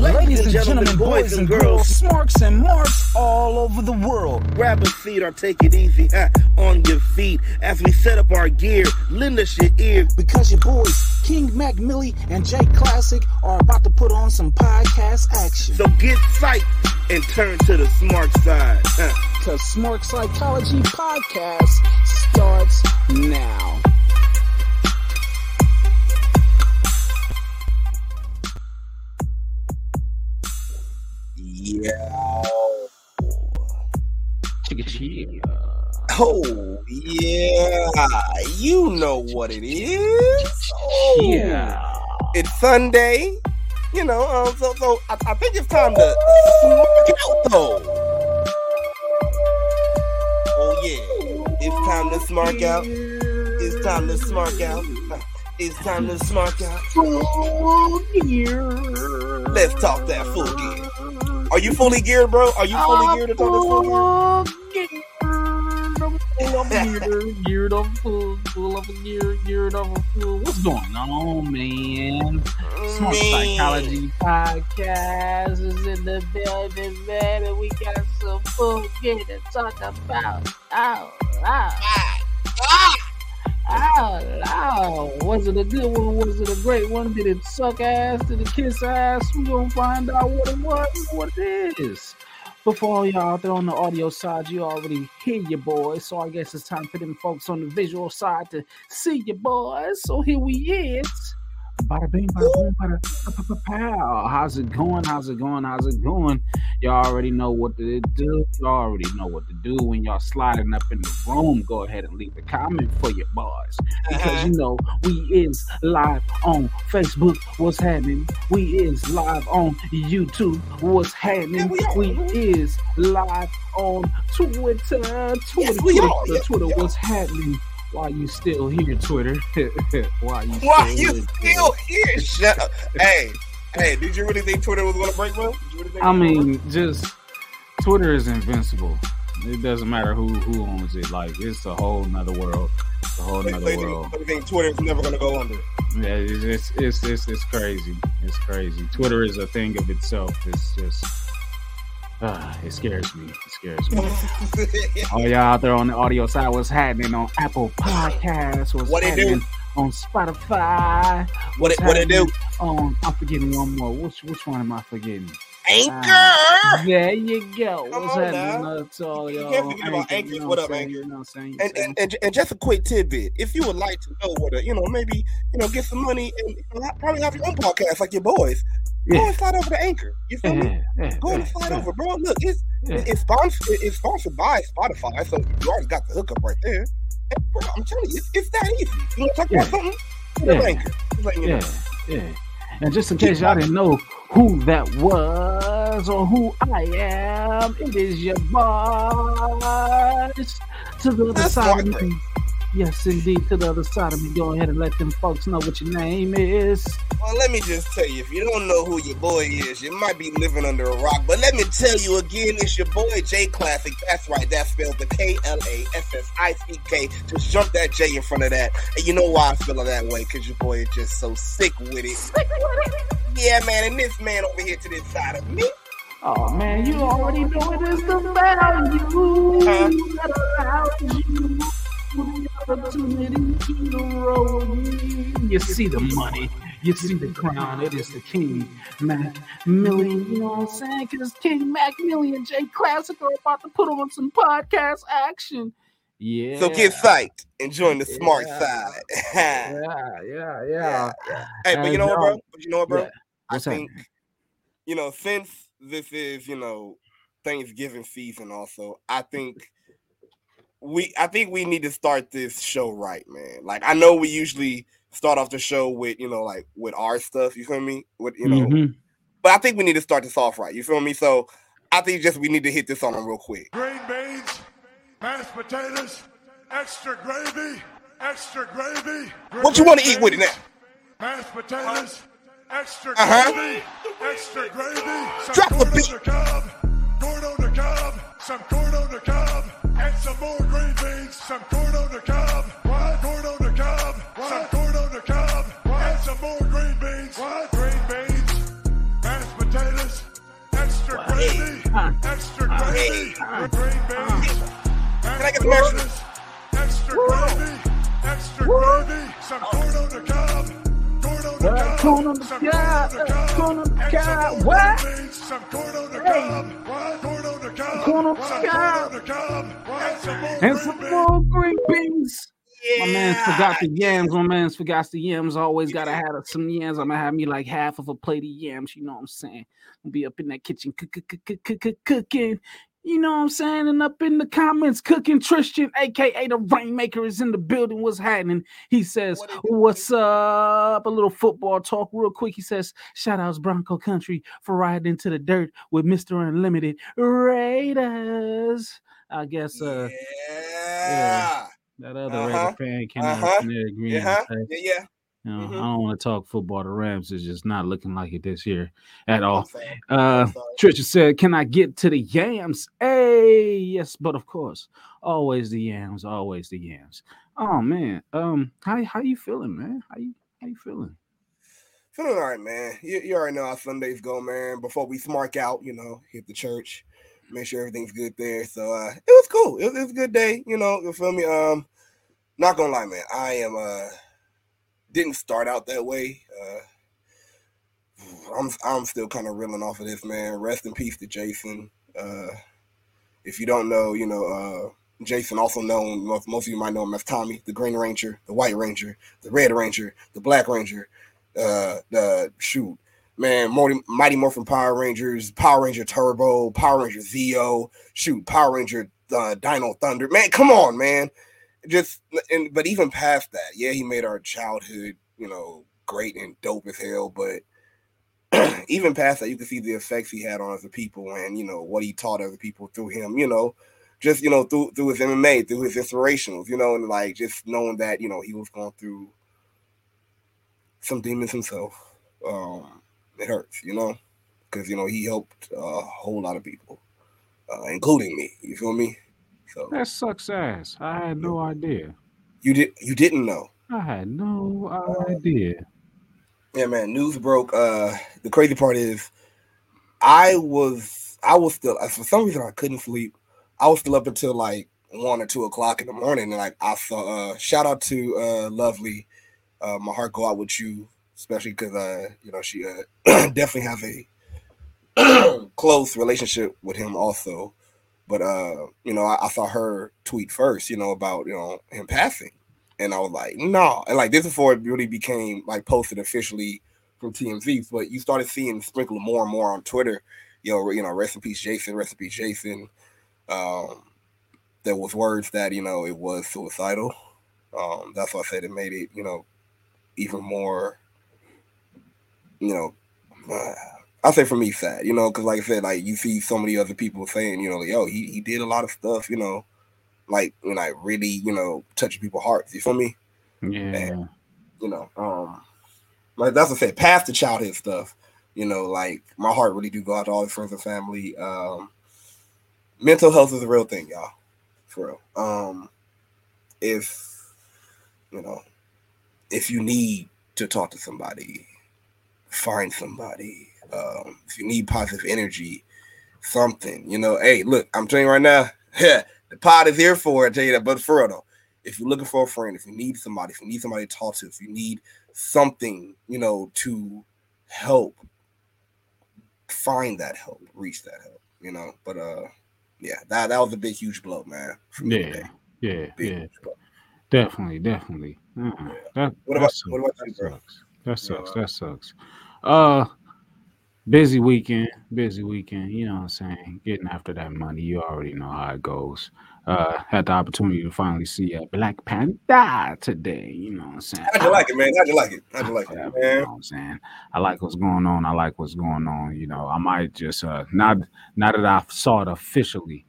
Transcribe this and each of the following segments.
Ladies and gentlemen, boys and girls, smarks and marks all over the world. Grab a seat or take it easy on your feet as we set up our gear. Lend us your ear. Because your boys, King Mac Millie and Jake Classic, are about to put on some podcast action. So get psyched and turn to the smark side. ha. Because Smark Psychology Podcast starts now. Yeah. Oh, yeah. You know what it is. Oh, Yeah. It's Sunday. You know, um, so, so I, I think it's time to smoke out, though. Oh, yeah. It's time to smark out. It's time to smark out. It's time to smark out. Let's talk that full gear. Are you fully geared, bro? Are you fully geared to talk this full gear? geared, geared up, full, full of gear, geared up, full. What's going on, man? Smark Psychology Podcast is in the building, man, and we got some full gear to talk about. Oh, oh, oh, oh. Was it a good one? Was it a great one? Did it suck ass? Did it kiss ass? We're gonna find out what it was, what it is. Before all y'all out there on the audio side, you already hear your boys. So I guess it's time for them folks on the visual side to see your boys. So here we is. Bada bing, bada boom, bada pow. How's it going? How's it going? How's it going? Y'all already know what to do. Y'all already know what to do when y'all sliding up in the room. Go ahead and leave a comment for your boys because you know we is live on Facebook. What's happening? We is live on YouTube. What's happening? We we is live on Twitter. Twitter, Yes, Twitter. Twitter, Yes, Twitter. What's happening? Why you still here, Twitter? Why you Why still you here, still here? Shut up. Hey, hey, did you really think Twitter was gonna break, bro? Really I mean, just Twitter is invincible. It doesn't matter who who owns it. Like it's a whole nother world. It's a whole nother world. they think Twitter's never gonna go under. Yeah, it's it's, it's it's it's crazy. It's crazy. Twitter is a thing of itself. It's just ah, it scares me. It scares me. All y'all out there on the audio side, what's happening on Apple Podcasts? What's What it do? happening on Spotify? What it What's what it do? happening On I'm forgetting one more. Which which one am I forgetting? Anchor. There you go. Come What's on happening now. uh, to all You y'all? can't on forget about Anchor. you know What up, saying? Anchor? You know what I'm saying? And, and, and, and just a quick tidbit: if you would like to know what, a, you know, maybe you know, get some money and you know, probably have your own podcast like your boys, go Yeah. and slide over to Anchor. You feel me? yeah, yeah, Go and yeah, slide over, bro. Look, it's yeah. it's sponsored. It's sponsored by Spotify, so you already got the hookup right there. And, bro, I'm telling you, it's, it's that easy. You want to talk Yeah. about something? Yeah. Anchor. Just letting know. Yeah, yeah. And just in case y'all didn't know who that was or who I am, it is your boss to the other That's side of smart, me. Yes, indeed, to the other side of me. Go ahead and let them folks know what your name is. Well, let me just tell you, if you don't know who your boy is, you might be living under a rock. But let me tell you again, it's your boy J Classic. That's right, that spells the K L A S S I C K. Just jump that J in front of that. And you know why I feel it that way? Because your boy is just so sick with it. Yeah, man, and this man over here to this side of me. Oh man, you already know it is the value Huh? that allows you the opportunity to roll. You see the money, you see the crown. It is the King Mac Million. You know what I'm saying? Because King Mac Million, J Classic are about to put on some podcast action. Yeah. So get psyched and join the smark Yeah. side. Yeah, yeah, yeah. Hey, but you know what, bro? But you know what, bro? yeah. I think happening? you know since this is you know Thanksgiving season, also I think we I think we need to start this show right, man. Like I know we usually start off the show with you know like with our stuff. You feel me? With you know, Mhm. but I think we need to start this off right. You feel me? So I think just we need to hit this on them real quick. green beans, mashed potatoes, extra gravy, extra gravy. What you want to eat with it now? Mashed potatoes, extra Uh-huh. gravy, extra gravy. Some Drop the corn beat. on the cob, corn on the cob, some corn on four green beans, some corn on the cob, what? corn on the cob, what? some corn on the cob, what? and some more green beans, what? green beans, mashed potatoes, extra what? gravy, huh. extra huh. gravy, huh. green beans, huh. Can I get the potatoes, extra Woo. gravy, extra Woo. gravy, some oh. corn on the cob. Corn on the uh, cob, corn on the cob, what? Some corn on the cob, what? Cob, and some more green beans. more green beans. Yeah. My man's forgot the yams. My man's forgot the yams. Always gotta have some yams. I'm gonna have me like half of a plate of yams. You know what I'm saying? I'll be up in that kitchen cook, cook, cook, cook, cook, cook, cooking. You know what I'm saying? And up in the comments, cooking Tristan, aka the Rainmaker, is in the building. What's happening? He says, What What's up? A little football talk, real quick. He says, Shout outs Bronco Country for riding into the dirt with Mr. Unlimited Raiders. I guess uh yeah. that other Uh-huh. Raider fan came Uh-huh. out from there agreeing. Yeah. say, Yeah. Yeah. You know, Mhm. I don't want to talk football. The Rams is just not looking like it this year at all. Uh, Trisha said, "Can I get to the yams?" Hey, yes, but of course, always the yams, always the yams. Oh man, um, how how you feeling, man? How you how you feeling? Feeling all right, man. You, you already know how Sundays go, man. Before we smark out, you know, hit the church, make sure everything's good there. So uh it was cool. It was, it was a good day, you know, you feel me? Um, not gonna lie, man. I am uh didn't start out that way. Uh I'm I'm still kind of reeling off of this, man. Rest in peace to Jason. Uh if you don't know, you know, uh Jason, also known, most, most of you might know him as Tommy, the Green Ranger, the White Ranger, the Red Ranger, the Black Ranger, uh the shoot man Mighty, Mighty Morphin Power Rangers, Power Ranger Turbo, Power Ranger Zeo, shoot Power Ranger uh, Dino Thunder. Man, come on, man. Just and but even past that, yeah, he made our childhood, you know, great and dope as hell. But even past that, you can see the effects he had on other people, and you know what he taught other people through him. You know, just you know through through his MMA, through his inspirationals. You know, and like just knowing that you know he was going through some demons himself. Um, it hurts, you know, because you know he helped a whole lot of people, uh, including me. You feel me? So That sucks ass. I had no idea. you did you didn't know? I had no idea. Yeah, man. News broke. Uh, the crazy part is, I was I was still for some reason I couldn't sleep. I was still up until like one or two o'clock in the morning, and like I saw. Uh, shout out to uh, Lovely. Uh, my heart go out with you, especially because uh, you know she uh, definitely has a close relationship with him also. But uh, you know, I, I saw her tweet first, you know, about you know him passing, and I was like, no, and like this is before it really became like posted officially from TMZ, but you started seeing sprinkle more and more on Twitter. You know, you know, peace, Jason. Peace, Jason. Um, there was words that you know it was suicidal. Um, that's why I said it made it, you know, even more, you know, uh, I say for me sad, you know, because like I said, like you see so many other people saying, you know, like, yo, he, he did a lot of stuff, you know, like when I really, you know, touching people's hearts. You feel me? Yeah. You know, um, like that's what I said, past the childhood stuff, you know, like my heart really do go out to all his friends and family. Um, mental health is a real thing, y'all, for real. Um, if you know, if you need to talk to somebody, find somebody. Um, if you need positive energy, something, you know, hey, look, I'm telling you right now, the pod is here for it. I tell you that, but for real though, if you're looking for a friend, if you need somebody, if you need somebody to talk to, if you need something, you know, to help find that help, reach that help, you know. But uh yeah, that that was a big huge blow, man. Yeah. Yeah. Big, Yeah. Definitely. Definitely. Uh, that, What about- sucks. what about you, bro? sucks. That sucks. That sucks. Uh, busy weekend. Busy weekend. You know what I'm saying? Getting after that money. You already know how it goes. Uh, had the opportunity to finally see a Black Panther today. You know what I'm saying? How'd you like it, man? How'd you like it? How'd you like it, you man? know what I'm saying? I like what's going on. I like what's going on. You know, I might just uh not now that I saw it officially,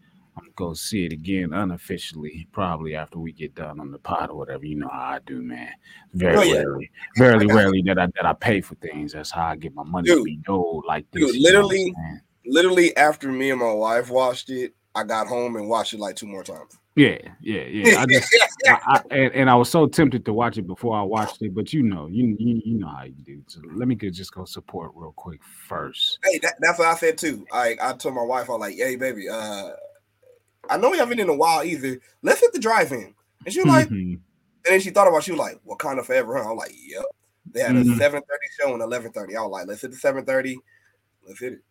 go see it again unofficially, probably after we get done on the pod or whatever. You know how I do, man. Very Oh, yeah. rarely, very rarely that I that I pay for things. That's how I get my money Dude. be owed like this. Dude, you know literally- Literally after me and my wife watched it, I got home and watched it like two more times. Yeah, yeah, yeah. I just I, I, and, and I was so tempted to watch it before I watched it, but you know, you you, you know how you do. So let me go, just go support real quick first. Hey, that, that's what I said too. I I told my wife, I was like, "Hey, baby, uh, I know we haven't in a while either. Let's hit the drive-in." And she was like, Mhm. and then she thought about. it. She was like, "Wakanda forever." Huh? I was like, "Yep." They had a Mhm. seven thirty show and eleven thirty. I was like, "Let's hit the seven seven thirty. Let's hit it."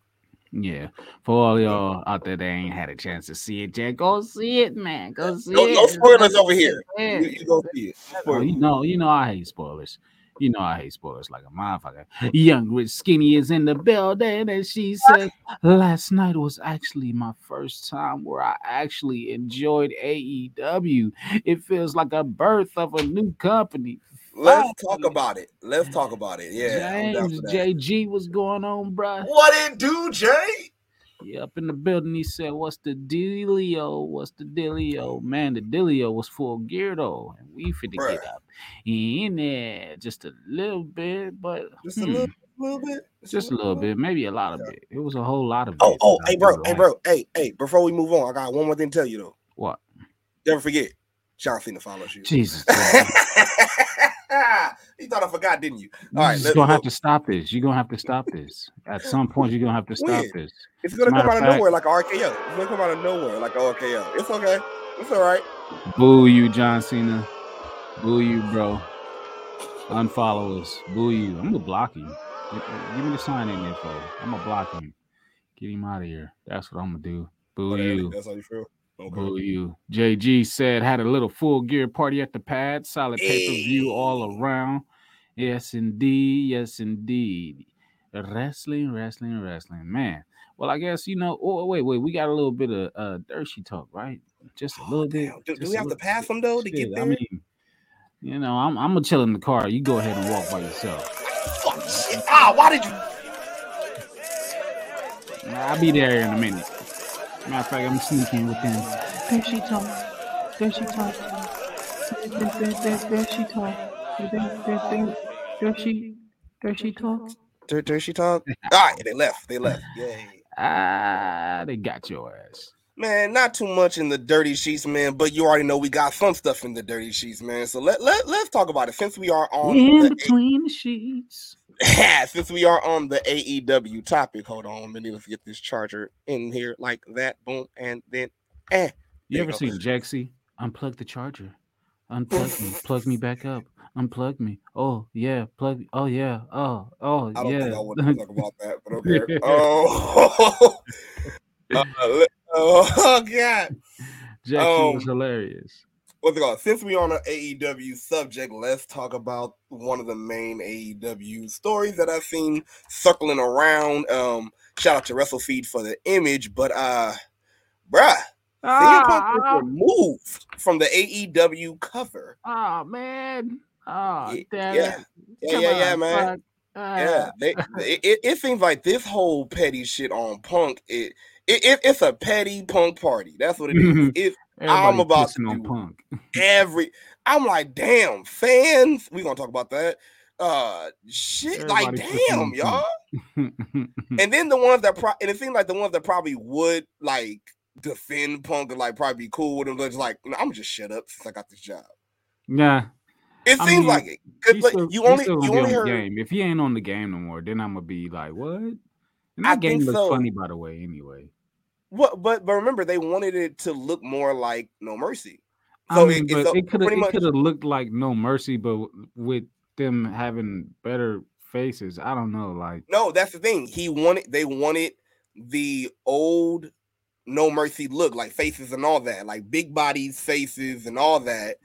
Yeah, for all y'all out there that ain't had a chance to see it yet, go see it, man. Go see No, it. no spoilers over here. You, you go see it. Oh, you know, you know, I hate spoilers. You know, I hate spoilers like a motherfucker. Young Rich Skinny is in the building, and she said, "Last night was actually my first time where I actually enjoyed AEW. It feels like a birth of a new company." Let's talk about it. Let's talk about it. Yeah, James. JG, what's going on, bro? What it do, Jay? Yeah, up in the building, he said, "What's the dealio? What's the dealio? Man, the dealio was full gear though, and we finna get Bruh. up in there just a little bit, but Just a hmm, little, little bit. just a little bit, maybe a lot of Okay. it. It was a whole lot of Oh, bits oh, that hey, bro, hey, bro, hey, hey. Before we move on, I got one more thing to tell you though. What? Never forget, John Cena follows you. Jesus. you thought I forgot, didn't you? you All right, let's gonna go. have to stop this. You're gonna have to stop this. At some point, you're gonna have to stop When? this. It's gonna come out of of fact- nowhere like a RKO. It's gonna come out of nowhere like RKO. It's okay. It's all right. Boo you, John Cena. Boo you, bro. Unfollow us. Boo you. I'm gonna block you. Give me the sign in info. I'm gonna block him. Get him out of here. That's what I'm gonna do. Boo oh, Whatever. you. That's how you feel. Okay. Boo you. JG said had a little full gear party at the pad. Solid pay per view all around. Yes, indeed. Yes, indeed. Wrestling, wrestling, wrestling. Man. Well, I guess you know. Oh, wait, wait. We got a little bit of uh Dershy talk, right? Just a little bit. Do- do we have to pass them, though, to get there? I mean, you know, I'm I'm gonna chill in the car. You go ahead and walk by yourself. Fuck shit. Ah, why did you? I'll be there in a minute. Matter of fact, I'm sneaking with them. There she talk. There she talk. There, there, there, there, there she talk. There, there, there, there, there she, there she talk. There, there she talk. All right, they left. They left. Yay. Ah, they got your ass. Man, not too much in the dirty sheets, man. But you already know we got some stuff in the dirty sheets, man. So let let let's talk about it. Since we are on In the between the sheets. since we are on the AEW topic, hold on, let me let's get this charger in here like that. Boom, and then eh. You ever go. seen Jexy? Unplug the charger. Unplug me. Plug me back up. Unplug me. Oh yeah. Plug. Oh yeah. Oh oh I don't yeah. think I want to talk about that, but okay. Oh, uh, oh God. Was Um, hilarious. What's it called? Since we're on an AEW subject, let's talk about one of the main AEW stories that I've seen circling around. Um, shout out to WrestleFeed for the image, but uh, bruh, CM Punk was Ah, removed from the AEW cover. oh man. Oh yeah. it. Yeah, yeah, yeah, on, man. fuck. Ah. Yeah, they, it, it, it seems like this whole petty shit on Punk. It, it, it it's a petty Punk party. That's what it is. It's I'm about to on Punk. every I'm like, damn, fans. We gonna talk about that. Uh shit, like Everybody pushing damn, y'all. And then the ones that pro- and it seems like the ones that probably would like defend Punk and like probably be cool with him, they're just like, no, I'm just shut up since I got this job. yeah. It I seems mean, like it. He's like, you only you only heard game. If he ain't on the game no more, then I'm gonna be like, what? And I that game looks so. funny, by the way. Anyway, what but but remember they wanted it to look more like No Mercy. I mean, it, but it could have much looked like No Mercy, but with them having better faces, I don't know. Like, no, that's the thing. He wanted they wanted the old No Mercy look, like faces and all that, like big bodies, faces, and all that.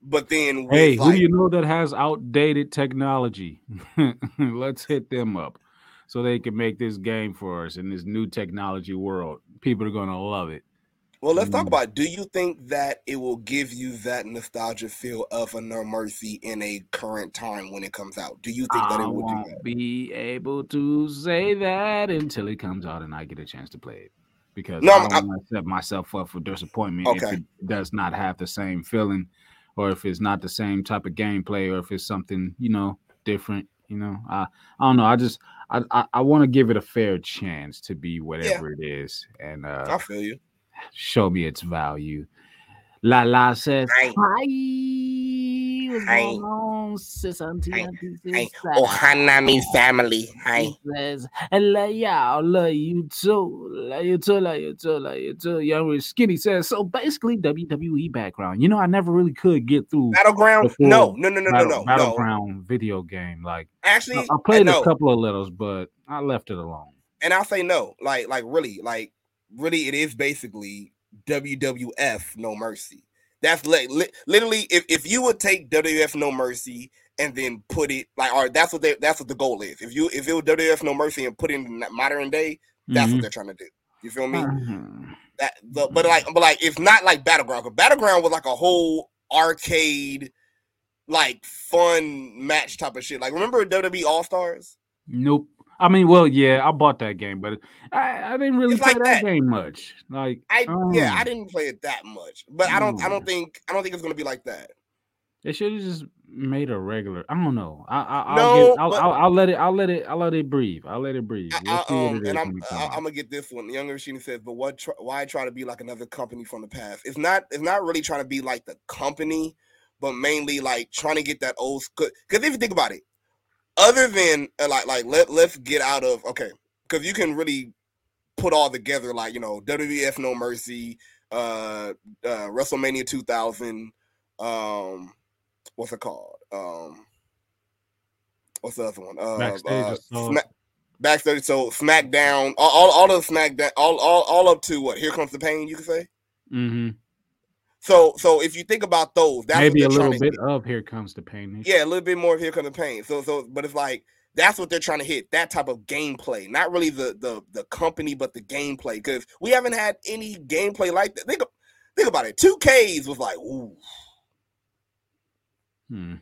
But then hey, who do you know that has outdated technology? Let's hit them up so they can make this game for us in this new technology world. People are gonna love it. well, let's talk Mm. about. Do you think that it will give you that nostalgia feel of a No Mercy in a current time when it comes out? Do you think that I it will do that? be able to say that until it comes out and I get a chance to play it. Because No, I don't want to set myself up for disappointment if it does not have the same feeling, or if it's not the same type of gameplay, or if it's something you know different. You know, I I don't know. I just I I, I want to give it a fair chance to be whatever it is, and uh I feel you. show me its value. La La says, Hi. Hi. What's Hi. Sis, auntie, auntie, sis. oh Hanami family. He says, I love y'all, love you too, love you too, love you too, love you too. Young Rich Skinny says, so basically WWE Battleground. You know, I never really could get through Battleground? No, no, no, no, no, battle, no, no. battleground video game. Like I, Actually, I played no. a couple of littles, but I left it alone. and I'll say no. Like, like really, like really, it is basically WWF No Mercy. That's li- li- literally if, if you would take WWF No Mercy and then put it like, or that's what they that's what the goal is. If you if it was WWF No Mercy and put it in modern day, that's what Mhm. they're trying to do. You feel me? Mhm. That the, but like but like it's not like battleground. 'cause battleground was like a whole arcade, like fun match type of shit. Like remember WWE All Stars? Nope. I mean, well, yeah, I bought that game, but I, I didn't really It's play like that, that. game much. Like, I yeah, I um, didn't play it that much, but I don't I Mm. don't think I don't think it's gonna be like that. They should have just made a regular. I don't know. I, I, I'll, No, I'll, I'll, I'll let it. I'll let it. I'll let it breathe. I'll let it breathe. I, We'll I, um, it and I'm when we come I. I'm gonna get this one. The younger machine says, but what? Try, why try to be like another company from the past? It's not. It's not really trying to be like the company, but mainly like trying to get that old. Because if you think about it, other than uh, like like let let's get out of okay, because you can really put all together like you know WWF No Mercy, uh, uh WrestleMania 2000, um, what's it called? Um, what's the other one? Uh, Backstage uh, Assault. Smack- Backstage, so SmackDown, all, all, all of SmackDown, all, all, all up to what? Here comes the pain. You can say. hmm So, so if you think about those, that's Maybe a little bit of here comes the pain. yeah, a little bit more of here comes the pain. So, so, but it's like that's what they're trying to hit that type of gameplay, not really the the the company, but the gameplay. Because we haven't had any gameplay like that. Think, think about it. Two Ks was like, ooh, Hmm.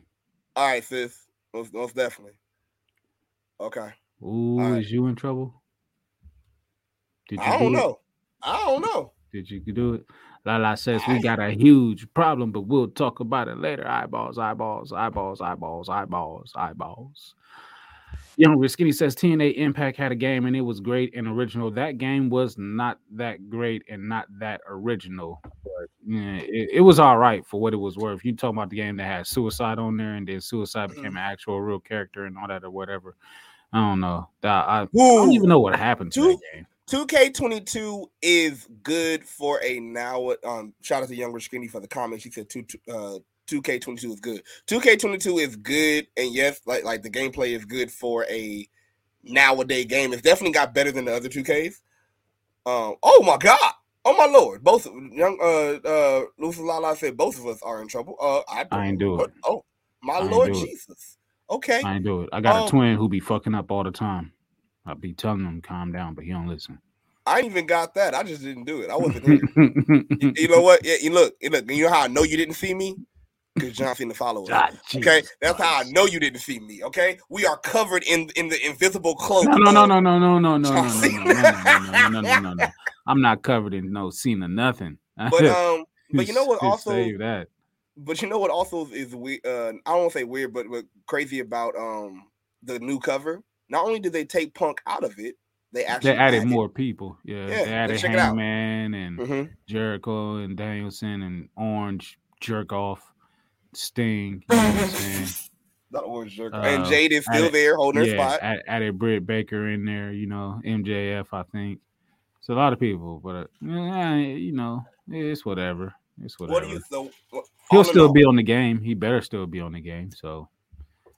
all right, sis, most, most definitely. Okay, Ooh, right. is you in trouble? Did you I don't it? know. I don't know. Did you do it? Lala says we got a huge problem, but we'll talk about it later. Eyeballs, eyeballs, eyeballs, eyeballs, eyeballs, eyeballs. Young Rich Skinny says TNA Impact had a game and it was great and original. That game was not that great and not that original. But yeah, it, it was all right for what it was worth. You talking about the game that had suicide on there and then suicide mm-hmm. became an actual real character and all that or whatever. I don't know. That- I, I don't even know what happened to that game. 2K22 is good for a now. Um, shout out to Younger Skinny for the comment. She said two, uh, 2K22 is good. 2K22 is good, and yes, like like the gameplay is good for a nowadays game. It's definitely got better than the other 2Ks. Um, oh my god, oh my lord, both of young uh uh Lucy Lala said both of us are in trouble. Uh, I, I ain't do it. Oh my lord do it. Jesus. Okay, I ain't do it. I got Um, a twin who be fucking up all the time. I be telling him calm down, but he don't listen. I even got that. I just didn't do it. I wasn't you, you know what? Yeah, you look, you look. You know how I know you didn't see me? Because John Cena followers. Ah, Okay, that's how I know you didn't see me. Okay, we are covered in in the invisible cloak. No, no, no, no, no, no, no, no, no, no, no, no, no, no, no, no, no, no. I'm not covered in no scene of nothing. But um, but you know what? Also, save that. but you know what? Also is weird. Uh, I don't want to say weird, but but crazy about um the new cover. Not only did they take Punk out of it, they actually They added more people. Yeah, Yeah, they added. Hangman and Mhm. Jericho and Danielson and Orange Jerk Off, Sting. You know what I'm saying? Not orange jerk. Uh, and Jade is still added- there holding her spot. add- added Britt Baker in there. You know, MJF. I think. So a lot of people, but uh, you know, it's whatever. It's whatever. What do you so? He'll still all- be on the game. He better still be on the game. So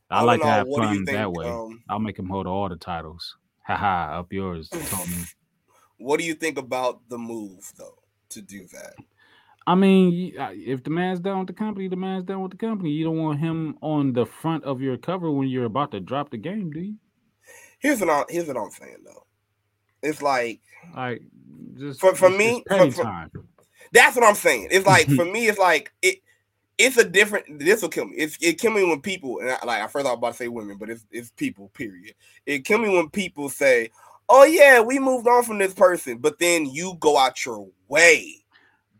I like to have fun that way. um, I'll make him hold all the titles. Haha, up yours, Tony. What do you think about the move though to do that? I mean, if the man's down with the company, the man's down with the company. You don't want him on the front of your cover when you're about to drop the game, do you? Here's what I'm here's what I'm saying though. It's like Like, just For- for me- for- for- that's what I'm saying. It's like for me, it's like it. It's a different. This will kill me. It's it kill me when people and I, like I first I was about to say women, but it's it's people. Period. It kill me when people say, "Oh yeah, we moved on from this person," but then you go out your way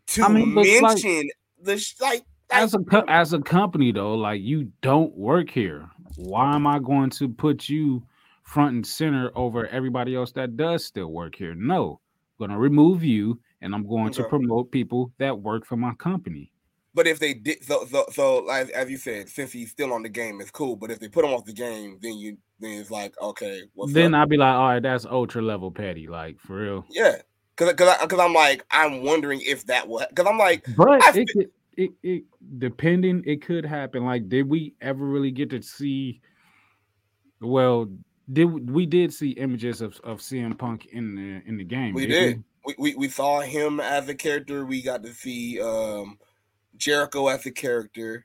to I mean, but, like- mention the sh- like. as a co- as a company though, like you don't work here. Why am I going to put you front and center over everybody else that does still work here? No, I'm going to remove you, and I'm going to promote people that work for my company. But if they did, so so, so as, as you said, since he's still on the game, it's cool. But if they put him off the game, then you then it's like okay, what's then? I'd be like, all right, that's ultra level petty, like for real. yeah, because because because I'm like I'm wondering if that will because I'm like But I it could, it, it depending, it could happen. Like, did we ever really get to see? Well, did we- we did see images of, of CM Punk in the in the game? we did we, we we saw him as a character. We got to see um Jericho as a character.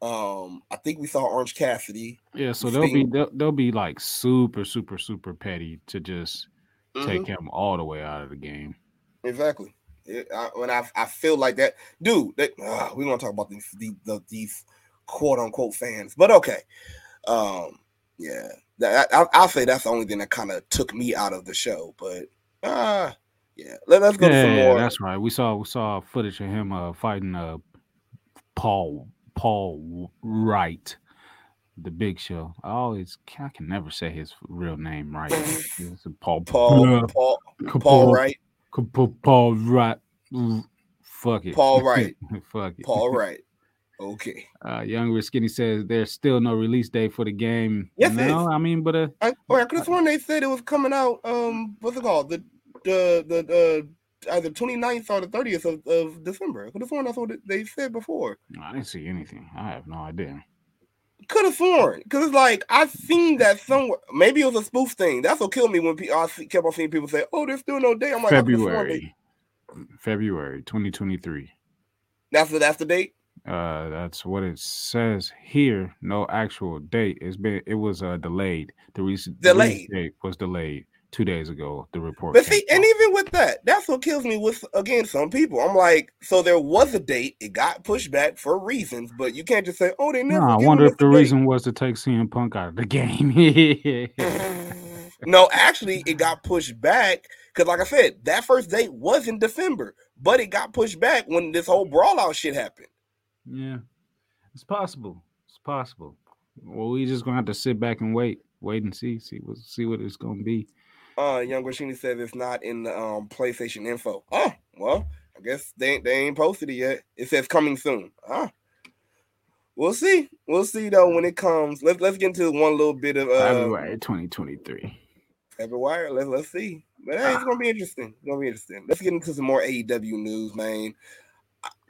Um, I think we saw Orange Cassidy. Yeah, so they'll be they'll, they'll be like super super super petty to just Mhm. take him all the way out of the game. Exactly. It, I, when I I feel like that, dude. That, uh, we want to talk about these these, the, these quote unquote fans, but okay. Um, yeah, that I, I'll say that's the only thing that kind of took me out of the show. But uh yeah, Let, us go Yeah, some more. that's right. We saw we saw footage of him uh fighting uh Paul Paul Wright, the Big Show. I always I can never say his real name right. It's Paul Paul Yeah. Paul Paul Paul Wright Paul, Paul Wright. Fuck it. Paul Wright. Fuck it. Paul Wright. Okay. Uh, Young Rich Skinny says there's still no release date for the game. Yes, no, is. I mean, but uh, I, or I could have sworn they said it was coming out. Um, what's it called? The the the the either 29th or the 30th of, of December. I could have sworn that's what they said before. I didn't see anything. I have no idea. Could have sworn because it's like I've seen that somewhere. Maybe it was a spoof thing. That's what killed me when pe- I kept on seeing people say, "Oh, there's still no date." I'm like, I coulda sworn they- February, February 2023. That's the that's the date. Uh, that's what it says here. No actual date. It's been. It was uh delayed. The recent the Delayed. date was delayed two days ago. The report. But see, and even with that, that's what kills me with again some people. I'm like, so there was a date, it got pushed back for reasons, but you can't just say, oh, they never. No, I wonder if the date. reason was to take CM Punk out of the game. no, actually, it got pushed back because, like I said, that first date was in December, but it got pushed back when this whole brawl out shit happened. yeah, it's possible. It's possible. Well, we just gonna have to sit back and wait, wait and see, see what see what it's gonna be. Uh, Young Rashini says it's not in the um PlayStation info. Oh, well, I guess they they ain't posted it yet. It says coming soon. Ah, we'll see. We'll see though when it comes. Let's let's get into one little bit of uh, February 2023. February. Let's let's see. But hey, it's gonna be interesting. It's gonna be interesting. Let's get into some more AEW news, man.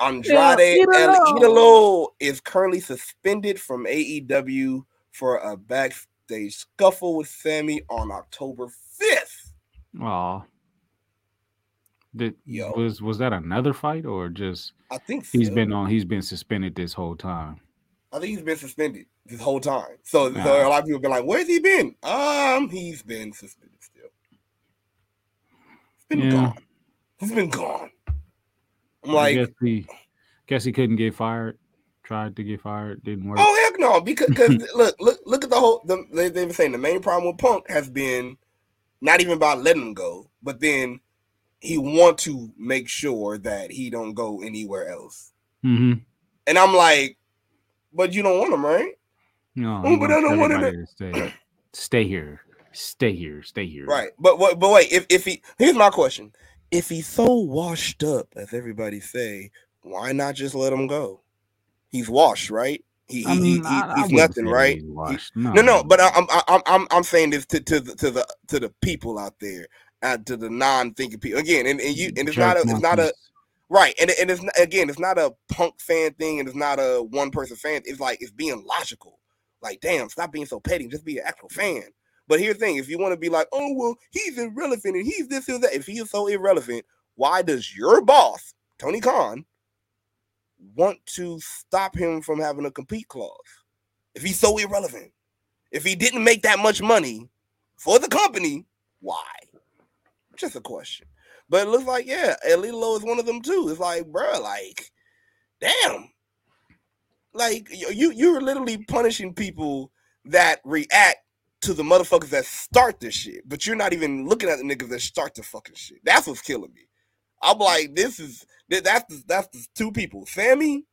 Andrade Yeah, El Idolo. Idolo is currently suspended from AEW for a backstage scuffle with Sammy on October 5th. Aw. Did Yo. was was that another fight or just I think he's so. been on he's been suspended this whole time? I think he's been suspended this whole time. So, so a lot of people have been like, "Where's he been?" Um, he's been suspended still. He's been Yeah. gone. He's been gone. I'm I like, guess he guess he couldn't get fired. Tried to get fired, didn't work. Oh heck no! Because look, look, look at the whole. The, they, they were saying the main problem with Punk has been not even about letting him go, but then he want to make sure that he don't go anywhere else. Mm-hmm. And I'm like, but you don't want him, right? No, Oh, but I don't wanna everybody to stay. Stay here. Stay here. Stay here. Right. But but but wait, if if he here's my question: If he's so washed up, as everybody say, why not just let him go? He's washed, right? He, I he- mean, he- I, I he's wouldn't nothing, right? No, No, no, but I- I'm I'm I'm I'm saying this to to the to the to the people out there, uh, to the non-thinking people. Again, and, and you and it's not a it's not a right, and and it's not, again it's not a punk fan thing, and it's not a one person fan. It's like it's being logical. Like, damn, stop being so petty. Just be an actual fan. But here's the thing: if you want to be like, oh well, he's irrelevant and he's this and that. If he is so irrelevant, why does your boss Tony Khan want to stop him from having a compete clause? If he's so irrelevant, if he didn't make that much money for the company, why? Just a question. But it looks like, yeah, El Idolo is one of them too. It's like, bruh, like, damn. Like you- you're literally punishing people that react to the motherfuckers that start this shit, but you're not even looking at the niggas that start the fucking shit. That's what's killing me. I'm like, this is that's the, that's the two people, Sammy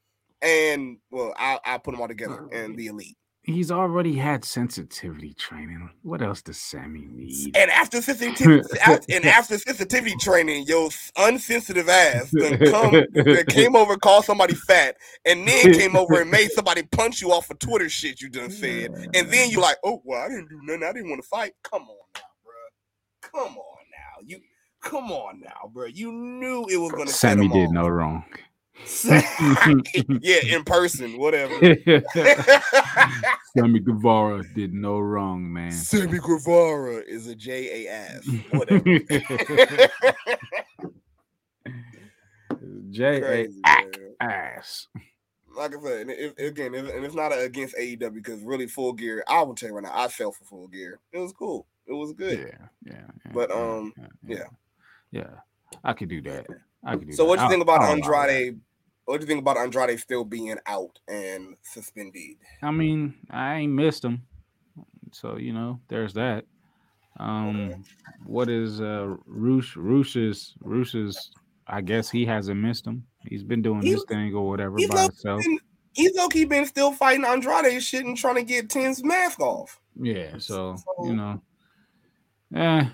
and well, I I put them all together and the elite. he's already had sensitivity training. What else does Sammy need? And after sensitivity, and after sensitivity training, your unsensitive ass done come, done came over, called somebody fat, and then came over and made somebody punch you off of Twitter shit you done said, and then you like, oh well, I didn't do nothing. I didn't want to fight. Come on now, bro. Come on. Come on now, bro. You knew it was gonna. Sammy did off. no wrong. yeah, in person, whatever. Sammy Guevara did no wrong, man. Sammy Guevara is a J A ass. Whatever. J A ass. Like I said, and again, and it's not against AEW because really, Full Gear. I will tell you right now, I fell for Full Gear. It was cool. It was good. yeah, yeah. But, yeah, um, yeah, yeah. Yeah. I could do that. I could do So, that. what do you think about I'll allow that. Andrade? What do you think about Andrade still being out and suspended? I mean, I ain't missed him. So, you know, there's that. Um, what is uh Rush Rush's Rush's I guess he hasn't missed him. He's been doing his thing or whatever he's by low- himself. been- He's low key been still fighting Andrade shit and trying to get Ten's mask off. Yeah, so So- you know, eh,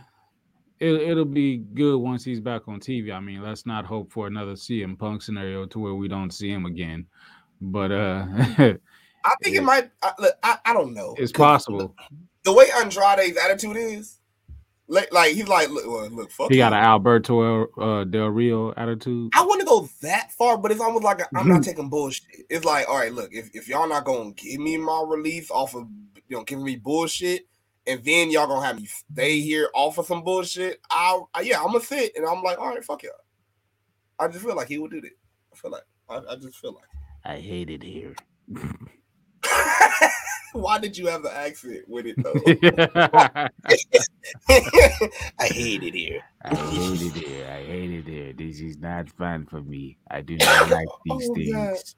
it, it'll be good once he's back on TV. I mean, let's not hope for another CM Punk scenario to where we don't see him again. But uh, I think Yeah. it might. I, look, I, I don't know. It's possible. The way Andrade's attitude is, like, like he's like, look, well, look, fuck He got an Alberto uh, Del Rio attitude. I wouldn't go that far, but it's almost like i I'm not taking bullshit. It's like, all right, look, if, if y'all not gonna give me my release off of you know giving me bullshit, and then y'all gonna have me stay here off of some bullshit, I'll I, yeah, I'm gonna sit and I'm like, all right, fuck y'all. I just feel like he would do that. I feel like I, I just feel like. I hate it here. Why did you have the accent with it though? I I hate it here. I hate it here. I hate it here. This is not fun for me. I do not like these Oh, things.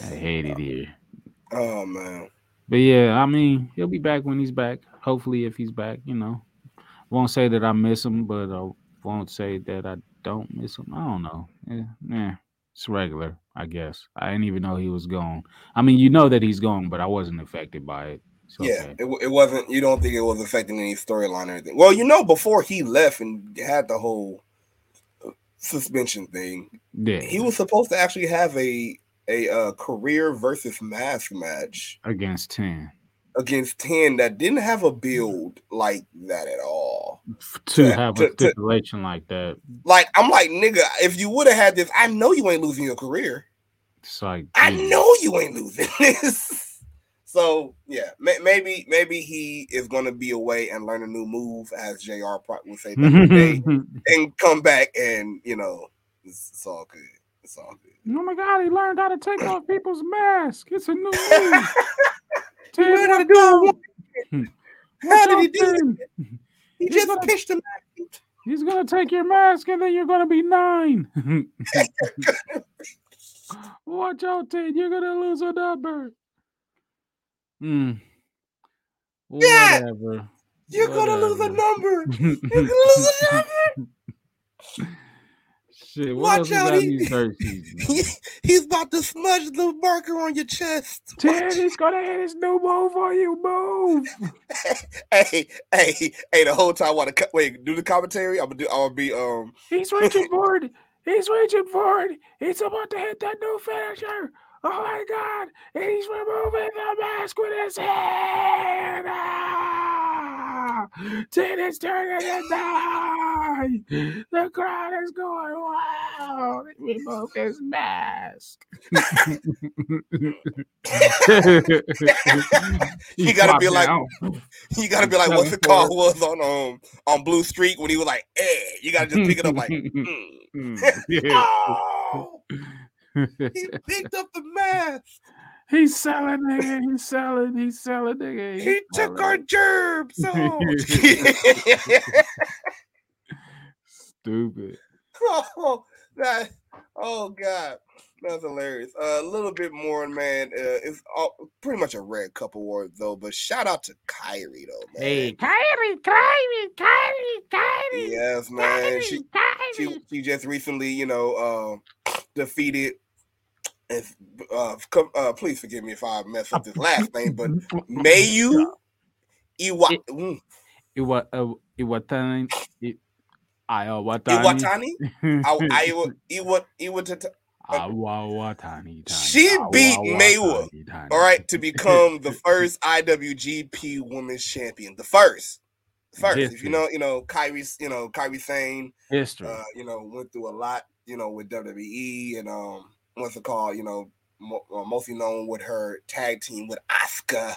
I hate it here. oh man. But yeah, I mean, he'll be back when he's back. Hopefully, if he's back, you know. Won't say that I miss him, but I won't say that I don't miss him. I don't know. Yeah, yeah, it's regular, I guess. I didn't even know he was gone. I mean, you know that he's gone, but I wasn't affected by it. It's Yeah, okay. it, it wasn't. You don't think it was affecting any storyline or anything? Well, you know, before he left and had the whole uh, suspension thing, yeah. he was supposed to actually have a a uh, career versus mask match against ten against ten that didn't have a build like that at all. To Yeah, have to- a to- stipulation like that. Like I'm like, nigga, if you would have had this, I know you ain't losing your career. It's like I dude, know you ain't losing this. So yeah, may- maybe maybe he is gonna be away and learn a new move, as Jr. Pro- would say and come back and you know it's, it's all good. It's all good. Oh my god, he learned how to take off people's masks. It's a new move. Tell you learned how to do it. How did he do it? He He's just gonna- pitched him. He's gonna take your mask and then you're gonna be nine. Watch out, Ten. You're gonna lose a number. Hmm. Yeah, Whatever. You're gonna lose a number. You're gonna lose a number. Shit, Watch out, he- these dirt seasons? He- He's about to smudge the marker on your chest. Ten, he's gonna hit his new move on you. Move. Hey, hey, hey! The whole time, want to cut? Wait, do the commentary. I'm gonna do. I'm gonna be um. He's reaching for it. He's reaching for it. He's about to hit that new finisher. Oh my god. He's removing the mask with his hand. Ah! Is turning to die. The crowd is going wild. Remove his mask. You gotta be like- down. You gotta be like, what's the Seven call was on um on Blue Street when he was like, "Eh." You gotta just pick it up like, mm. Oh, he picked up the mask. He's selling, nigga. He's selling. He's selling, nigga. He's He took selling. our germs. Stupid. oh, that, oh God, that's hilarious. Uh, a little bit more, man. Uh, it's all, pretty much a red couple word though. But shout out to Kairi though, man. Hey, Kairi, Kairi, Kairi, Kairi, yes, man. Kairi, She Kairi. she she just recently, you know, uh, defeated if, uh, co- uh, please forgive me if I mess up this last name, but Mayu Iwa, It- mm, Iwa, uh, Iwatani, I- Iwatani, Iwatani, I- Iwa, Iwa, Iwatata- Iwatani, She beat Maywa, Maywa. all right, to become the first IWGP Women's Champion, the first, first. If you know, you know, Kairi, you know, Kairi Sane, history. uh, you know, went through a lot, you know, with WWE and um, what's it called? You know, mo- uh, mostly known with her tag team with Asuka,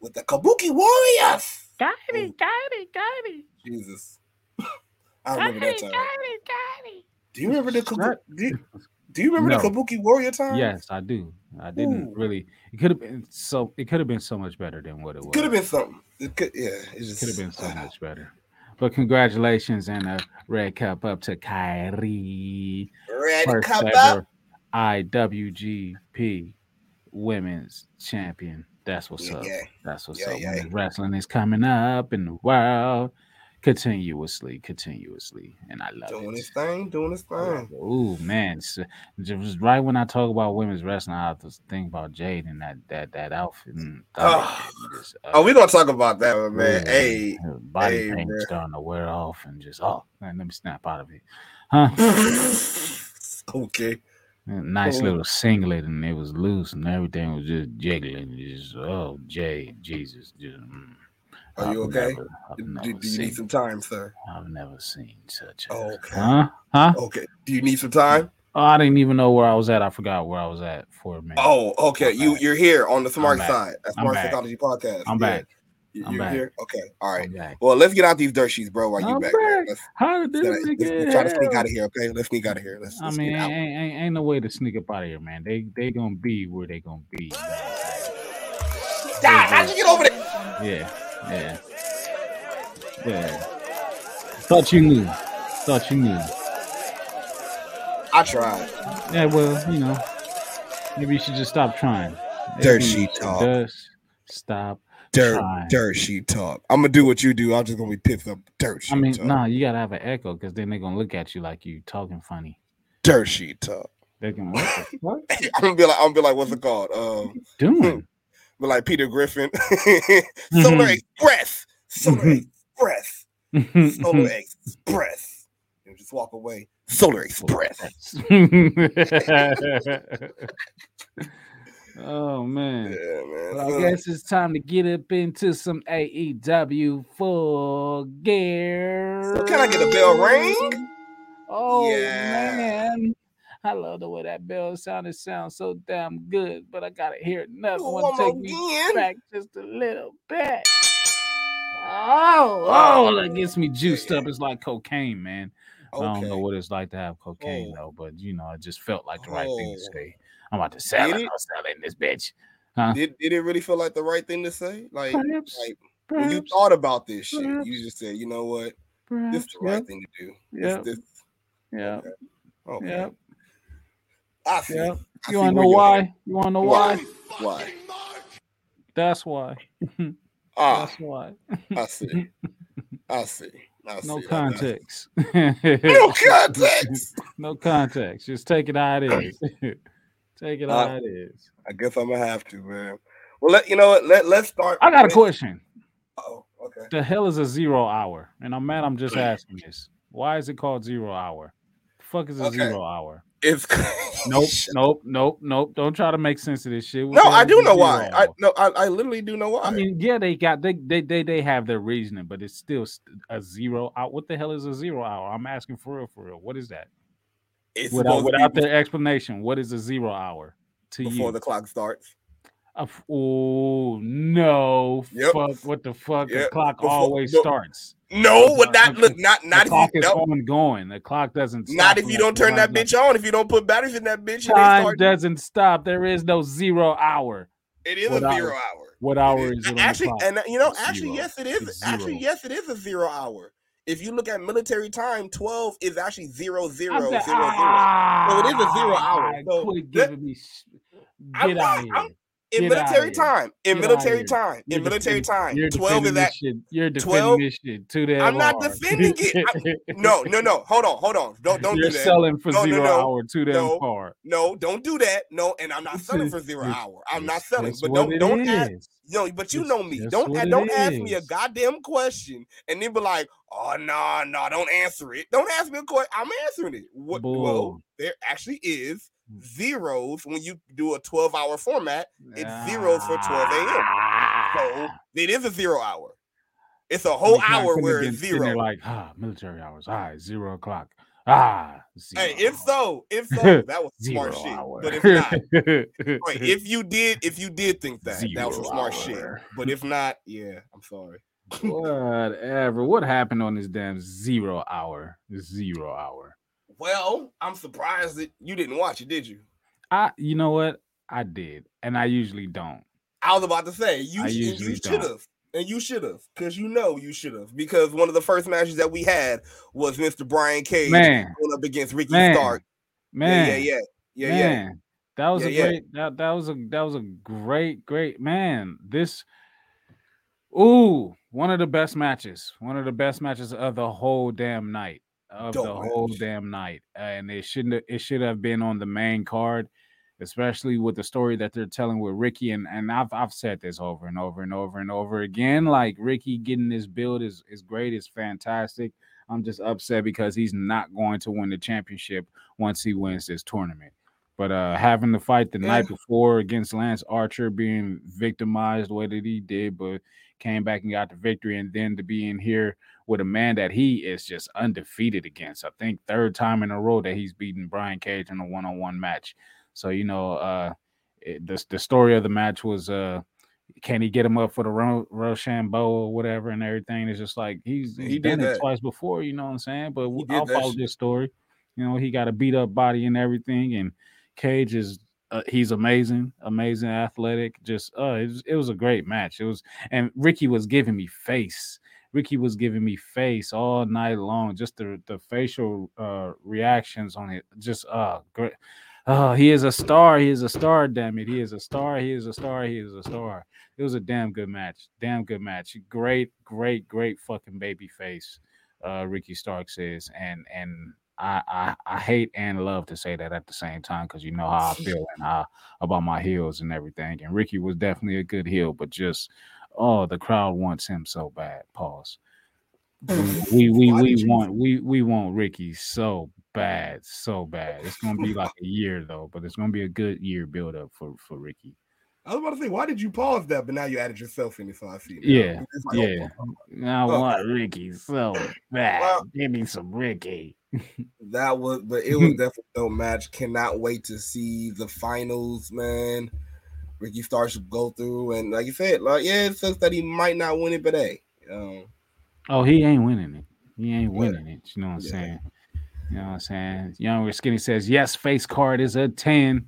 with the Kabuki Warriors. Got it, got it, got it. Jesus, I Got remember that time. got it, got it. Do you remember the Kabuki? Do you, do you remember the Kabuki Warrior time? yes, I do. I didn't Ooh. really. It could have been so. It could have been so much better than what it was. It could have been something. It could, yeah, it just Could have been so much better. But congratulations and a red cup up to Kairi. Red First cup ever up. IWGP Women's Champion. That's what's Yeah, up. yeah. That's what's Yeah, up. yeah. Women's wrestling is coming up in the world continuously, continuously, and I love Doing it. his thing, doing his thing. Oh man, just right when I talk about women's wrestling, I have to think about Jade and that that that outfit. Oh. just, Oh, we're gonna talk about that one, man. yeah, Hey, body hey, paint man. starting to wear off, and just oh man, let me snap out of it, huh? okay. Nice Oh. little singlet, and it was loose, and everything was just jiggling. Just oh, Jay, Jesus, just. mm. Are you I've okay? never- Do, do you seen- need some time, sir? I've never seen such a. Oh, okay. Huh? Huh? Okay. Do you need some time? Oh, I didn't even know where I was at. I forgot where I was at for a minute. Oh, okay. I'm You back. you're here on the Smark. Side. I'm Smark. Psychology Podcast. I'm Yeah. back. You- I'm You're back. here. Okay. All right. Well, let's get out these dirt sheets, bro. While you I'm back, back. Let's, How did this let's, let's try to sneak out of here. Okay. Let's sneak out of here. Let's, I let's mean, get ain't, ain't, ain't no way to sneak up out of here, man. They they gonna be where they gonna be. God, how'd you get over there? Yeah, yeah, you knew. Thought you knew. I tried. Yeah, well, you know, maybe you should just stop trying. Dirt Maybe sheet talk. Just stop. Dirt, Trying. dirt sheet talk. I'm gonna do what you do. I'm just gonna be pissed up. Dirt sheet I mean, talk. nah, you gotta have an echo because then they're gonna look at you like you talking funny. Dirt sheet talk. They're gonna what the fuck I'm gonna be like, I'm gonna be like, what's it called? Um, doing? Be like Peter Griffin, Mm-hmm. Solar Express, Solar mm-hmm. Express, mm-hmm. Solar mm-hmm. Express. And just walk away. Solar Express. oh man. Yeah, man. Well, I guess it's time to get up into some AEW full gear. So can I get a bell ring? Oh Yeah. man. I love the way that bell sounded. Sounds so damn good, but I gotta hear another one. One Take me back just a little bit. Oh, oh, that gets me juiced up. It's like cocaine, man. I don't know what it's like to have cocaine Oh. though, but you know, it just felt like the right thing to Oh. say. I'm about to sell Did it. it? I'm selling this bitch. Huh? Did, did it really feel like the right thing to say? Like, Perhaps, like when you thought about this shit, perhaps, you just said, you know what? perhaps, This is the right yep, thing to do. Yeah, yep, okay. yep, I see. I You wanna know why? You wanna know Why? why? That's why. Ah, That's why. I see. I see. I. No that- context. No context. no context. Just take it how it is. take it Uh, how it is. I guess I'm gonna have to, man. Well, let you know what. Let Let's start. I got a question. Oh, okay. The hell is a zero hour? And I'm mad I'm just asking this. Why is it called zero hour? The fuck is a Okay. zero hour? It's Nope, nope, nope, nope. Don't try to make sense of this shit. What No, I do know why. I no, I, I literally do know why. I mean, yeah, they got they they they they have their reasoning, but it's still a zero out. What the hell is a zero hour? I'm asking for real, for real. What is that? it's Without without their explanation, what is a zero hour to before you? the clock starts. F- oh no! Yep. Fuck! What the fuck? The clock before- always no, starts. No, what not look not not the if clock you is no, on going. The clock doesn't. not if you don't turn that bitch on. If you don't put batteries in that bitch, Time doesn't stop. There is no zero hour. it is what a zero hour. What It hour is. it actually, and you know, It's actually, zero. yes, it is. Actually, yes, it is a zero hour. If you look at military time, twelve is actually zero zero I'm zero the- zero. ah, So it is a zero hour. So quit giving me. sh- I'm Get out not- of here. I'm- in military time. In Get military time. In military time. You're Twelve is defending that. shit. You're defending 12 this shit too damn I'm not hard. defending it. No, no, no. Hold on, hold on. Don't don't You're do that. selling for No, no, zero no. hour too damn No. hard. No, don't do that. No, and I'm not selling is- for zero hour. I'm not selling. that's But don't don't ask. is. Yo, but you know me. that's Don't don't ask me a goddamn question and then be like, oh no, nah, no, nah, don't answer it. Don't ask me a question. I'm answering it. What well, there actually is zeros when you do a 12 hour format. It's zeros for 12 a.m. So it is a zero hour. It's a whole hour where it's zero. Like ah, military hours. All right, zero o'clock. Ah, zero Hey, if so, if so, that was zero smart shit. hour. But if not, Wait, if you did, if you did think that, that was Zero smart shit. But if not, yeah, I'm sorry. Whatever. What happened on this damn zero hour? Zero hour. Well, I'm surprised that you didn't watch it, did you? I, you know what? I did, and I usually don't. I was about to say you, I sh- usually you should have, and you should have, because you know you should have, because one of the first matches that we had was Mr. Brian Cage Man, going up against Ricky Man, Stark. man, yeah, yeah, yeah, yeah, yeah. That was Yeah, a yeah. great. That that was a that was a great great man. This, ooh, one of the best matches. One of the best matches of the whole damn night. Of the Dope whole damn night, and it shouldn't. have- It should have been on the main card, especially with the story that they're telling with Ricky. And and I've I've said this over and over and over and over again. Like Ricky getting this build is is great. Is fantastic. I'm just upset because he's not going to win the championship once he wins this tournament. But uh having to fight the night before against Lance Archer, being victimized the way that he did, but came back and got the victory, and then to be in here with a man that he is just undefeated against. I think third time in a row that he's beaten Brian Cage in a one-on-one match. So you know, uh it, the the story of the match was uh can he get him up for the Ro- Rochambeau or whatever and everything? It's just like he's, He he's did done it that. twice before, you know what I'm saying? But He I'll follow shit. this story. You know, he got a beat up body and everything, and Cage is uh, he's amazing, amazing, athletic. Just uh, it was, it was a great match. It was, and Ricky was giving me face. Ricky was giving me face all night long. Just the the facial uh reactions on it, just uh great. Oh, he is a star. He is a star. Damn it, he is a star. He is a star. He is a star. It was a damn good match. Damn good match. Great, great, great fucking baby face. Uh, Ricky Starks is, and and I, I I hate and love to say that at the same time because you know how I feel and how about my heels and everything. And Ricky was definitely a good heel, but just oh, the crowd wants him so bad. Pause. Mm. We we Why we want we we want Ricky so bad, so bad. It's gonna be like a year though, but it's gonna be a good year build up for for Ricky. I was about to say, why did you pause that? But now you added yourself in it, so I see. now. Yeah, like, oh, yeah. I Oh. want oh. Ricky so bad. Well- Give me some Ricky. That was, but it was definitely no match. Cannot wait to see the finals, man. Ricky Starks should go through, and like you said, like yeah, it sucks that he might not win it, but hey, um, Oh, he ain't winning it. He ain't Yeah. winning it. You know what I'm Yeah. saying? You know what I'm saying? Younger Skinny says, yes, face card is a 10.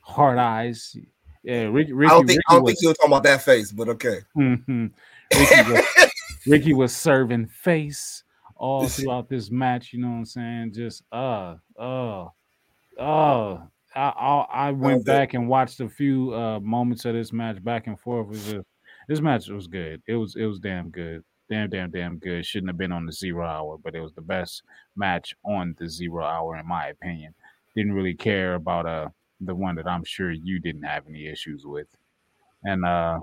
Hard eyes. Yeah, Ricky, Ricky, I don't think Ricky I don't was, think he was talking about that face, but okay. Mhm. Ricky, was, Ricky was serving face all throughout this match. You know what I'm saying? Just uh, uh, uh. I I, I went back and watched a few uh moments of this match back and forth. Was just, this match was good. It was it was damn good. Damn, damn, damn good. Shouldn't have been on the zero hour, but it was the best match on the zero hour, in my opinion. Didn't really care about uh the one that I'm sure you didn't have any issues with. And uh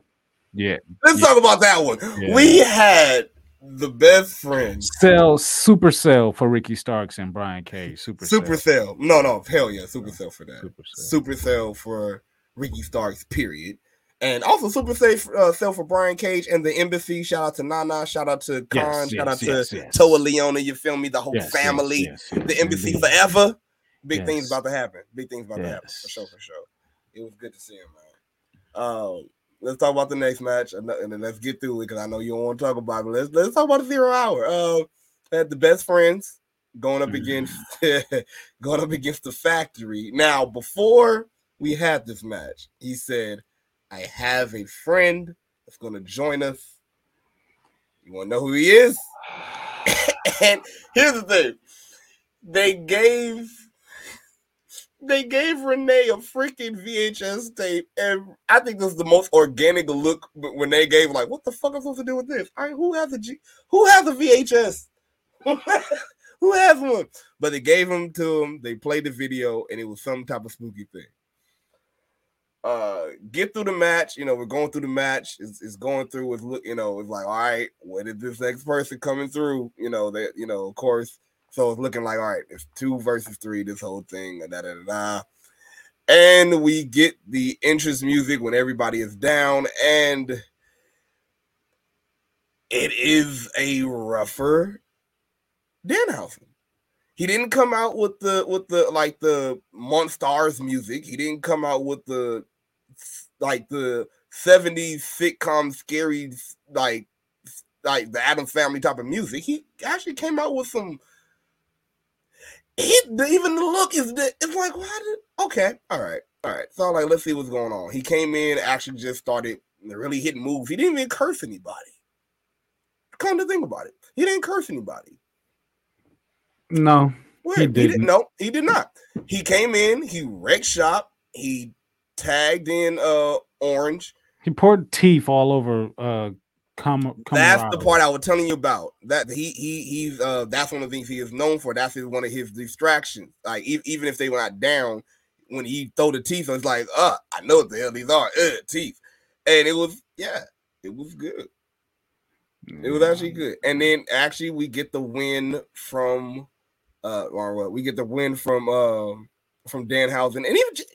yeah, Let's Yeah. talk about that one. Yeah. We had the best friend, Sell super sell for Ricky Starks and Brian Cage. Super Supercell. No, no, hell yeah, Supercell for that. Super sell. Supercell for Ricky Starks, period. And also Supercell uh, sell for Brian Cage and the embassy. Shout out to Nana. Shout out to Kaun. Yes, shout out yes, yes, to yes. Toa Liona. You feel me? The whole Yes, yes, family. yes, yes, the embassy forever. Big Yes. things about to happen. Big things about to happen for sure, for sure. It was good to see him, man. Um, let's talk about the next match and and then let's get through it because I know you don't want to talk about it. Let's let's talk about the zero hour. Uh, had the best friends going up against going up against the factory. Now, before we had this match, he said, "I have a friend that's going to join us. You want to know who he is?" and here's the thing: they gave they gave Renee a freaking VHS tape, and I think this is the most organic look when they gave like, what the fuck am I supposed to do with this? Right, who has a G? Who has a VHS? who has one? But they gave them to him. They played the video, and it was some type of spooky thing. Uh, get through the match. You know, we're going through the match. It's, it's going through with look. You know, it's like, all right, what is this next person coming through? You know that. You know, of course so it's looking like all right, it's two versus three, this whole thing, da da da da. And we get the entrance music when everybody is down, and it is a rougher Danhausen. He didn't come out with the with the like the Monstars music. He didn't come out with the like the 70s sitcom scary like like the Addams family type of music. He actually came out with some he, the even the look is the, it's like why did okay all right all right. So like let's see what's going on. He came in actually just started really hitting moves. He didn't even curse anybody. Come to think about it he didn't curse anybody. No Wait, he, didn't. he didn't. no he did not. He came in he wrecked shop he tagged in uh orange. He poured teeth all over uh Come, that's the part I was telling you about. That he he he's uh that's one of the things he is known for. That's his, one of his distractions. Like e- even if they were not down, when he throw the teeth, it's like, uh, I know what the hell these are, uh, teeth. And it was yeah, it was good. It was actually good. And then actually we get the win from uh or what we get the win from uh, from Danhausen. And even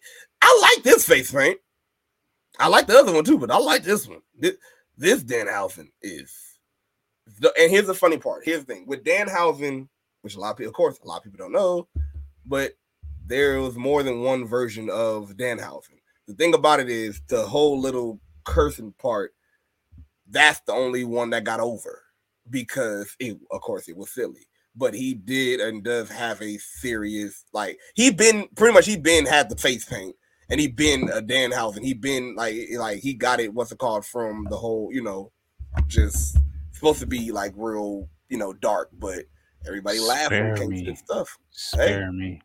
I like this face paint. I like the other one too, but I like this one. This, this Danhausen is, the, and here's the funny part. Here's the thing with Danhausen, which a lot of people, of course, a lot of people don't know, but there was more than one version of Danhausen. The thing about it is the whole little cursing part. That's the only one that got over because it, of course, it was silly. But he did and does have a serious like he been pretty much he been had the face paint and he been a Danhausen. He been like like he got it. What's it called from the whole? You know, just supposed to be like real. You know, dark, but everybody laughed and stuff. Spare hey. me.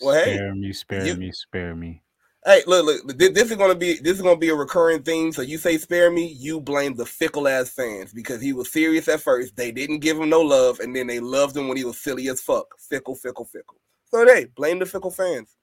Well, hey, spare me, spare you, me, spare me. Hey, look, look. This is gonna be this is gonna be a recurring theme. So you say spare me, you blame the fickle ass fans because he was serious at first. They didn't give him no love, and then they loved him when he was silly as fuck. Fickle, fickle, fickle. So they blame the fickle fans.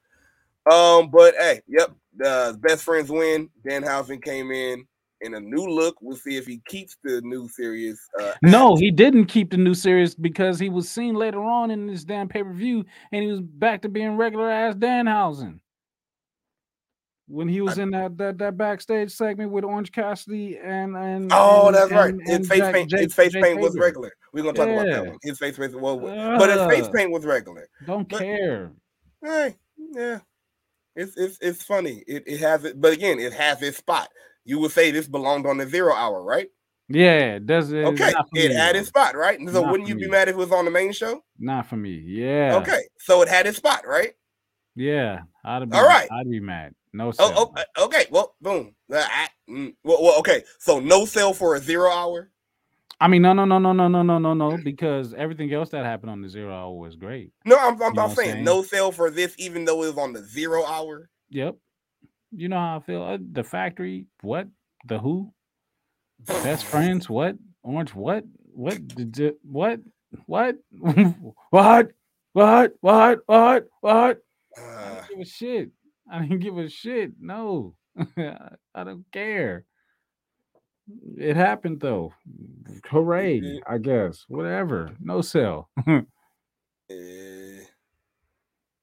Um, but hey, yep, the best friends win. Dan Danhausen came in in a new look. We'll see if he keeps the new series. Uh, no, he didn't keep the new series because he was seen later on in this damn pay per view, and he was back to being regular ass Danhausen. When he was I, in that, that that backstage segment with Orange Cassidy and and oh, and, that's right. his face Jack, paint, Jake, his face Jake paint was regular. We're gonna talk yeah. about that one. His face paint, well, uh, but his face paint was regular. Don't but, care. Hey, yeah, it's it's it's funny. It it has it, but again, it has its spot. You would say this belonged on the zero hour, right? Yeah, does it? Okay, it had its spot, right? So not wouldn't you be mad if it was on the main show? Not for me. Yeah. Okay, so it had its spot, right? Yeah, I'd be. All right, I'd be mad. No sell. Oh, oh, okay. Well, boom. Uh, I, mm, well, well, okay. So no sale for a zero hour. I mean, no, no, no, no, no, no, no, no, no, because everything else that happened on the zero hour was great. No, I'm, I'm, I'm saying, saying, no sale for this, even though it was on the zero hour. Yep. You know how I feel. Uh, the factory, what? The who? Best friends, what? Orange, what? What? Did what? What? what? What? What? What? What? Uh, I don't give a shit. I didn't give a shit. No, I don't care. It happened though. Hooray! I guess. Whatever. No sell. eh,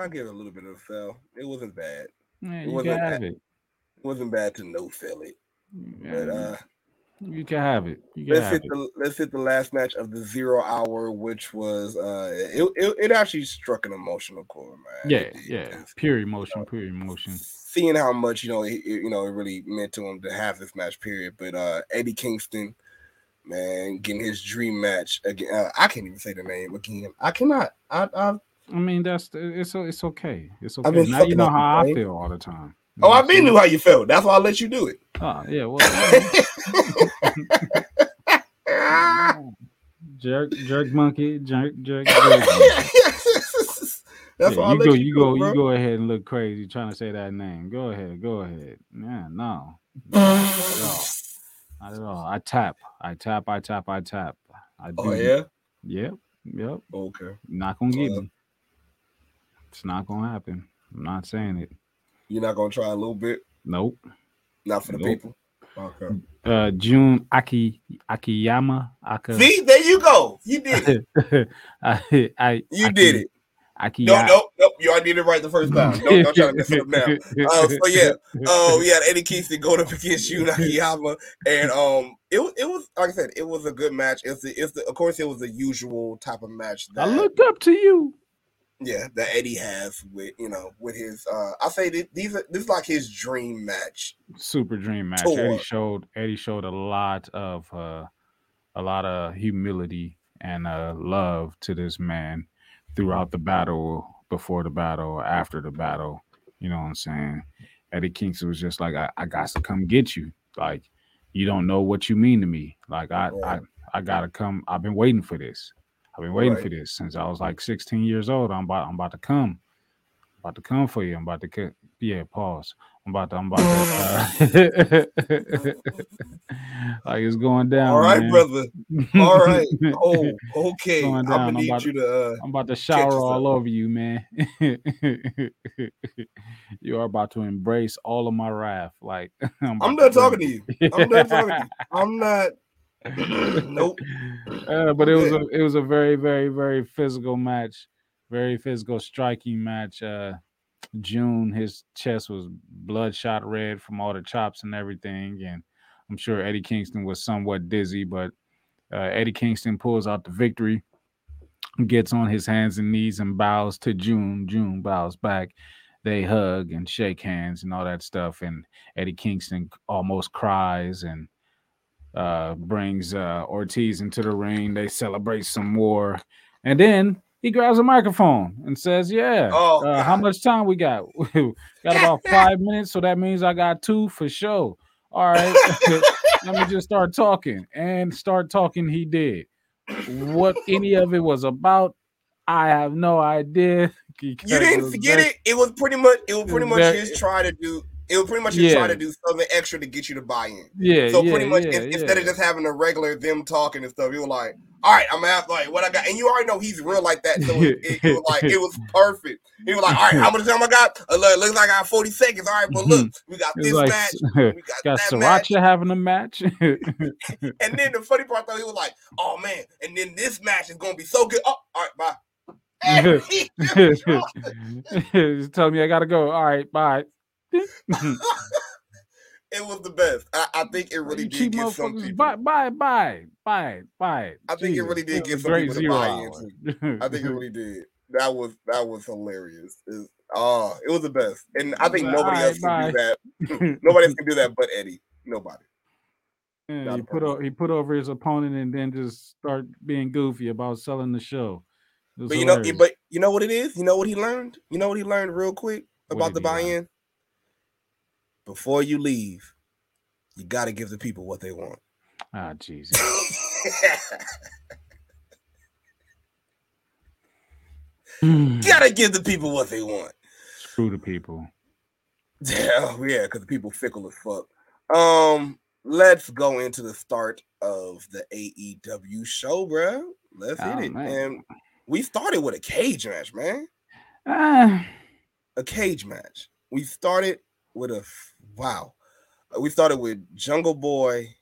I give it a little bit of a sell. It wasn't bad. Yeah, you can have it. It wasn't bad to no sell it. Yeah, but uh you can have it. Can let's have hit it. the let's hit the last match of the zero hour, which was uh it it, it actually struck an emotional chord, man. Yeah, yeah, pure emotion, pure emotion. Seeing how much you know, it, you know, it really meant to him to have this match, period. But uh Eddie Kingston, man, getting his dream match again. Uh, I can't even say the name again. I cannot. I I, I mean, that's it's it's okay. It's okay. Now you know how I feel all the time. Oh, I been knew how you felt. That's why I let you do it. Oh yeah, well. jerk, jerk monkey, jerk, jerk. jerk. That's Yeah, all. you go, you do go, bro. you go ahead and look crazy trying to say that name. Go ahead, go ahead. Yeah, no, not at all. Not at all. I tap, I tap, I tap, I tap. I do. Oh yeah. Yep, yep. Okay. Not gonna get Uh, me. It's not gonna happen. I'm not saying it. You're not gonna try a little bit, Nope. not for the Nope. people. Okay. Uh, Jun Aki Akiyama. Aka, See, there you go. You did it. I, I, You Aki- did it. Aki, No, no, no. You already did it right the first time. Don't, don't try to mess it up now. Uh, so yeah, oh yeah, Eddie Kingston going up against Yuna Akiyama, and um, it it was like I said, it was a good match. It's the, it's the, of course it was the usual type of match I that looked up to you. Yeah that Eddie has with you know with his uh I say that these are this is like his dream match. Super dream match. Tour. Eddie showed Eddie showed a lot of uh, a lot of humility and uh, love to this man throughout the battle, before the battle, after the battle. You know what I'm saying? Eddie Kingston was just like, I, I got to come get you. Like, you don't know what you mean to me. Like, I, Right. I, I gotta come. I've been waiting for this. I've been waiting Right. for this since I was like 16 years old. I'm about, I'm about to come. about to come for you. I'm about to get. Yeah, pause. I'm about to. I'm about to. Uh, like it's going down. All right, man. brother. All right. Oh, okay. I'm gonna I'm need you to. uh I'm about to shower all over you, man. you are about to embrace all of my wrath. Like I'm, I'm done talking to you. I'm done talking to you. I'm not. Nope. Uh, but it was a it was a very very very physical match, very physical striking match. Uh, Jun his chest was bloodshot red from all the chops and everything, and I'm sure Eddie Kingston was somewhat dizzy, but uh, Eddie Kingston pulls out the victory, gets on his hands and knees and bows to Jun. Jun bows back. They hug and shake hands and all that stuff, and Eddie Kingston almost cries and uh, brings uh, Ortiz into the ring. They celebrate some more, and then he grabs a microphone and says, "Yeah, Oh, uh, how much time we got? got about five minutes, so that means I got two for sure. All right, let me just start talking and start talking. He did what any of it was about. I have no idea. You didn't forget it. It was pretty much. It was pretty much his try to do. It was pretty much his try to do something extra to get you to buy in. Yeah, So yeah, pretty much, yeah, in- instead of just having a regular them talking and stuff, you were like, "All right, I'm gonna have like what I got," and you already know he's real like that. So it, it, it was like it was perfect. He was like, "All right, how much time I got? Uh, look, looks like I got 40 seconds. All right, but look, we got this like match, we got, got that match." Sriracha having a match. And then the funny part though, he was like, "Oh man!" And then this match is gonna be so good. Oh, all right, bye. And he just dropped it. Just tell me I gotta go. All right, bye. it was the best. I, I think it really you did get some people. Bye, bye, bye, bye, bye. I think it really did Jesus, get some great people to buy hour. I think it really did. That was that was hilarious. It, oh, ah, it was the best, and I think nobody else can do that. nobody else can do that but Eddie. Nobody. Yeah, he put o- he put over his opponent and then just start being goofy about selling the show. But you know, but you know what it is. You know what he learned. You know what he learned real quick about the he learn? Before you leave, you got to give the people what they want. ah, Jesus. gotta give the people what they want. Screw the people. Yeah, yeah, because people fickle as fuck. Um, let's go into the start of the AEW show, bro. Let's Oh, hit it. man. And we started with a cage match, man. Ah, A cage match. We started with a wow. Uh, We started with Jungle Boy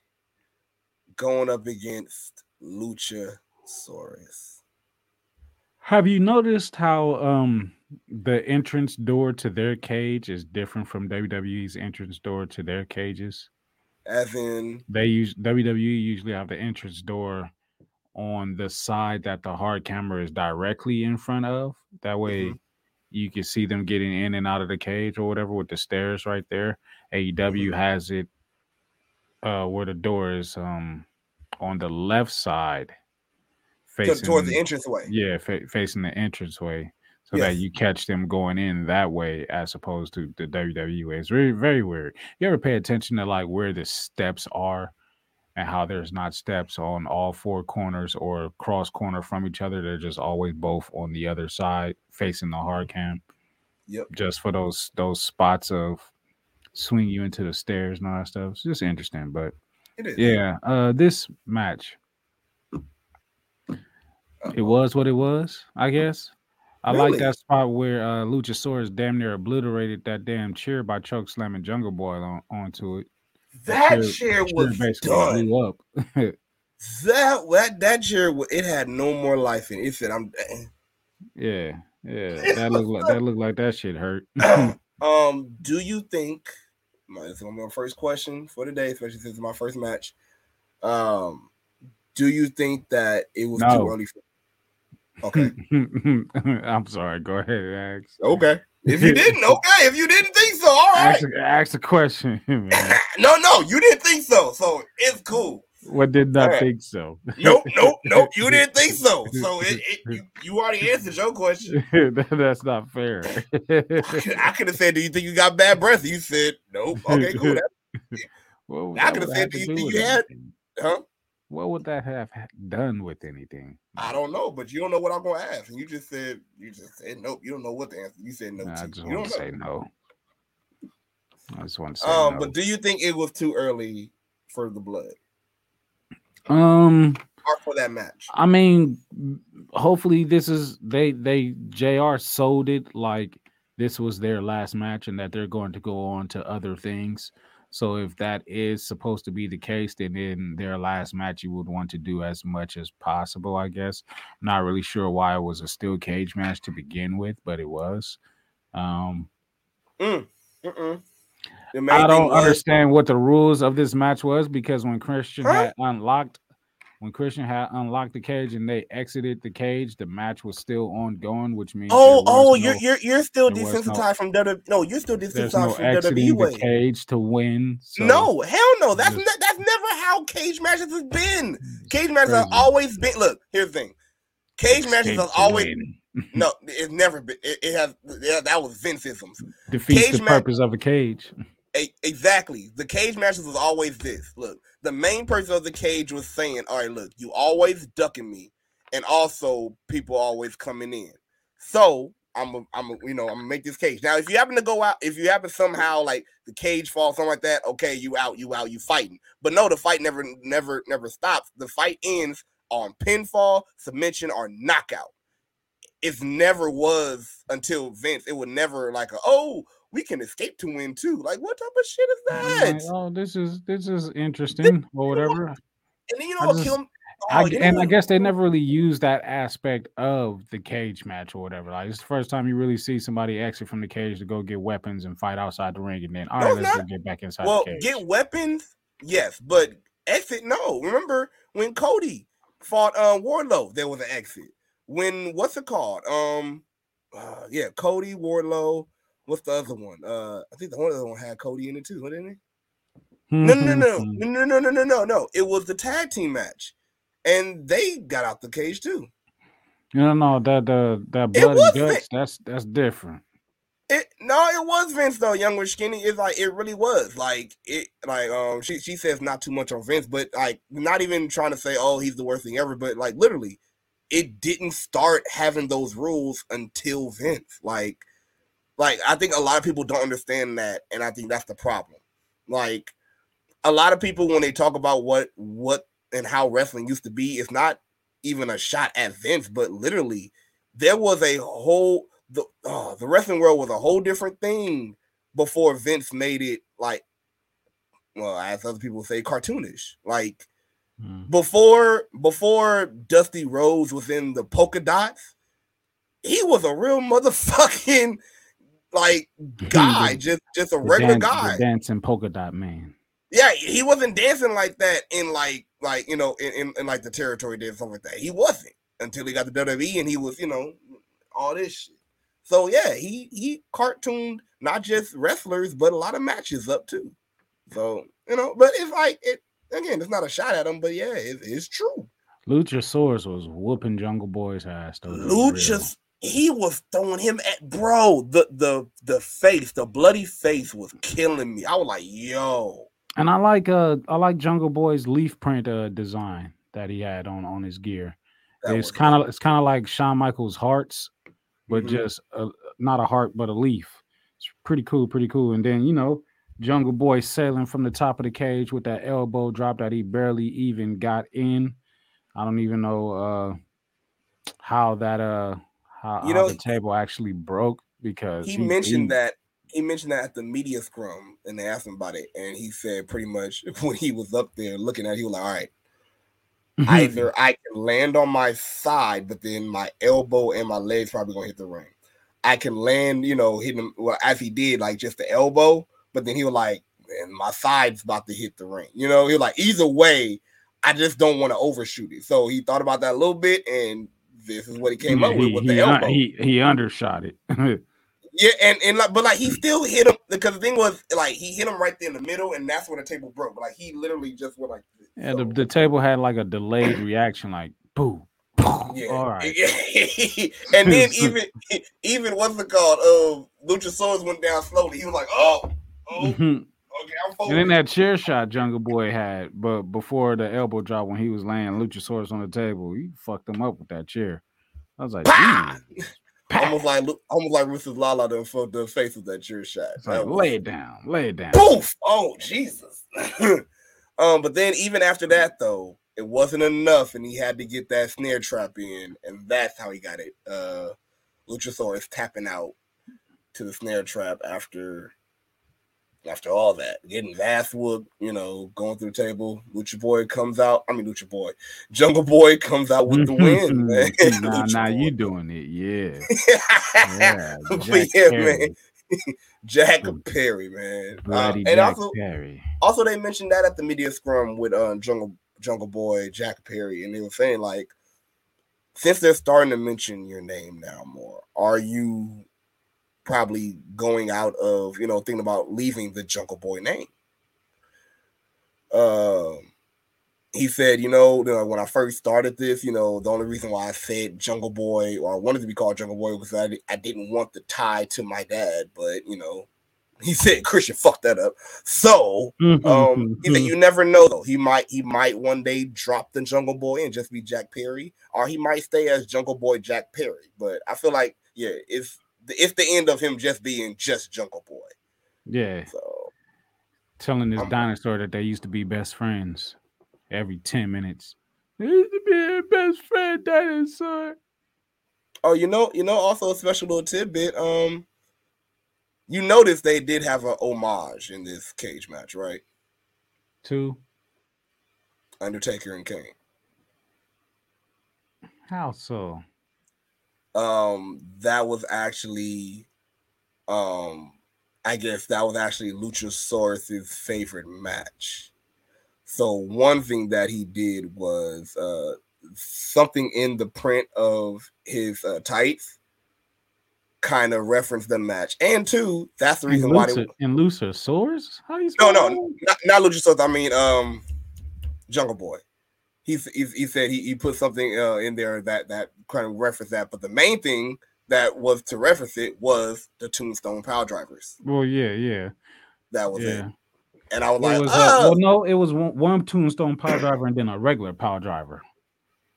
going up against Luchasaurus. have you noticed how um the entrance door to their cage is different from WWE's entrance door to their cages? As in, They use WWE usually have the entrance door on the side that the hard camera is directly in front of. That way you can see them getting in and out of the cage or whatever with the stairs right there. AEW has it uh where the door is um on the left side facing towards the entranceway. yeah, fa- facing the entranceway, so that you catch them going in that way as opposed to the WWE way. It's very, very weird. You ever pay attention to like where the steps are and how there's not steps on all four corners or cross corner from each other. They're just always both on the other side facing the hard cam. Yep. Just for those those spots of swing you into the stairs and all that stuff. It's just interesting, but It is. yeah, uh this match it was what it was, I guess. I like that spot where uh Luchasaurus damn near obliterated that damn chair by choke slamming Jungle Boy on, onto it. That chair- chair chair was basically done. up. That that that chair, it had no more life in it. It said, "I'm." yeah, yeah. That looked like that looked like that shit hurt. um, do you think? My, this is gonna be my first question for today, especially since it's my first match. Um, do you think that it was too early? For, okay, I'm sorry. Go ahead, ask. okay. If you didn't, okay. If you didn't think so, all right. Ask, ask a question, man. No, no, you didn't think so, so it's cool. What did not Alright. think so? Nope, nope, nope. You didn't think so, so it, it you, you already answered your question. That's not fair. I could have said, "Do you think you got bad breath?" You said, "Nope." Okay, cool. I could've said, do you think you had- huh? What would that have done with anything? I don't know, but you don't know what I'm gonna ask, and you just said you just said nope. You don't know what the answer. You said no. Nah, I just You want don't to say no. I just want to say Um, no. but do you think it was too early for the blood um, or for that match? I mean, hopefully this is they they Jr. sold it like this was their last match and that they're going to go on to other things. So if that is supposed to be the case, then in their last match you would want to do as much as possible, I guess. Not really sure why it was a steel cage match to begin with, but it was. Um main I don't understand what the rules of this match was because when Christian Huh? had unlocked when Christian had unlocked the cage and they exited the cage, the match was still ongoing, which means Oh, oh, was oh, you're no- you're you're still there was no- desensitized from WWE. No, you're still desensitized no from exiting WWE the way. cage to win. so no, hell no. That's just- ne- that's never how cage matches has been. Cage matches have always been. Look, here's the thing. Cage matches escape have always no. It's never been. It, it has. Yeah, that was Vinceisms. defeats cage the match- purpose of a cage. E- exactly. The cage matches was always this. Look, the main person of the cage was saying, "All right, look, you always ducking me, and also people always coming in. So I'm, a, I'm, a, you know, I'm gonna make this cage. Now, if you happen to go out, if you happen somehow like the cage falls, something like that, okay, you out, you out, you fighting. But no, the fight never, never, never stops. The fight ends on pinfall, submission, or knockout. It never was until Vince. It would never like a oh we can escape to win too. Like what type of shit is that? like, oh, this is this is interesting or whatever. And then you I know what just- kill him? I, Oh, know and I guess they never really use that aspect of the cage match or whatever. Like it's the first time you really see somebody exit from the cage to go get weapons and fight outside the ring, and then all No, right, let's go get back inside Well, the cage. get weapons, yes, but exit, no. Remember when Cody fought uh, Wardlow, there was an exit. When what's it called? Um, uh, yeah, Cody Wardlow. What's the other one? Uh, I think the one other one had Cody in it too, didn't it? No, no, no, no, no, no, no, no, no, no. It was the tag team match, and they got out the cage too. no, no, that the that It bloody guts. That's that's different. It no, it was Vince though. Young with skinny. It's like it really was. Like it. Like um, she she says not too much on Vince, but like not even trying to say oh he's the worst thing ever. But like literally, it didn't start having those rules until Vince. Like, like I think a lot of people don't understand that, and I think that's the problem. Like a lot of people when they talk about what what and how wrestling used to be, it's not even a shot at Vince, but literally there was a whole the oh, the wrestling world was a whole different thing before Vince made it like well, as other people say, cartoonish. Like Mm. before before Dusty Rhodes was in the polka dots, he was a real motherfucking like guy, The- just just a regular dan- the guy. dancing polka dot man. Yeah, he wasn't dancing like that in like like you know in, in, in like the territory did something like that. He wasn't until he got the WWE and he was you know all this shit. So yeah, he he cartooned not just wrestlers but a lot of matches up too. So you know, but it's like it again. It's not a shot at him, but yeah, it, it's true. Luchasaurus was whooping Jungle Boy's ass. Luchas, he was throwing him at bro. The the the face, the bloody face was killing me. I was like, yo. And I like uh I like Jungle Boy's leaf print uh design that he had on on his gear. That it's kind of it's kind of like Shawn Michaels' hearts, but Mhm. just a, not a heart but a leaf. It's pretty cool, pretty cool. And then you know, Jungle Boy sailing from the top of the cage with that elbow drop that he barely even got in. I don't even know uh how that uh how, You how know, the table actually broke because he mentioned that he mentioned that at the media scrum and they asked him about it and he said pretty much when he was up there looking at it, he was like all right either i can land on my side but then my elbow and my legs probably gonna hit the ring. I can land you know hitting him well as he did like just the elbow but then he was like and my side's about to hit the ring you know he was like either way i just don't want to overshoot it. So he thought about that a little bit and this is what he came up with he, with he, the elbow he he undershot it. Yeah, and, and like, but like he still hit him because the thing was like he hit him right there in the middle, and that's when the table broke. But like he literally just went like, this. Yeah, the, So, the table had like a delayed reaction, like boom. yeah. All right. and then even even what's it called? Uh, Luchasaurus went down slowly. He was like, oh, oh, okay, and I'm folding. then that chair shot Jungle Boy had, but before the elbow drop when he was laying Luchasaurus on the table, he fucked him up with that chair. I was like, almost like almost like Mrs. Lala done fucked the face with that chair shot. Like, was- lay it down, lay it down. Poof! Oh Jesus. um, but then even after that though, it wasn't enough, and he had to get that snare trap in, and that's how he got it. Uh Luchasaurus tapping out to the snare trap after after all that, getting ass whooped, you know, going through the table. Lucha Boy comes out. I mean, Lucha Boy, Jungle Boy comes out with the win. man. nah, Lucha nah, Boy. you doing it, yeah, yeah. But Jack yeah, Perry, man. Jack. Perry, man. Uh, and also, Perry. also they mentioned that at the media scrum with um Jungle Jungle Boy, Jack Perry, and they were saying like, since they're starting to mention your name now more, are you probably going out of you know thinking about leaving the Jungle Boy name? Um, he said, you know, when I first started this, you know, the only reason why I said Jungle Boy or I wanted to be called Jungle Boy was I, I didn't want the tie to my dad, but you know, he said Christian fucked that up. So um, he said you never know though. He might he might one day drop the Jungle Boy and just be Jack Perry, or he might stay as Jungle Boy Jack Perry. But I feel like yeah, it's it's the end of him just being just Jungle Boy. yeah, So telling this I'm- dinosaur that they used to be best friends every 10 minutes. They used to be best friend dinosaur. oh, you know, you know, also a special little tidbit. Um, you notice they did have a homage in this cage match, right? Two. Undertaker and Kane. How so? Um that was actually um i guess that was actually luchasaurus's favorite match. So one thing that he did was uh something in the print of his uh, tights kind of referenced the match. And two that's the reason in, why they Lucer, in Lucersaurus? How you no no not, not luchasaurus i mean um jungle boy he's, he's he said he, he put something uh, in there that that kind of referenced that but the main thing that was to reference it was the tombstone power drivers. Well, yeah, yeah, that was yeah. it and i was It like was, uh, oh, well, no, it was one, one tombstone power driver and then a regular power driver.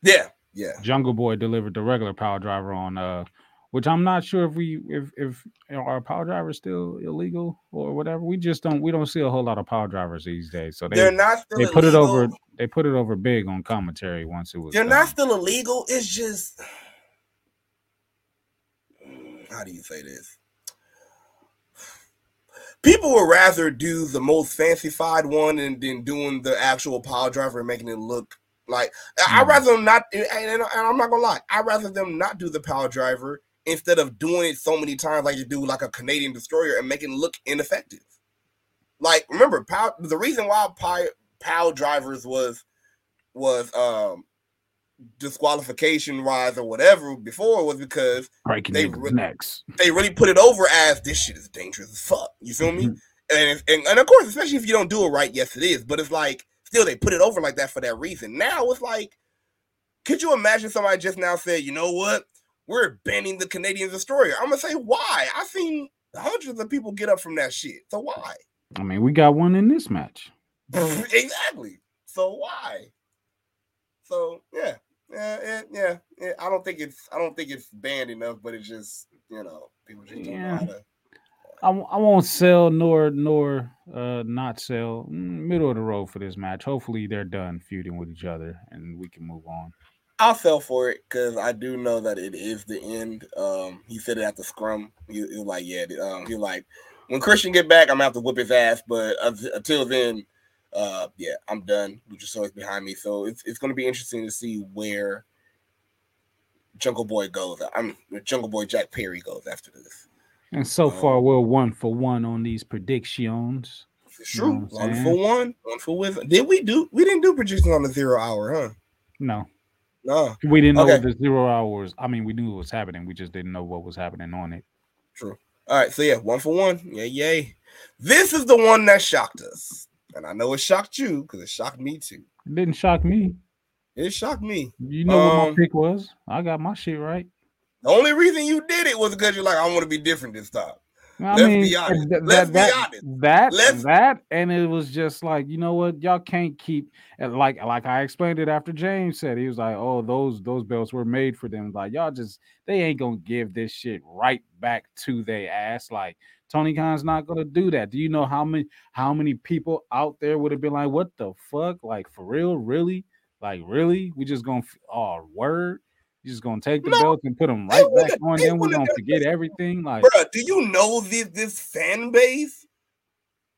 yeah yeah. Jungle Boy delivered the regular power driver on uh which I'm not sure if we if if you know, our power drivers still illegal or whatever. We just don't we don't see a whole lot of power drivers these days. So they they're not still they put it over they put it over big on commentary once it was they're done. not still illegal it's just how do you say this people would rather do the most fancified one and then doing the actual power driver and making it look like I- I'd hmm. rather them not and, and I'm not gonna lie, I'd rather them not do the power driver instead of doing it so many times like you do like a Canadian destroyer and making it look ineffective. Like remember, power the reason why power, power drivers was was um disqualification wise or whatever before was because breaking they re- necks. they really put it over as this shit is dangerous as fuck. You feel me? Mhm. And, and and of course, especially if you don't do it right, yes, it is. But it's like still they put it over like that for that reason. Now it's like, could you imagine somebody just now said, you know what, we're banning the Canadian destroyer? I'm gonna say why. I've seen hundreds of people get up from that shit. So why? I mean, we got one in this match. exactly. So why? So yeah, yeah, yeah, yeah, yeah. I don't think it's I don't think it's banned enough, but it's just you know people just don't know how to. I, I won't sell nor nor uh not sell mm, middle of the road for this match. Hopefully they're done feuding with each other and we can move on. I'll sell for it because I do know that it is the end. Um, he said it at the scrum. He, he was like, yeah, um, he was like, when Christian get back, I'm gonna have to whip his ass. But unt- until then, uh, yeah, I'm done. Luchasaurus behind me, so it's it's gonna be interesting to see where Jungle Boy goes. I'm Jungle Boy Jack Perry goes after this. And so Um, far we're one for one on these predictions. It's You know true. one for one, one for with. Did we do? We didn't do predictions on the zero hour, huh? No, No, we didn't know the zero hours. I mean, we knew it was happening. We just didn't know what was happening on it. true. All right, so yeah, one for one. Yeah, yay. This is the one that shocked us, and I know it shocked you because it shocked me too. It didn't shock me. It shocked me. You know what my Um, pick was? I got my shit right. The only reason you did it was because you're like, I want to be different this time. I Let's mean, be honest. th- Let's that, be that, honest. That, Let's- that, and it was just like, you know what, y'all can't keep uh, like like I explained it after James said he was like, oh, those those belts were made for them. Like y'all just they ain't gonna give this shit right back to their ass. Like Tony Khan's not gonna do that. Do you know how many how many people out there would have been like, what the fuck? Like for real, really? Like really? We just gonna f- oh word. You just gonna take the No, belts and put them right back on Then. We're gonna forget everything. Like Bruh, do you know this this fan base?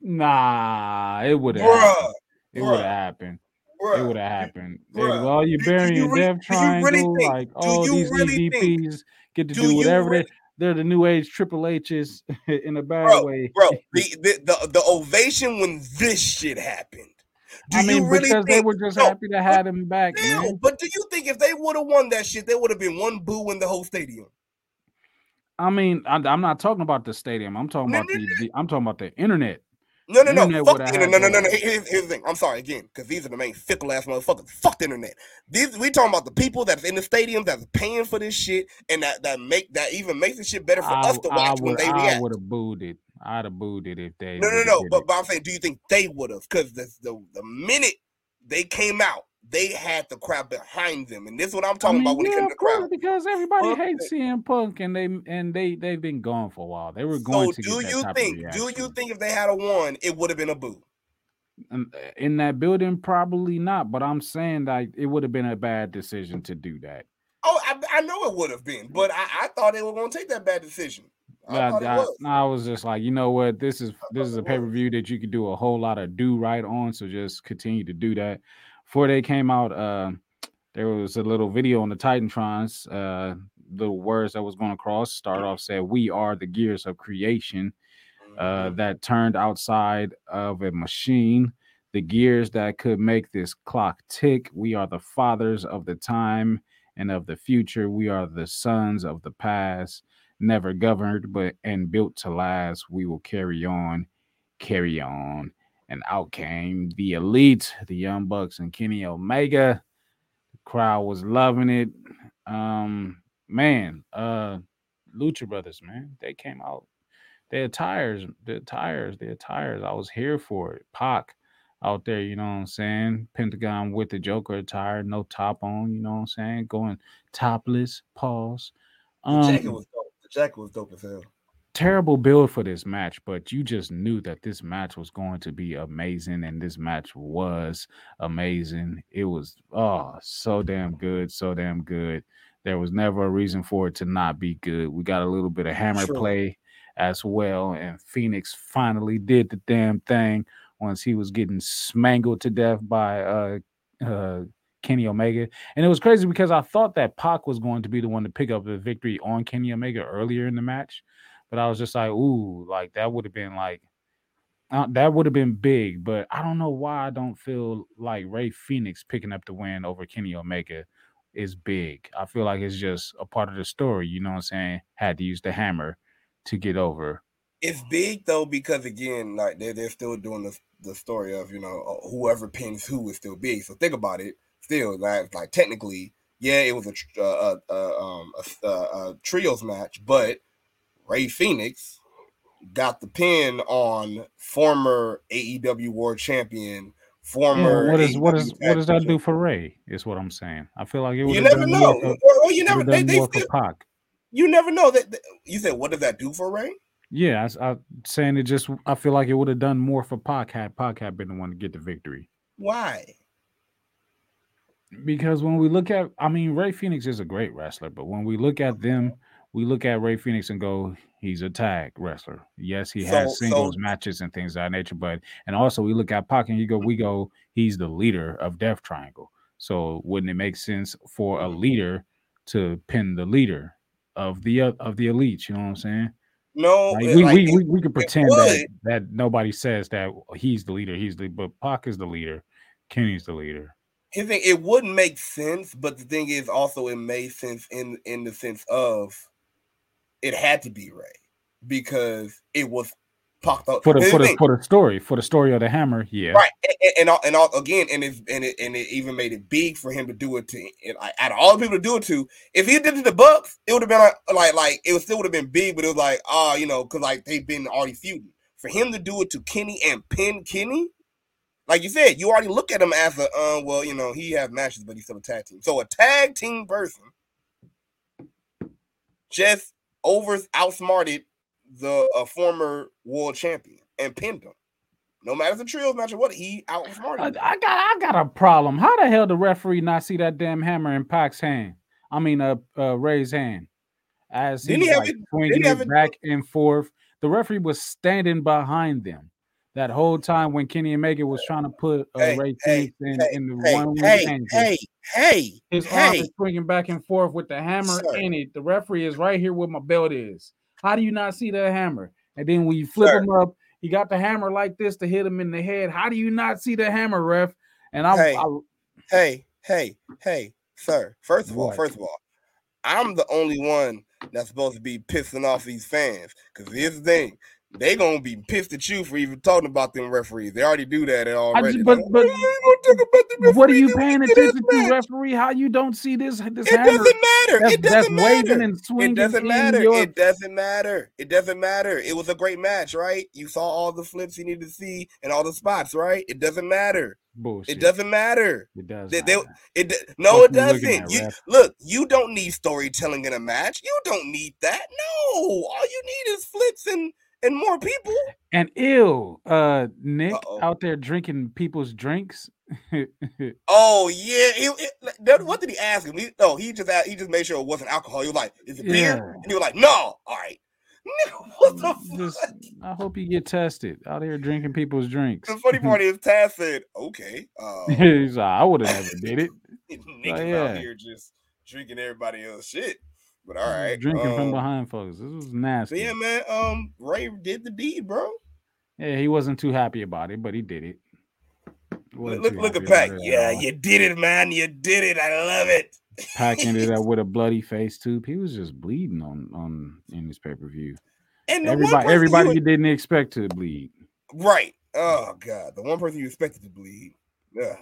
Nah, it would have Bruh, happened. It would have happened. It would have happened. Bruh, you're you burying really- Death do you really think- like all you these really think- EVPs get to do do whatever really- they they're the new age Triple H's in a bad Bro, way. Bro, the, the the the ovation when this shit happened. Do I mean, you really because they think? were just no, happy to have him back, No, man. but do you think if they would have won that shit, there would have been one boo in the whole stadium? I mean, I, I'm not talking about the stadium. I'm talking No, about no, the, the I'm talking about the internet. No, no, no. Internet Fuck the internet. No, no, no, no. Here's, here's the thing. I'm sorry again, because these are the main fickle ass motherfuckers. Fuck the internet. These we talking about the people that's in the stadium that's paying for this shit and that that make that even makes the shit better for I, us to I watch when would they I react. would have booed it. I'd have booed it if they No, no, no. But, but I'm saying, do you think they would have? Because the, the the minute they came out, they had the crowd behind them, and this is what I'm I talking mean, about when it came to the crowd. because everybody Fuck hates CM Punk, and they and they they've been gone for a while. They were going So to do you think? Do you think if they had a one, it would have been a boo? In that building? Probably not. But I'm saying like it would have been a bad decision to do that. Oh, I, I know it would have been, but I, I thought they were going to take that bad decision. I I, was. I was just like, you know what? This is this is a pay per view that you could do a whole lot of do right on. So just continue to do that. Before they came out, uh, there was a little video on the Titantrons. Uh, little words that was going across. Start off said, "We are the gears of creation." uh, Mhm. that turned outside of a machine, the gears that could make this clock tick. We are the fathers of the time and of the future. We are the sons of the past, never governed, but and built to last. We will carry on, carry on. And out came the elite, the Young Bucks and Kenny Omega. The crowd was loving it. Um, man, uh, Lucha Brothers, man, they came out their tires, their tires, their tires. I was here for it. Pac out there, you know what I'm saying? Pentagon with the Joker attire, no top on, you know what I'm saying? Going topless, pause. Um, was dope. The jacket was dope as hell. terrible build for this match, but you just knew that this match was going to be amazing, and this match was amazing. It was oh so damn good, so damn good. There was never a reason for it to not be good. We got a little bit of hammer True. play as well, and Fenix finally did the damn thing once he was getting smangled to death by uh uh Kenny Omega. And it was crazy because I thought that Pac was going to be the one to pick up the victory on Kenny Omega earlier in the match. But I was just like, ooh, like that would have been like uh, that would have been big. But I don't know why I don't feel like Rey Fenix picking up the win over Kenny Omega is big. I feel like it's just a part of the story. You know what I'm saying? Had to use the hammer to get over. It's big though because again, like they're they're still doing the the story of you know uh, whoever pins who is still big. So think about it. Still, like like technically, yeah, it was a tr- uh, uh, uh, um a, a, a trios match, but Rey Fenix got the pin on former AEW World Champion former. what is what is what does that do for Ray? Is what I'm saying. I feel like it You never know. more for, Or, or you never. They, they still, Pac. you never know that. that- You said, what does that do for Ray? Yeah, I, am saying it just. I feel like it would have done more for Pac had Pac had been the one to get the victory. Why? Because when we look at, I mean, Rey Fenix is a great wrestler, but when we look at them, we look at Rey Fenix and go, he's a tag wrestler. Yes, he So- has singles so- matches and things of that nature, but and also we look at Pac and you go, we go, he's the leader of Death Triangle. So wouldn't it make sense for a leader to pin the leader of the of the elite? You know what I'm saying? No, Like, we, like, we, it- we, we could pretend that, that nobody says that he's the leader, he's the but Pac is the leader, Kenny's the leader. His thing, it wouldn't make sense, but the thing is also it made sense in in the sense of it had to be Ray because it was popped up. For the for the thing, for the story, for the story of the hammer, yeah. right and, and, and, all- and all, again and it and it and it even made it big for him to do it to and like, out of all the people to do it to if he did it to the bucks it would have been like like like it would still would have been big but it was like ah you know because like they've been already feuding. For him to do it to kenny and pin kenny like you said you already look at him as a uh well you know he has matches but he's still a tag team so a tag team person just over outsmarted the uh, former world champion and pinned him no matter the trios match or what he outsmarted I. I got I got a problem. How the hell the referee not see that damn hammer in Pac's hand? I mean, uh, uh Ray's hand as he's he like it- swinging didn't he have it it- back and forth. The referee was standing behind them that whole time when Kenny Omega was trying to put uh, Hey, Ray hey, in, hey, in the one hey, hand. hey, hey, His arm is swinging back and forth with the hammer Sir. in it. The referee is right here where my belt is. How do you not see that hammer? And then when you flip Sir. him up, he got the hammer like this to hit him in the head. How do you not see the hammer, ref? And I, Hey. I hey, hey, hey, sir. First of all, first of all, I'm the only one that's supposed to be pissing off these fans. Because here's the thing. They gonna be pissed at you for even talking about them referees. They already do that already. just- but- Like, but- "Oh, you gonna talk about the what are you paying attention to, referee? How you don't see this this It hammer doesn't matter. that's, it doesn't matter. waving and swinging? It doesn't matter. your- It doesn't matter. It doesn't matter. It was a great match, right? You saw all the flips you needed to see and all the spots, right? It doesn't matter. bullshit. It doesn't matter. It does. They- not they- matter. It d- no, it Fuck you looking doesn't. You look, you don't need storytelling in a match. You don't need that. No, all you need is flips and and more people. And ill, uh, Nick Uh-oh. out there drinking people's drinks. Oh yeah, like, that- what did he ask him? He, no, he just asked, he just made sure it wasn't alcohol. He was like, "Is it beer?" Yeah. And he was like, "No." All right. What the Just, fuck? I hope you get tested out here drinking people's drinks. The funny part is, Taz said, "Okay." Uh, He's like, I would have never did it. Oh, yeah. out here just drinking everybody else shit. But all right, drinking from um, behind folks. This was nasty. yeah, man. Um, Ray did the deed, bro. Yeah, he wasn't too happy about it, but he did it. Wasn't Look, look at happy Pac. about at Yeah, you did it, man. You did it. I love it. Pac ended up with a bloody face too. He was just bleeding on on in this pay per view. And Everybody, everybody you- you didn't expect to bleed. right. Oh god, the one person you expected to bleed. Yeah.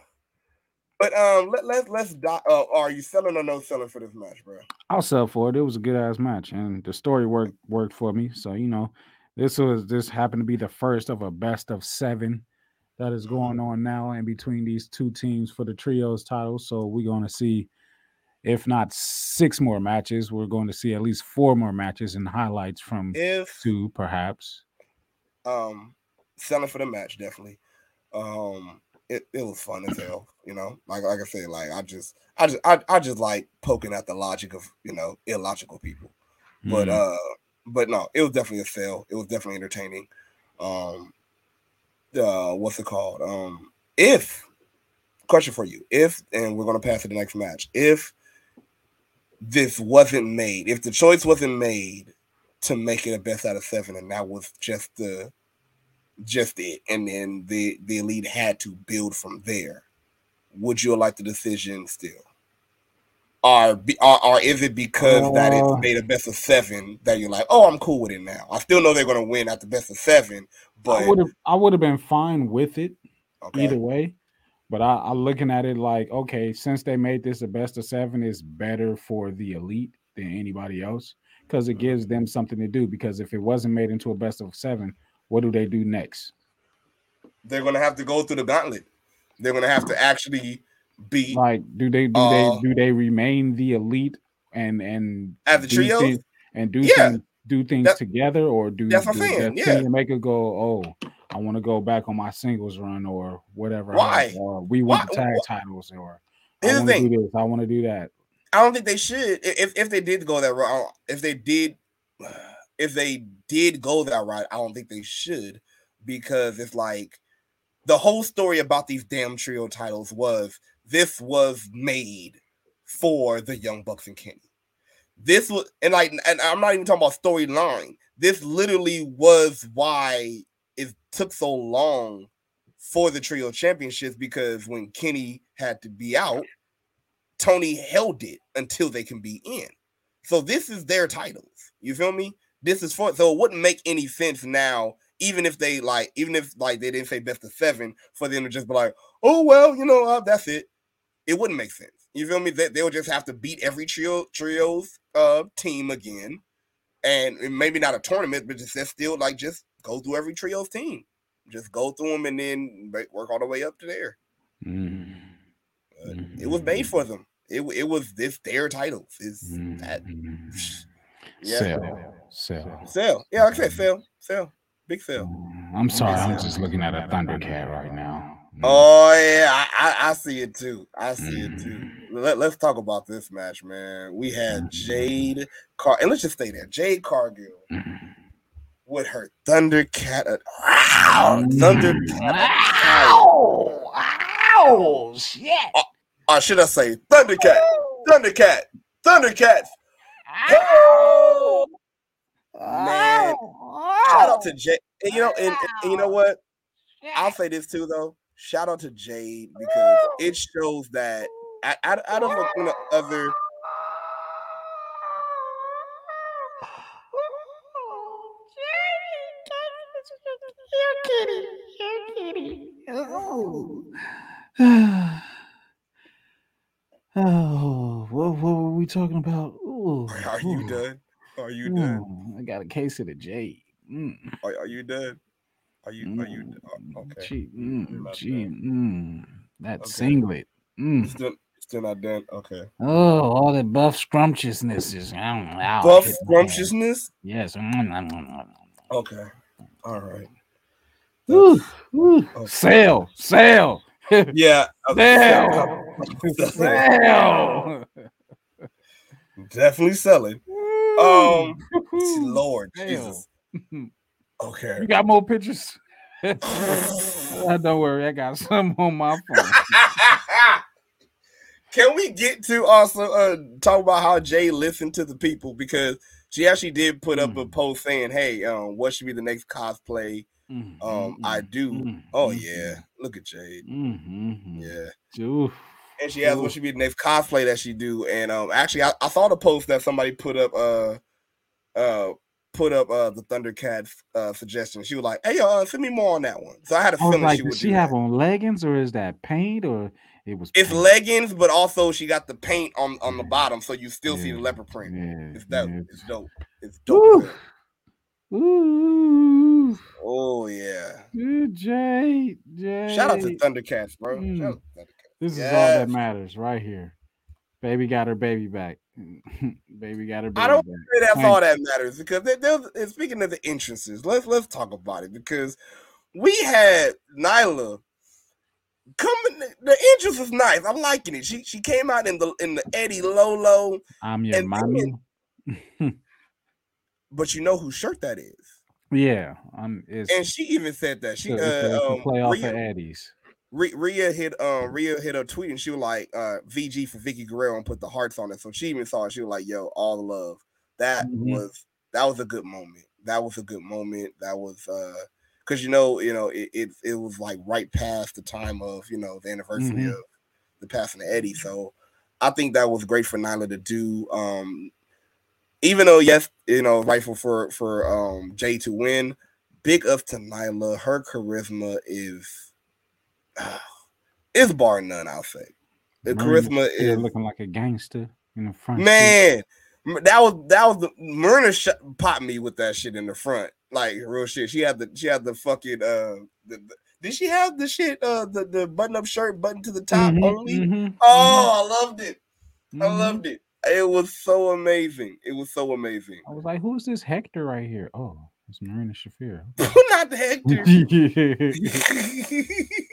But um, let let's let's die. Uh, are you selling or no selling for this match, bro? I'll sell for it. It was a good ass match, and the story worked worked for me. So you know, this was this happened to be the first of a best of seven that is going on now in between these two teams for the trios title. So we're going to see, if not six more matches, we're going to see at least four more matches and highlights from If two, perhaps. um, selling for the match, definitely. Um, it, it was fun as hell, you know. Like like I said, like I just I just I, I just like poking at the logic of you know illogical people. But Mm. uh, but no, it was definitely a sale. It was definitely entertaining. Um, uh, what's it called? Um, if question for you, if and we're gonna pass to the next match, if this wasn't made, if the choice wasn't made to make it a best out of seven, and that was just the just it, and then the the elite had to build from there, would you like the decision still? Or, or, or is it because that Uh, it's made a best of seven that you're like, oh, I'm cool with it now? I still know they're gonna win at the best of seven, but I would have I would have been fine with it okay. either way. But I, I'm looking at it like, okay, since they made this a best of seven, it's better for the elite than anybody else because it gives them something to do. Because if it wasn't made into a best of seven, what do they do next? they're gonna have to go through the gauntlet. They're gonna have to actually be Like, do they do Uh, they do they remain the elite and and As the trio? things- and do Yeah. things do things That- together, or do That's what I'm saying, yeah. Kenny Omega go? Oh, I want to go back on my singles run, or whatever. Why? Or we want the Why- tag wh- titles, or Here's I the want to do this. I want to do that. I don't think they should. If if they did go that route, if they did, if they did go that route, I don't think they should because it's like the whole story about these damn trio titles was this was made for the Young Bucks and Kenny. This was and like and I'm not even talking about storyline. This literally was why it took so long for the trio championships because when Kenny had to be out, Tony held it until they can be in. So this is their titles. You feel me? This is for so it wouldn't make any sense now, even if they like, even if like they didn't say best of seven, for them to just be like, oh well, you know, uh, that's it. It wouldn't make sense. You feel me? They, they'll just have to beat every trio trio's uh team again, and maybe not a tournament, but just still like just go through every trio's team, just go through them and then work all the way up to there. Mm. But It was made for them. It, it was this their titles. Is that Mm. yeah. Sell. Sell. Yeah, like I said, sell. Sell. Big sell. Mm, I'm sorry, I'm just looking at a Thundercat right now. Mm. Oh yeah, I, I, I see it too. I see it too. Mm. Let, let's talk about this match, man. We had Mm. Jade Car and let's just stay there. Jade Cargill Mm. with her Thundercat. at- Wow, Mm. Thundercat. Ow! Ow! Shit! Or should I say Thundercat? Thundercat. Thundercats. Ow! Man, oh, Shout out oh. to Jade. And you know, and, and you know what? I'll say this too, though. Shout out to Jade because it shows that out, out, out of you know, other You're kidding. You're kidding. Oh. oh, what, what were we talking about? Ooh, Are you ooh, done? Are you done? ooh, I got a case of the J. Mm, Are, are you done? Are you? Are you? mm, oh, Okay. Gee, mm, gee, done. mm, that Okay. singlet. Mm. Still, still not done. Okay. Oh, all that buff scrumptiousness is Buff hit my hand. scrumptiousness. Yes. mm, Okay. All right. Ooh, ooh. Okay. Sell, sell, Yeah. sell, sell. Definitely selling. Um. Lord Damn. Jesus. Okay. You got more pictures? Don't worry, I got some on my phone. Can we get to also uh talk about how Jay listened to the people because she actually did put up a Mm. post saying, "Hey, um, what should be the next cosplay?" Mm, Um, I do. mm, Oh mm, yeah, look at Jade. mm, mm, mm. Yeah, Oof. And she has what Ooh. should be the next cosplay that she do. And um, actually, I, I saw the post that somebody put up. Uh, uh, put up uh the Thundercats uh suggestion. She was like, "Hey, uh, send me more on that one." So I had a I feeling like, she does would. she have that. on leggings or is that paint or it was? It's paint? leggings, but also she got the paint on on the bottom, so you still see the leopard print. Yeah, It's dope. yeah. It's dope. It's dope. Ooh. Ooh, Oh yeah. ooh, Jay, Jay. Shout out to Thundercats, bro. Shout Mm. Out to Thundercats. This is all that matters right here. Baby got her baby back. baby got her baby back. I don't back. say that's Thank all that matters because there's and speaking of the entrances, let's let's talk about it because we had Nyla coming. The entrance was nice. I'm liking it. She she came out in the in the Eddie Lolo, I'm your mommy. but you know whose shirt that is. Yeah, I'm. And she even said that she it's a- it's uh um, play off Rhea- of Eddie's. Rhea, Rhea hit um Rhea hit a tweet and she was like uh VG for Vickie Guerrero and put the hearts on it. So she even saw it. She was like, yo, all the love. That Mhm. was that was a good moment. That was a good moment. That was uh because you know, you know, it, it it was like right past the time of you know the anniversary Mhm. of the passing of Eddie. So I think that was great for Nyla to do. Um even though yes, you know, rightful for for um Jay to win. Big up to Nyla. Her charisma is it's bar none, I'll say. The Marina charisma is looking like a gangster in the front. man. m- That was that was the Marina sh- popped me with that shit in the front, like real shit. She had the she had the fucking uh the, the, Did she have the shit, uh, the, the button up shirt button to the top Mhm, only? mhm, Oh, I loved it. I mhm. loved it. It was so amazing. It was so amazing. I was like, "Who's this Hector right here?" Oh, it's Marina Shafir. Not the Hector.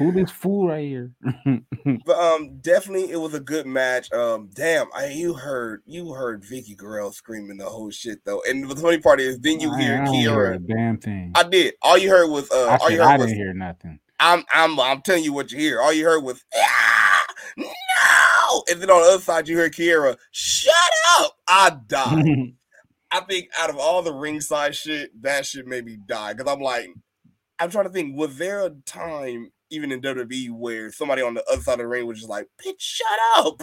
Who this fool right here? but um, definitely, it was a good match. Um, damn, I you heard you heard Vickie Guerrero screaming the whole shit though, and the funny part is, then you I- hear I hear Kiera. damn thing. I did. All you heard was uh, I, all you said, I heard was didn't hear nothing. I'm I'm I'm telling you what you hear. All you heard was ah, no, and then on the other side you heard Kiera, shut up. I died. I think out of all the ringside shit, that shit made me die because I'm like, I'm trying to think, was there a time even in WWE where somebody on the other side of the ring was just like, bitch, shut up?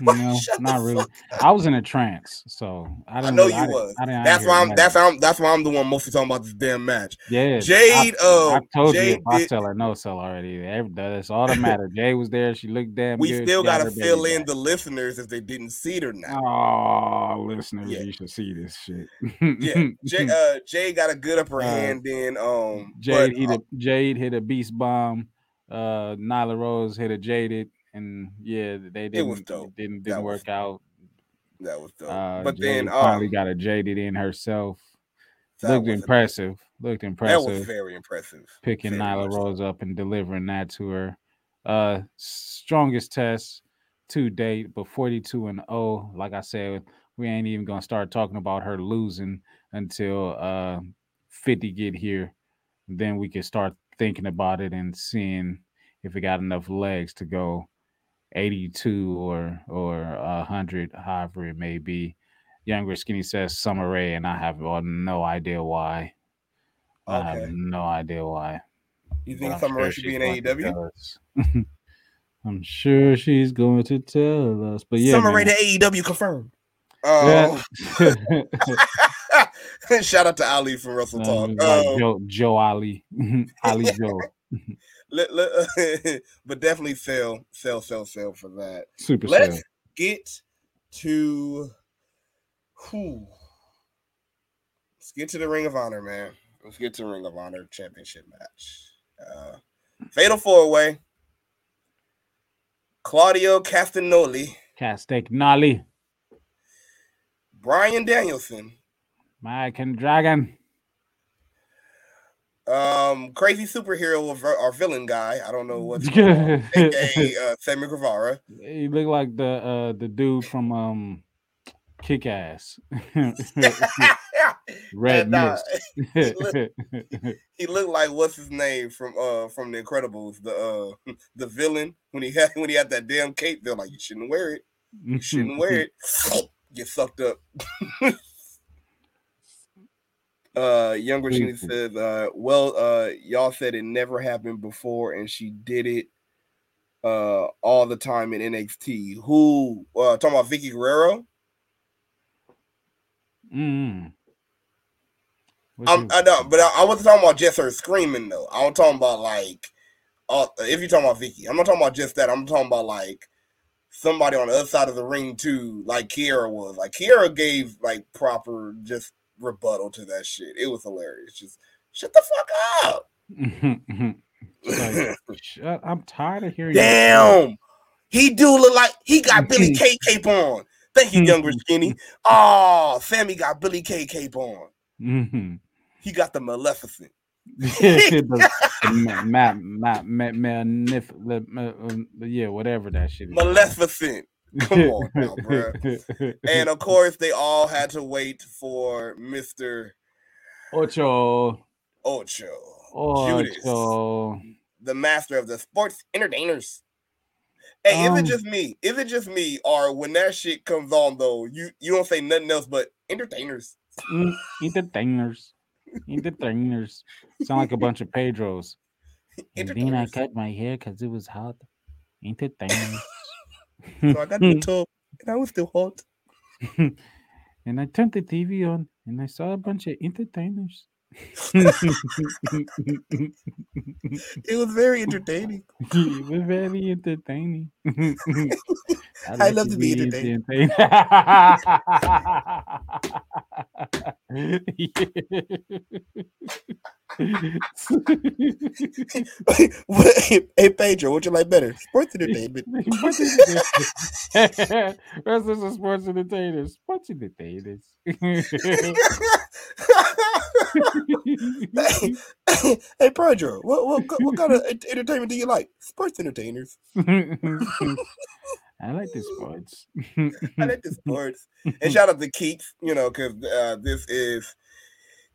Like, no, shut not really. I was in a trance, so I I know really- you I was. I That's why I'm nothing. that's why I'm that's why I'm the one mostly talking about this damn match. Yeah, Jade, I, I um, told you Jade I did- sell her, no sell already. That's all that matters. Jay was there. She looked damn We good. still got gotta fill in back. the listeners if they didn't see it or not. Oh, listeners, Yeah. you should see this shit. Yeah, Jay, uh, Jay got a good upper Uh, hand in. Um, Jade but, hit uh, a Jade hit a beast bomb. Uh, Nyla Rose hit a jaded, and yeah, they didn't was dope. it didn't That didn't was work out. that was dope. Uh, but Jade then finally um, got a jaded in herself. Looked impressive. Looked impressive. That was very impressive. picking Very Nyla so. Rose up and delivering that to her. Uh strongest test to date, but 42 and 0. Like I said, we ain't even gonna start talking about her losing until uh 50 get here. Then we can start thinking about it and seeing if it got enough legs to go 82 or or 100, however it may be. Younger Skinny says Summer Rae, and I have no idea why. I have Okay. no idea why. You think Summer Rae sure should be she's in AEW? I'm sure she's going to tell us. But yeah, Summer Rae man. to AEW confirmed. Oh. Yeah. Shout out to Ali from Russell Uh, Talk. like Um, Joe, Joe Ali, Ali Joe, but definitely sell, sell, sell, sell for that. super Let's sale. get to whew. Let's get to the Ring of Honor, man. Let's get to the Ring of Honor championship match. Uh, Fatal Four Way. Claudio Castagnoli, Castagnoli, Bryan Danielson, Mike and Dragon. um, crazy superhero or, or villain guy. I don't know what's on. AKA uh, Sammy Guevara. he looked like the uh the dude from um Kick Ass. Red And, uh, Mist. he looked like what's his name from uh from the Incredibles, the uh the villain when he had when he had that damn cape. They're like, you shouldn't wear it. You shouldn't wear it. Get sucked up. Uh younger she Please. says, uh, well, uh, y'all said it never happened before, and she did it uh all the time in NXT. Who uh talking about Vickie Guerrero? Mm. I'm, I know, but I, I wasn't talking about just her screaming though. I was talking about like, uh, if you're talking about Vickie, I'm not talking about just that. I'm talking about like somebody on the other side of the ring too, like Kiera was. Like Kiera gave like proper just rebuttal to that shit. It was hilarious. Just shut the fuck up. Like, Shut, I'm tired of hearing. you Damn, he do look like he got Billy K cape on. Thank you, younger skinny. Oh, Sammy got Billy K cape on. Mhm. He got the Maleficent. ma- ma- ma- ma- yeah, whatever that shit is. Maleficent. Come on now, bruh. And of course, they all had to wait for Mr. Ocho, Ocho, Judas, Ocho. the master of the sports entertainers. Hey, is Um, it just me? Is it just me? Or when that shit comes on though, you you don't say nothing else but entertainers. Mm, entertainers, entertainers. Sound like a bunch of Pedros. And then I cut my hair because it was hot. Entertainers. Hmm. So I got the hmm. tub and I was still hot. and I turned the TV on and I saw a bunch of entertainers. It was very entertaining. it was very entertaining. I like love to be entertained. entertained. Hey Pedro, what you like better? Sports entertainment. Wrestlers and sports entertainers. Sports entertainers. hey Pedro, what, what what kind of entertainment do you like? Sports entertainers. I like the sports. I like the sports. And shout out to Keith, you know, because uh, this is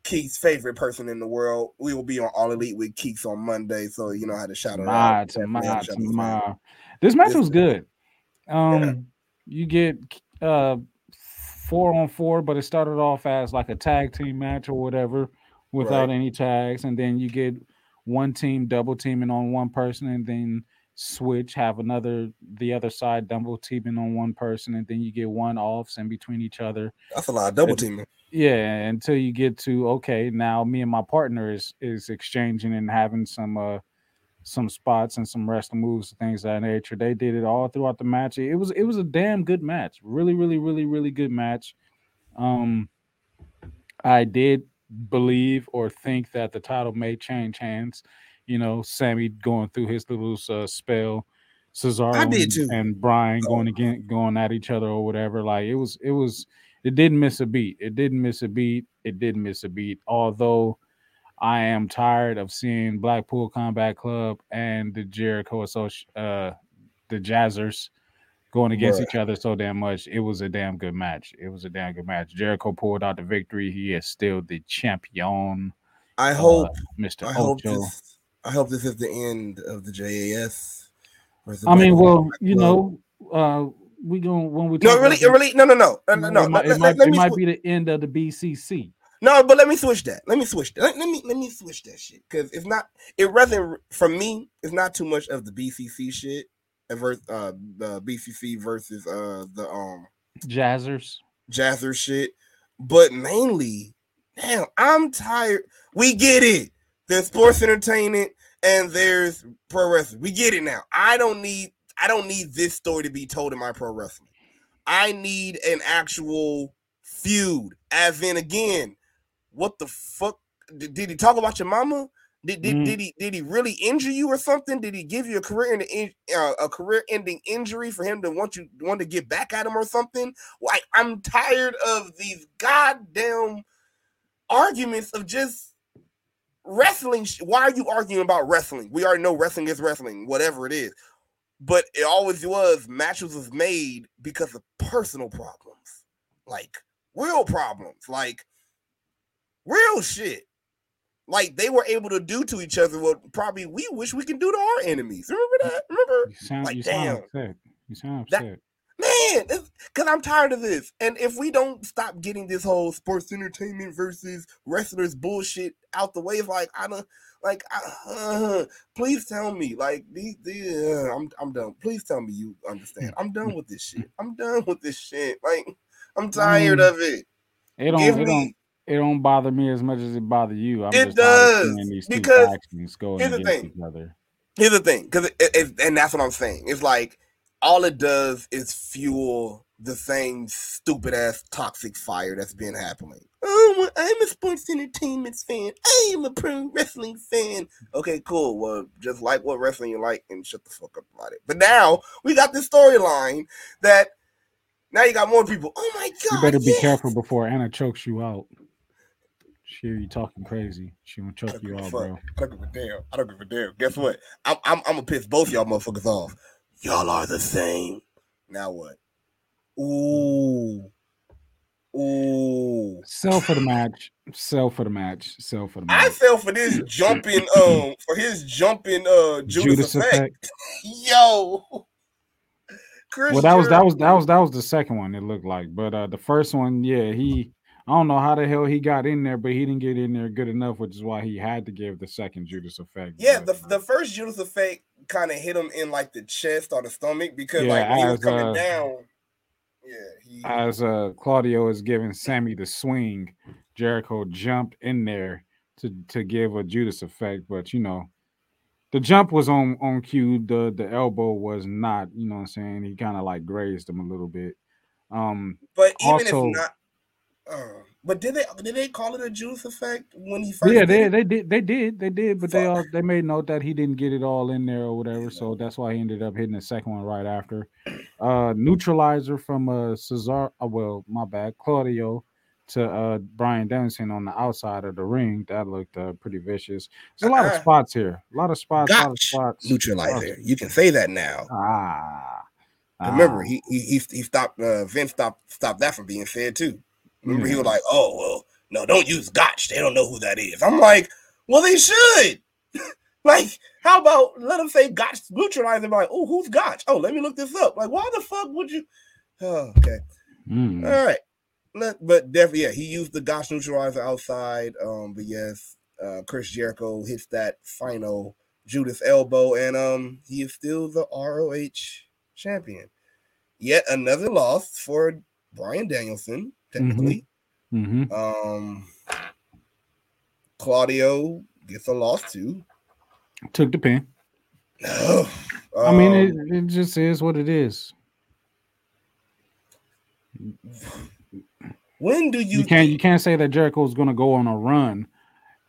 Keith's favorite person in the world. We will be on All Elite with Keith on Monday, so you know how to shout her out. to ma, Shout to out ma. name. This match This- was good. Um, Yeah. you get uh four on four, but it started off as like a tag team match or whatever without Right. any tags, and then you get one team double teaming on one person, and then switch have another the other side double teaming on one person, and then you get one offs in between each other. That's a lot of double teaming. Yeah, until you get to okay, now me and my partner is is exchanging and having some uh some spots and some wrestling moves and things of that nature. They did it all throughout the match. It was it was a damn good match. Really, really, really, really good match. Um I did believe or think that the title may change hands. You know, Sammy going through his little uh, spell, Cesaro and- and Bryan going again going at each other or whatever. Like it was it was it didn't miss a beat. It didn't miss a beat. It didn't miss a beat. Although I am tired of seeing Blackpool Combat Club and the Jericho Associ- uh the Jazzers going against Bruh. each other so damn much. It was a damn good match. It was a damn good match. Jericho pulled out the victory. He is still the champion. I hope Mr. I hope Ocho. this I hope this is the end of the JAS. I mean, well, you know, uh we going when we No, really, really, no, no, no, no, no, it no. might, Let, it let- might, let it me might be the end of the BCC. No, but let me switch that. Let me switch that. Let, let me let me switch that shit because it's not. It rather for me, it's not too much of the BCC shit. Versus uh, the BCC versus uh the um Jazzers. Jazzer shit, but mainly, damn, I'm tired. We get it. There's sports entertainment and there's pro wrestling. We get it now. I don't need. I don't need this story to be told in my pro wrestling. I need an actual feud. As in, again, what the fuck? Did, did he talk about your mama? Did, did, Mhm. did he did he really injure you or something? Did he give you a career ending uh, a career ending injury for him to want you want to get back at him or something? Like I'm tired of these goddamn arguments of just wrestling. Why are you arguing about wrestling? We already know wrestling is wrestling, whatever it is. But it always was matches was made because of personal problems, like real problems, like real shit. Like they were able to do to each other what probably we wish we can do to our enemies. Remember that? Remember? You sound, Like, you sound damn. upset. You sound That- upset. Man, because I'm tired of this. And if we don't stop getting this whole sports entertainment versus wrestlers bullshit out the way, it's like I don't like. Uh, please tell me, like these, these uh, I'm I'm done. Please tell me you understand. I'm done with this shit. I'm done with this shit. Like I'm tired mean, of it. It don't. Give It don't. It don't bother me as much as it bother you. I'm It does, these because two factions going here's the thing. Here's the thing, because and that's what I'm saying. It's like all it does is fuel the same stupid ass toxic fire that's been happening. Oh, I'm a sports entertainment fan. I am a pro wrestling fan. Okay, cool. Well, just like what wrestling you like and shut the fuck up about it. But now we got this storyline that now you got more people. Oh my god! You better be yes! careful before Anna chokes you out. She hear you talking crazy. She gonna choke you out, bro. I don't give a damn. I don't give a damn. Guess what? I'm I'm, I'm gonna piss both y'all motherfuckers off. Y'all are the same. Now what? Ooh. Ooh. Sell for the match. Sell for the match. Sell for the match. I match. fell for this jumping um for his jumping uh Judas, Judas effect. effect. Yo. Chris Well, that was that was that was that was the second one. It looked like, but uh the first one, yeah, he. I don't know how the hell he got in there, but he didn't get in there good enough, which is why he had to give the second Judas effect. Yeah, the, the first Judas effect kind of hit him in like the chest or the stomach because Yeah, like when he was coming uh, down. Yeah, he as uh Claudio is giving Sammy the swing, Jericho jumped in there to to give a Judas effect, but you know, the jump was on on cue. The the elbow was not. You know what I'm saying? He kind of like grazed him a little bit. Um, But even Also- if not, uh, But did they did they call it a Juice effect when he first? Yeah, did they it? they did they did they did, but they all they made note that he didn't get it all in there or whatever, so that's why he ended up hitting the second one right after. Uh neutralizer from uh Cesar uh, well, my bad, Claudio to uh Bryan Danielson on the outside of the ring. That looked uh, pretty vicious. There's a lot of Uh-uh. spots here. A lot of spots, a lot of Gotch spots. neutralizer. You can say that now. Ah. Remember, ah. he he he, he stopped. Uh, Vince stopped stopped that from being said too. Remember, he was like, "Oh well, no, don't use Gotch. They don't know who that is." I'm like, "Well, they should." like, how about let them say Gotch neutralizer? Like, oh, who's Gotch? Oh, let me look this up. Like, why the fuck would you? Oh, okay. Mm. All right. Let- but definitely, yeah, he used the Gotch neutralizer outside. Um, but yes, uh, Chris Jericho hits that final Judas elbow, and um, he is still the ROH champion. Yet another loss for Bryan Danielson, technically. hmm Um, Claudio gets a loss too. Took the pin. I mean, it, it just is what it is. when do you, You can't you can't say that Jericho's going to go on a run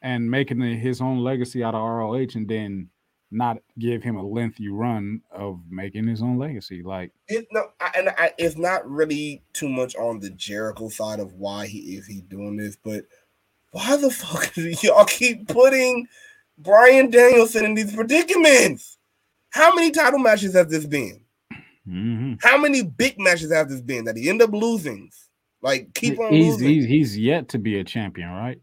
and making his own legacy out of ROH and then not give him a lengthy run of making his own legacy. Like it, no, I, and I, it's not really too much on the Jericho side of why he is he doing this, but why the fuck do y'all keep putting Bryan Danielson in these predicaments? How many title matches has this been? mhm. How many big matches has this been that he end up losing? Like keep on he's, losing. he's he's yet to be a champion, right?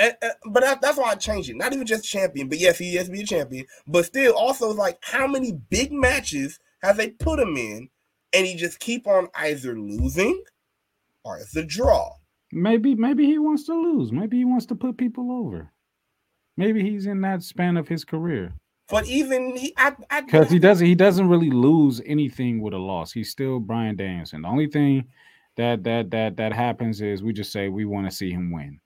And- and- but that, that's why I changed it. Not even just champion, but yes, he has to be a champion. But still, also like how many big matches have they put him in, and he just keep on either losing or it's a draw. Maybe maybe he wants to lose. Maybe he wants to put people over. Maybe he's in that span of his career. But even he, because he doesn't he doesn't really lose anything with a loss. He's still Bryan Danielson. The only thing that that that that happens is we just say we want to see him win.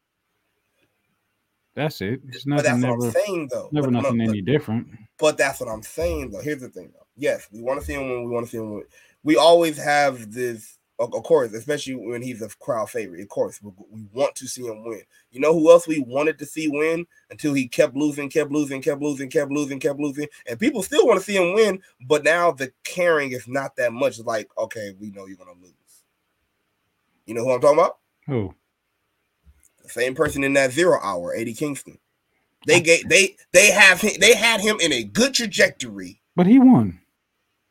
That's it. It's But that's nothing what never I'm saying though. never But- nothing but- any different. But that's what I'm saying though. Here's the thing though. Yes, we want to see him when we want to see him. Win. We always have this, of, of course, especially when he's a crowd favorite. Of course, we, we want to see him win. You know who else we wanted to see win until he kept losing, kept losing, kept losing, kept losing, kept losing, and people still want to see him win. But now the caring is not that much. It's like, okay, we know you're gonna lose. You know who I'm talking about? Who? The same person in that zero hour, Eddie Kingston. They gave they they have him, they had him in a good trajectory But he won.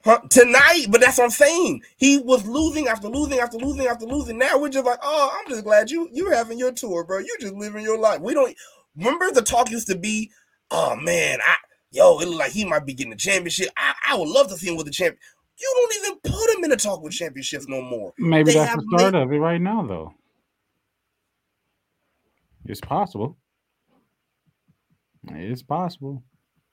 Huh? Tonight, but that's what I'm saying. He was losing after losing after losing after losing. Now we're just like, oh, I'm just glad you you're having your tour, bro. You're just living your life. We don't remember the talk used to be, oh man, I yo, it look like he might be getting the championship. I, I would love to see him with the champion. You don't even put him in the talk with championships no more. Maybe They that's the start made- of it right now, though. It's possible. It's possible.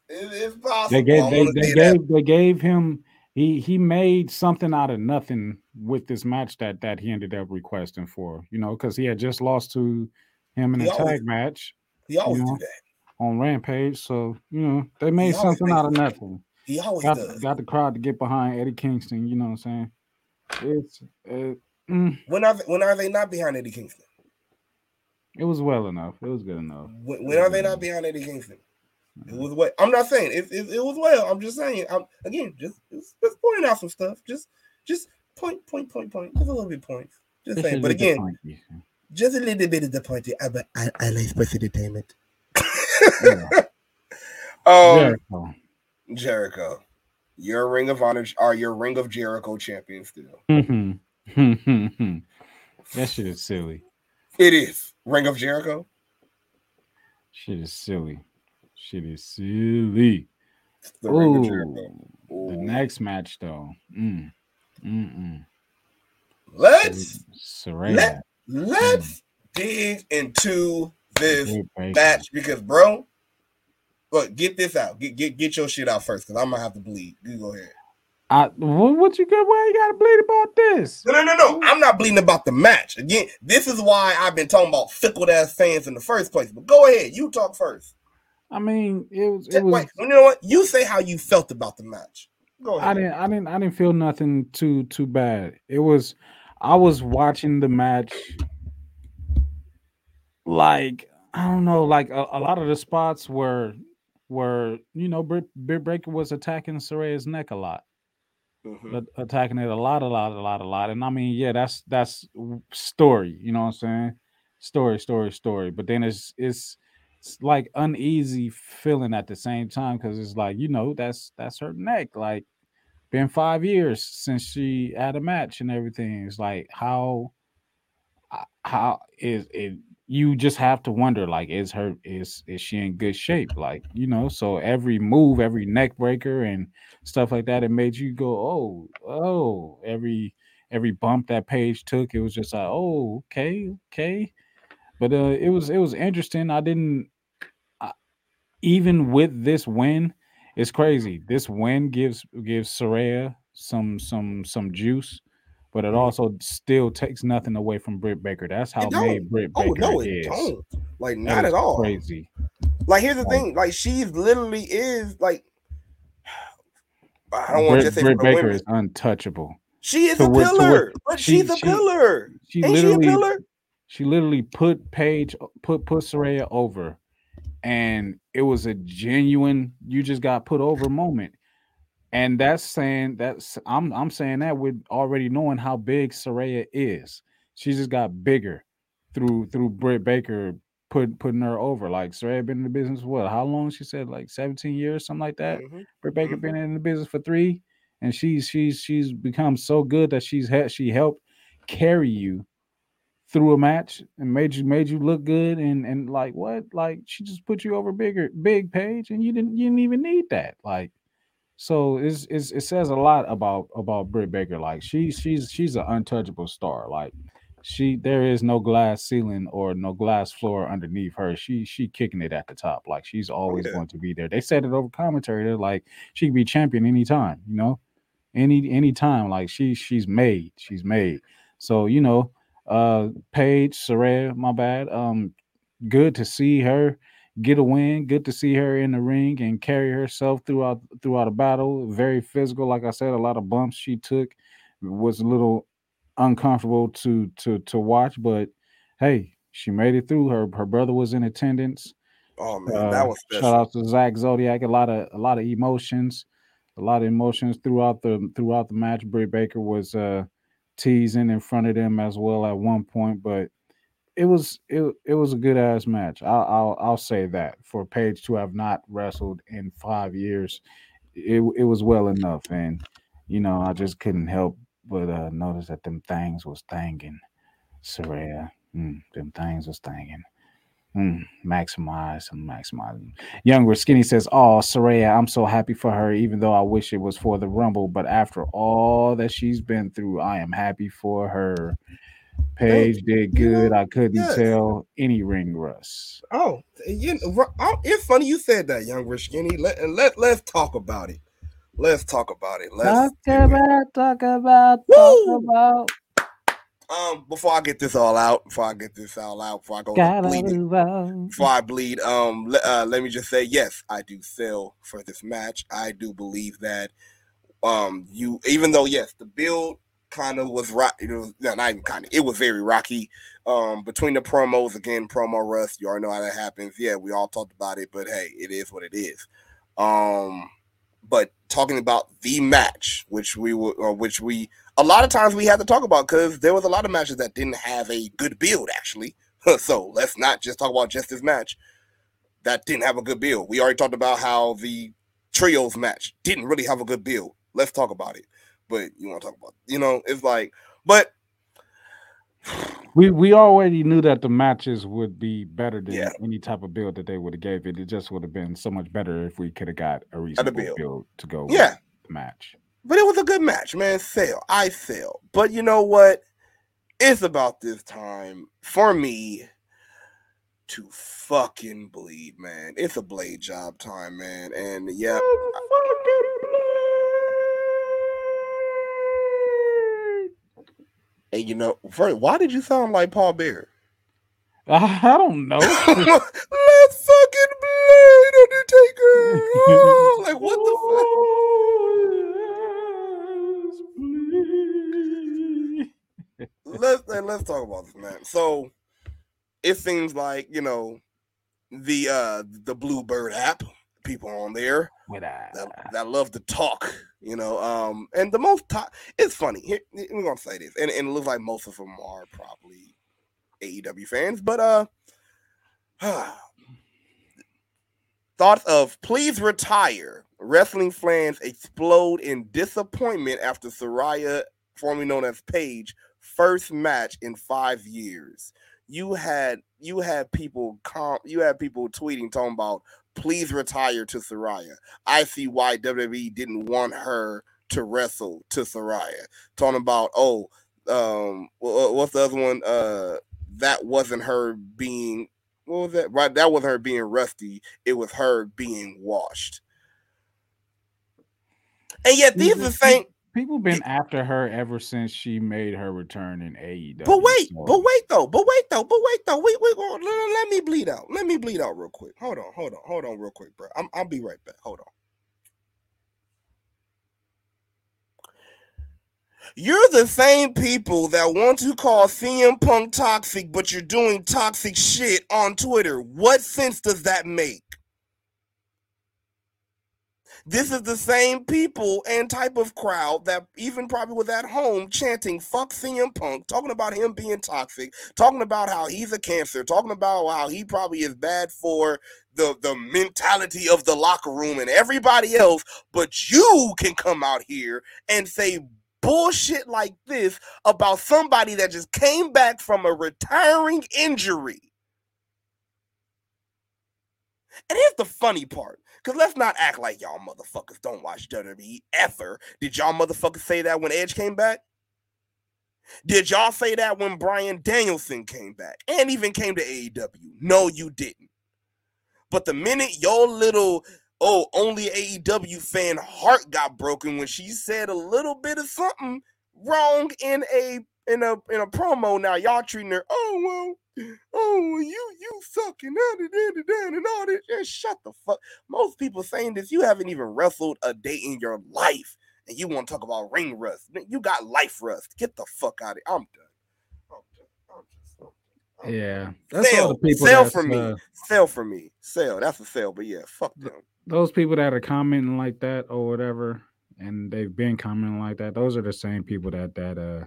It- it's possible. They gave they, they that. gave they gave him he he made something out of nothing with this match that that he ended up requesting for, you know, because he had just lost to him in He a always- tag match He always know, do that. on Rampage. So, you know, they made something out of nothing. He always Got does. got the crowd to get behind Eddie Kingston, you know what I'm saying? It's it, mm, When are they, when are they not behind Eddie Kingston? It was well enough. It was good enough. When, when are they not behind Eddie Kingston? It was well. I'm not saying it, it, it was well. I'm just saying. I'm again just, just just pointing out some stuff. Just just point point point point. Just a little bit points. Just It's saying. But again, just a little bit disappointed. I, but I, I like sports entertainment. Yeah. Um, Jericho. Jericho, your Ring of Honor are your Ring of Jericho champion still. Mhm. that shit is silly. It is Ring of Jericho. Shit is silly. Shit is silly. The Ring of Ooh, Jericho. the next match though. Mm. Mm-mm. Let's Saraya. let let's dig into this match because, bro, but get this out. Get get get your shit out first because I'm gonna have to bleed. You go ahead. I, what, what you got? Why you gotta bleed about this? No, no, no, no. I'm not bleeding about the match. Again, this is why I've been talking about fickle ass fans in the first place. But go ahead, you talk first. I mean, it was. It was. Wait, you know what? You say how you felt about the match. Go ahead. I didn't. I didn't. I didn't feel nothing too too bad. It was. I was watching the match like I don't know, like a, a lot of the spots were were you know Britt, Britt Baker was attacking Saraya's neck a lot, Mhm. a- attacking it a lot, a lot, a lot, a lot. And I mean, yeah, that's that's story. You know what I'm saying? Story, story, story. But then it's it's it's like uneasy feeling at the same time because it's like you know that's that's her neck. Like been five years since she had a match and everything. It's like how how is it? You just have to wonder, like, is her is is she in good shape? Like, you know, so every move, every neck breaker and stuff like that, it made you go, oh, oh, every every bump that Paige took, it was just like, oh, okay, okay. But uh, it was it was interesting. I didn't I, even with this win, it's crazy. This win gives gives Saraya some some some juice, but it also still takes nothing away from Britt Baker. That's how made. Britt Oh Baker no, it is. don't. Like That not at all. Crazy. Like here's the Like- thing. Like she's literally is like. I don't want to say Britt Baker women. is untouchable. She is to a where- to where- pillar, but she- she's a she- pillar. She Ain't she a literally pillar? she literally put Paige put put Saraya over, and it was a genuine you just got put over moment. And that's saying that's I'm I'm saying that with already knowing how big Saraya is. She just got bigger through through Britt Baker put putting her over. Like Saraya been in the business what? How long? She said like 17 years, something like that. Mhm. Britt Baker Mhm. been in the business for three, and she's she's she's become so good that she's had she helped carry you through a match and made you made you look good and and like what like she just put you over bigger big page and you didn't you didn't even need that like so it's, it's it says a lot about about Britt Baker like she she's she's an untouchable star like she there is no glass ceiling or no glass floor underneath her she she kicking it at the top like she's always yeah. going to be there they said it over commentary they're like she can be champion anytime you know any anytime like she she's made she's made so you know uh Paige Saraya, my bad. Um good to see her get a win. Good to see her in the ring and carry herself throughout throughout a battle. Very physical, like I said, a lot of bumps she took was a little uncomfortable to to to watch, but hey, she made it through. Her her brother was in attendance. Oh man, Uh, that was shout out to Zak Zodiac. A lot of a lot of emotions, a lot of emotions throughout the throughout the match. Britt Baker was uh teasing in front of them as well at one point, but it was it, it was a good ass match. I'll, I'll I'll say that for Paige to have not wrestled in five years, it it was well enough, and you know I just couldn't help but uh, notice that them things was thanging, Saraya. Mm, them things was thanging. Mm, maximize and maximize. Younger Skinny says, "Oh, Saraya, I'm so happy for her. Even though I wish it was for the Rumble, but after all that she's been through, I am happy for her." Paige did you good. I couldn't yes. tell any ring rust. Oh, you know, ru- oh, it's funny you said that, young rich skinny. Let and let let's talk about it. Let's talk about it. Let's Talk do it. about, talk about, Woo! talk about. um before I get this all out, before I get this all out, before I go Gotta bleeding, before I bleed, um, uh, let me just say, yes, I do sell for this match. I do believe that, um, you, even though yes, the build kind of was rock, it was no, not even kind of, it was very rocky. Um, between the promos again, promo rust, you already know how that happens. Yeah, we all talked about it, but hey, it is what it is. Um, but talking about the match, which we were, or which we, a lot of times we had to talk about because there was a lot of matches that didn't have a good build actually. so let's not just talk about just this match that didn't have a good build. We already talked about how the trios match didn't really have a good build. Let's talk about it. But you want to talk about, you know, it's like, but We we already knew that the matches would be better than Yeah. any type of build that they would have gave it. It just would have been so much better if we could have got a reasonable build. build. to go with yeah, the match. but it was a good match, man. Sale, I sell. But you know what? It's about this time for me to fucking bleed, man. It's a blade job time, man. And yeah, and you know, first, why did you sound like Paul Bearer? I, I don't know. Let's fucking blade, Undertaker. Oh, like what the fuck? Let's let's talk about this, man. So it seems like you know the uh the Bluebird app people on there With that, that. love to talk, you know. Um, and the most it's funny. Here, we're gonna say this, and, and it looks like most of them are probably AEW fans, but uh, thoughts of please retire. Wrestling fans explode in disappointment after Saraya, formerly known as Paige, first match in five years. You had you had people com- you had people tweeting talking about please retire to Saraya. I see why WWE didn't want her to wrestle to Saraya. Talking about, oh, um, what's the other one? Uh, that wasn't her being, what was that? Right, that wasn't her being rusty. It was her being washed. And yet, these are the same. People been after her ever since she made her return in AEW. But wait, so- but wait though, but wait though, but wait though. We we going let, let me bleed out. Let me bleed out real quick. Hold on, hold on, hold on, real quick, bro. I'm I'll be right back. Hold on. You're the same people that want to call CM Punk toxic, but you're doing toxic shit on Twitter. What sense does that make? This is the same people and type of crowd that even probably was at home chanting fuck CM Punk, talking about him being toxic, talking about how he's a cancer, talking about how he probably is bad for the, the mentality of the locker room and everybody else, but you can come out here and say bullshit like this about somebody that just came back from a retiring injury. And here's the funny part. Because let's not act like y'all motherfuckers don't watch WWE ever. Did y'all motherfuckers say that when Edge came back? Did y'all say that when Bryan Danielson came back and even came to AEW? No, you didn't. But the minute your little, oh, only AEW fan heart got broken when she said a little bit of something wrong in a in a in a promo, now y'all treating her, oh well, oh you you sucking and all this. Just shut the fuck. Most people saying this, you haven't even wrestled a day in your life, and you want to talk about ring rust. You got life rust. Get the fuck out of here. I'm done. I'm done. I'm just- I'm done. Yeah, that's all the people. sell for me. uh, Sell for me. Sell. That's a sell. But yeah, fuck them. those people that are commenting like that or whatever, and they've been commenting like that. Those are the same people that that uh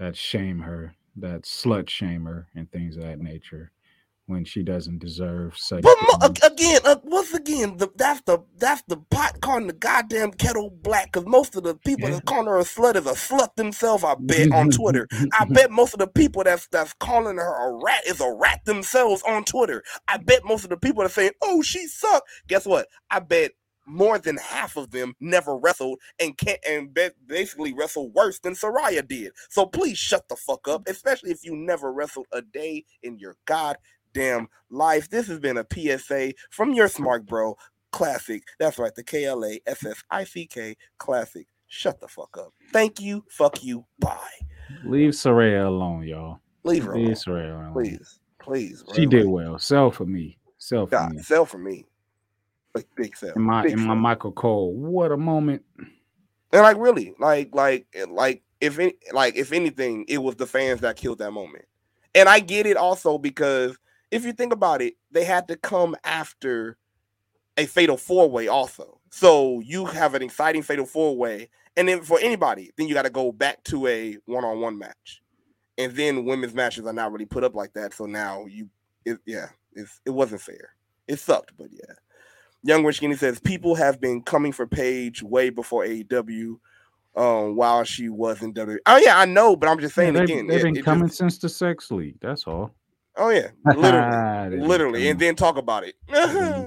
that shame her, that slut shame her, and things of that nature, when she doesn't deserve such. But mo- again, uh, once again, the, that's the that's the pot calling the goddamn kettle black. Because most of the people Yeah. that's calling her a slut is a slut themselves. I bet on Twitter. I bet most of the people that's that's calling her a rat is a rat themselves on Twitter. I bet most of the people that saying, "Oh, she sucked." Guess what? I bet more than half of them never wrestled and can't and ba- basically wrestle worse than Saraya did. So please shut the fuck up, especially if you never wrestled a day in your goddamn life. This has been a PSA from your smark bro classic. That's right, the K L A S S I C K classic. Shut the fuck up. Thank you. Fuck you. Bye. Leave Saraya alone, y'all. Leave her Leave alone. Saraya alone. Please. Please. She did well. Sell for me. Sell for God, me. sell for me. Big, big. In my big in my. Michael Cole. What a moment. And like really, like like like if any, like if anything, it was the fans that killed that moment. And I get it also because if you think about it, they had to come after a fatal four way also. So you have an exciting fatal four way, and then for anybody, then you got to go back to a one on one match, and then women's matches are not really put up like that. So now you, it, yeah, it's, it wasn't fair. It sucked, but yeah. Young Rich Skinny says people have been coming for Paige way before AEW, um, while she was in WWE. Oh yeah, I know, but I'm just Yeah, saying they've, again. they've it- been it coming just- since the sex league. That's all. oh yeah, literally, literally, and then talk about it.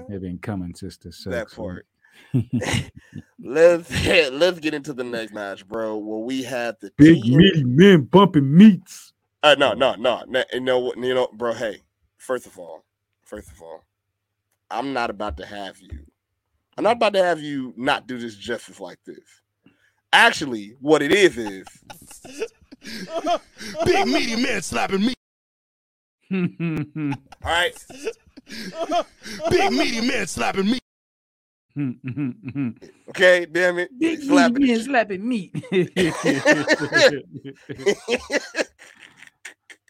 they've been, coming since the sex that league. part. let's let's get into the next match, bro. Where we have the Big TN meaty men bumping meats. Uh, no, no, no, no. You know what? You know, bro. Hey, first of all, first of all, I'm not about to have you. I'm not about to have you not do this justice like this. Actually, what it is is Big meaty man slapping me. all right. Big meaty man slapping me. Okay, damn it. Big Slapping meaty the man slapping meat.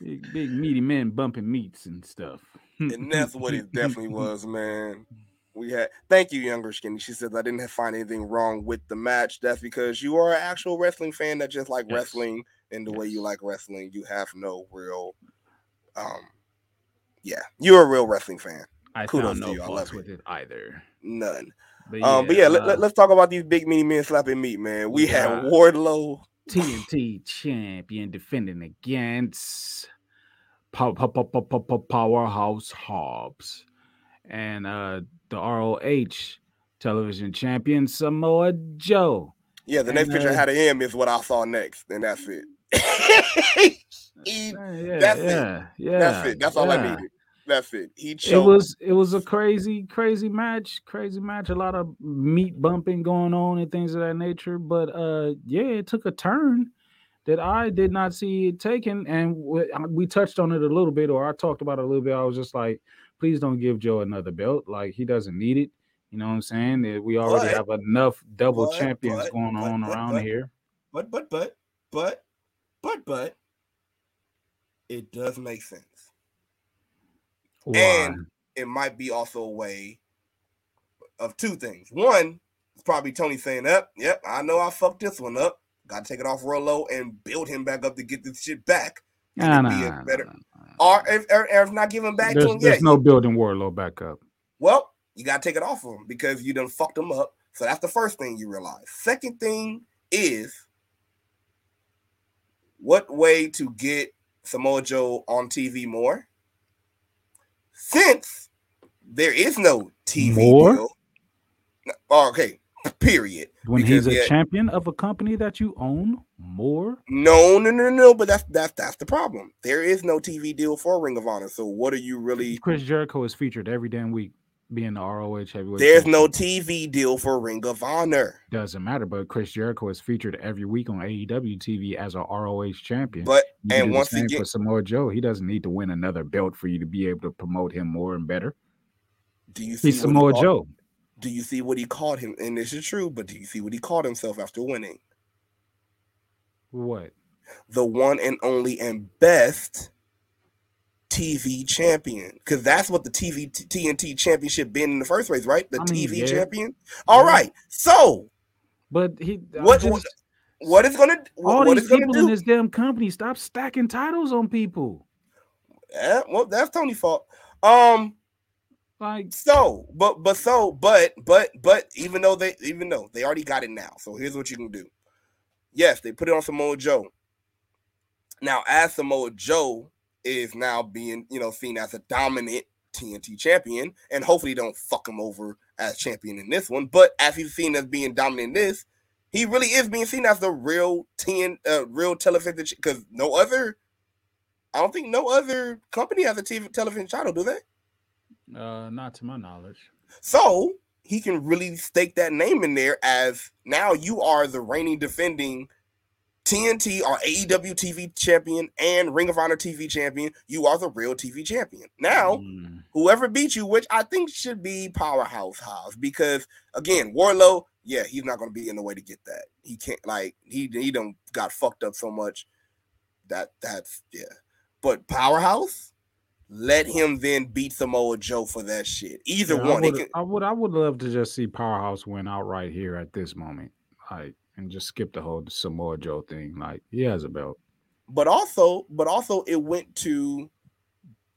Big big meaty men bumping meats and stuff. And that's what it definitely was, man. We had thank you, younger skinny. She says I didn't find anything wrong with the match. That's because you are an actual wrestling fan that just like Yes. wrestling and the way you like wrestling. You have no real, um, yeah, you're a real wrestling fan. I Kudos found to no you. I love with it either. None. But um, but yeah, uh, let, us talk about these big meaty men slapping meat, man. We had Yeah. Wardlow. TNT champion defending against Pow- Pow- Pow- Pow- Pow- Pow- Powerhouse Hobbs and uh the ROH television champion Samoa Joe. Yeah, the next And, picture I uh, had of him is what I saw next, and that's it. He- Uh, yeah, That's it. yeah, yeah. that's it. That's all I needed. That's it. He It was it was a crazy crazy match, crazy match. A lot of meat bumping going on and things of that nature. But uh, yeah, it took a turn that I did not see it taken. and we touched on it a little bit, or I talked about it a little bit. I was just like, please don't give Joe another belt. Like he doesn't need it. You know what I'm saying? That we already But- have enough double but- champions but- going on around here. but but but but but but it does make sense. Why? And it might be also a way of two things. One, it's probably Tony saying, "Up, yep, I know I fucked this one up. Got to take it off Rollo and build him back up to get this shit back." Nah, and be nah, a better- nah, nah. Or if, or if not giving back There's, to him there's no building Wardlow back up. well, you got to take it off of him because you done fucked him up. So that's the first thing you realize. Second thing is what way to get Samoa Joe on TV more? Since there is no TV More? deal. Oh, okay, period. When Because, he's a champion of a company that you own more, No, no, no, no. But that's that's that's the problem. There is no TV deal for Ring of Honor. So what are you really? Chris Jericho is featured every damn week being the ROH heavyweight. There's no. TV deal for Ring of Honor. doesn't matter, but Chris Jericho is featured every week on AEW TV as a ROH champion. But You and once again, for Samoa Joe, he doesn't need to win another belt for you to be able to promote him more and better. do you see He's Samoa Joe. Do you see what he called him? And this is true, but do you see what he called himself after winning? What? The one and only and best TV champion. Because that's what the TV TNT championship been in the first place, right? The I mean, TV yeah. champion. All Yeah. right. So But he what just- what, what is gonna all what these people in this damn company stop stacking titles on people. Yeah, well, that's Tony's fault. Um. Like So, but but so but but but even though they even though they already got it now, so here's what you can do. Yes, they put it on Samoa Joe. Now, as Samoa Joe is now being you know seen as a dominant TNT champion, and hopefully don't fuck him over as champion in this one. But as he's seen as being dominant in this, he really is being seen as the real TN uh, real television because no other. I don't think no other company has a TV television title, do they? Uh not to my knowledge. So he can really stake that name in there as now you are the reigning defending TNT or AEW TV champion and Ring of Honor TV champion. You are the real TV champion. Now, Mm. whoever beats you, which I think should be Powerhouse House, because again, Wardlow, yeah, he's not gonna be in the way to get that. He can't like he he done got fucked up so much that that's yeah. But Powerhouse, let him then beat Samoa Joe for that shit. Either Yeah, one. Would, can, I would I would love to just see Powerhouse win outright here at this moment. Like and just skip the whole Samoa Joe thing. Like he has a belt. but also, but also it went to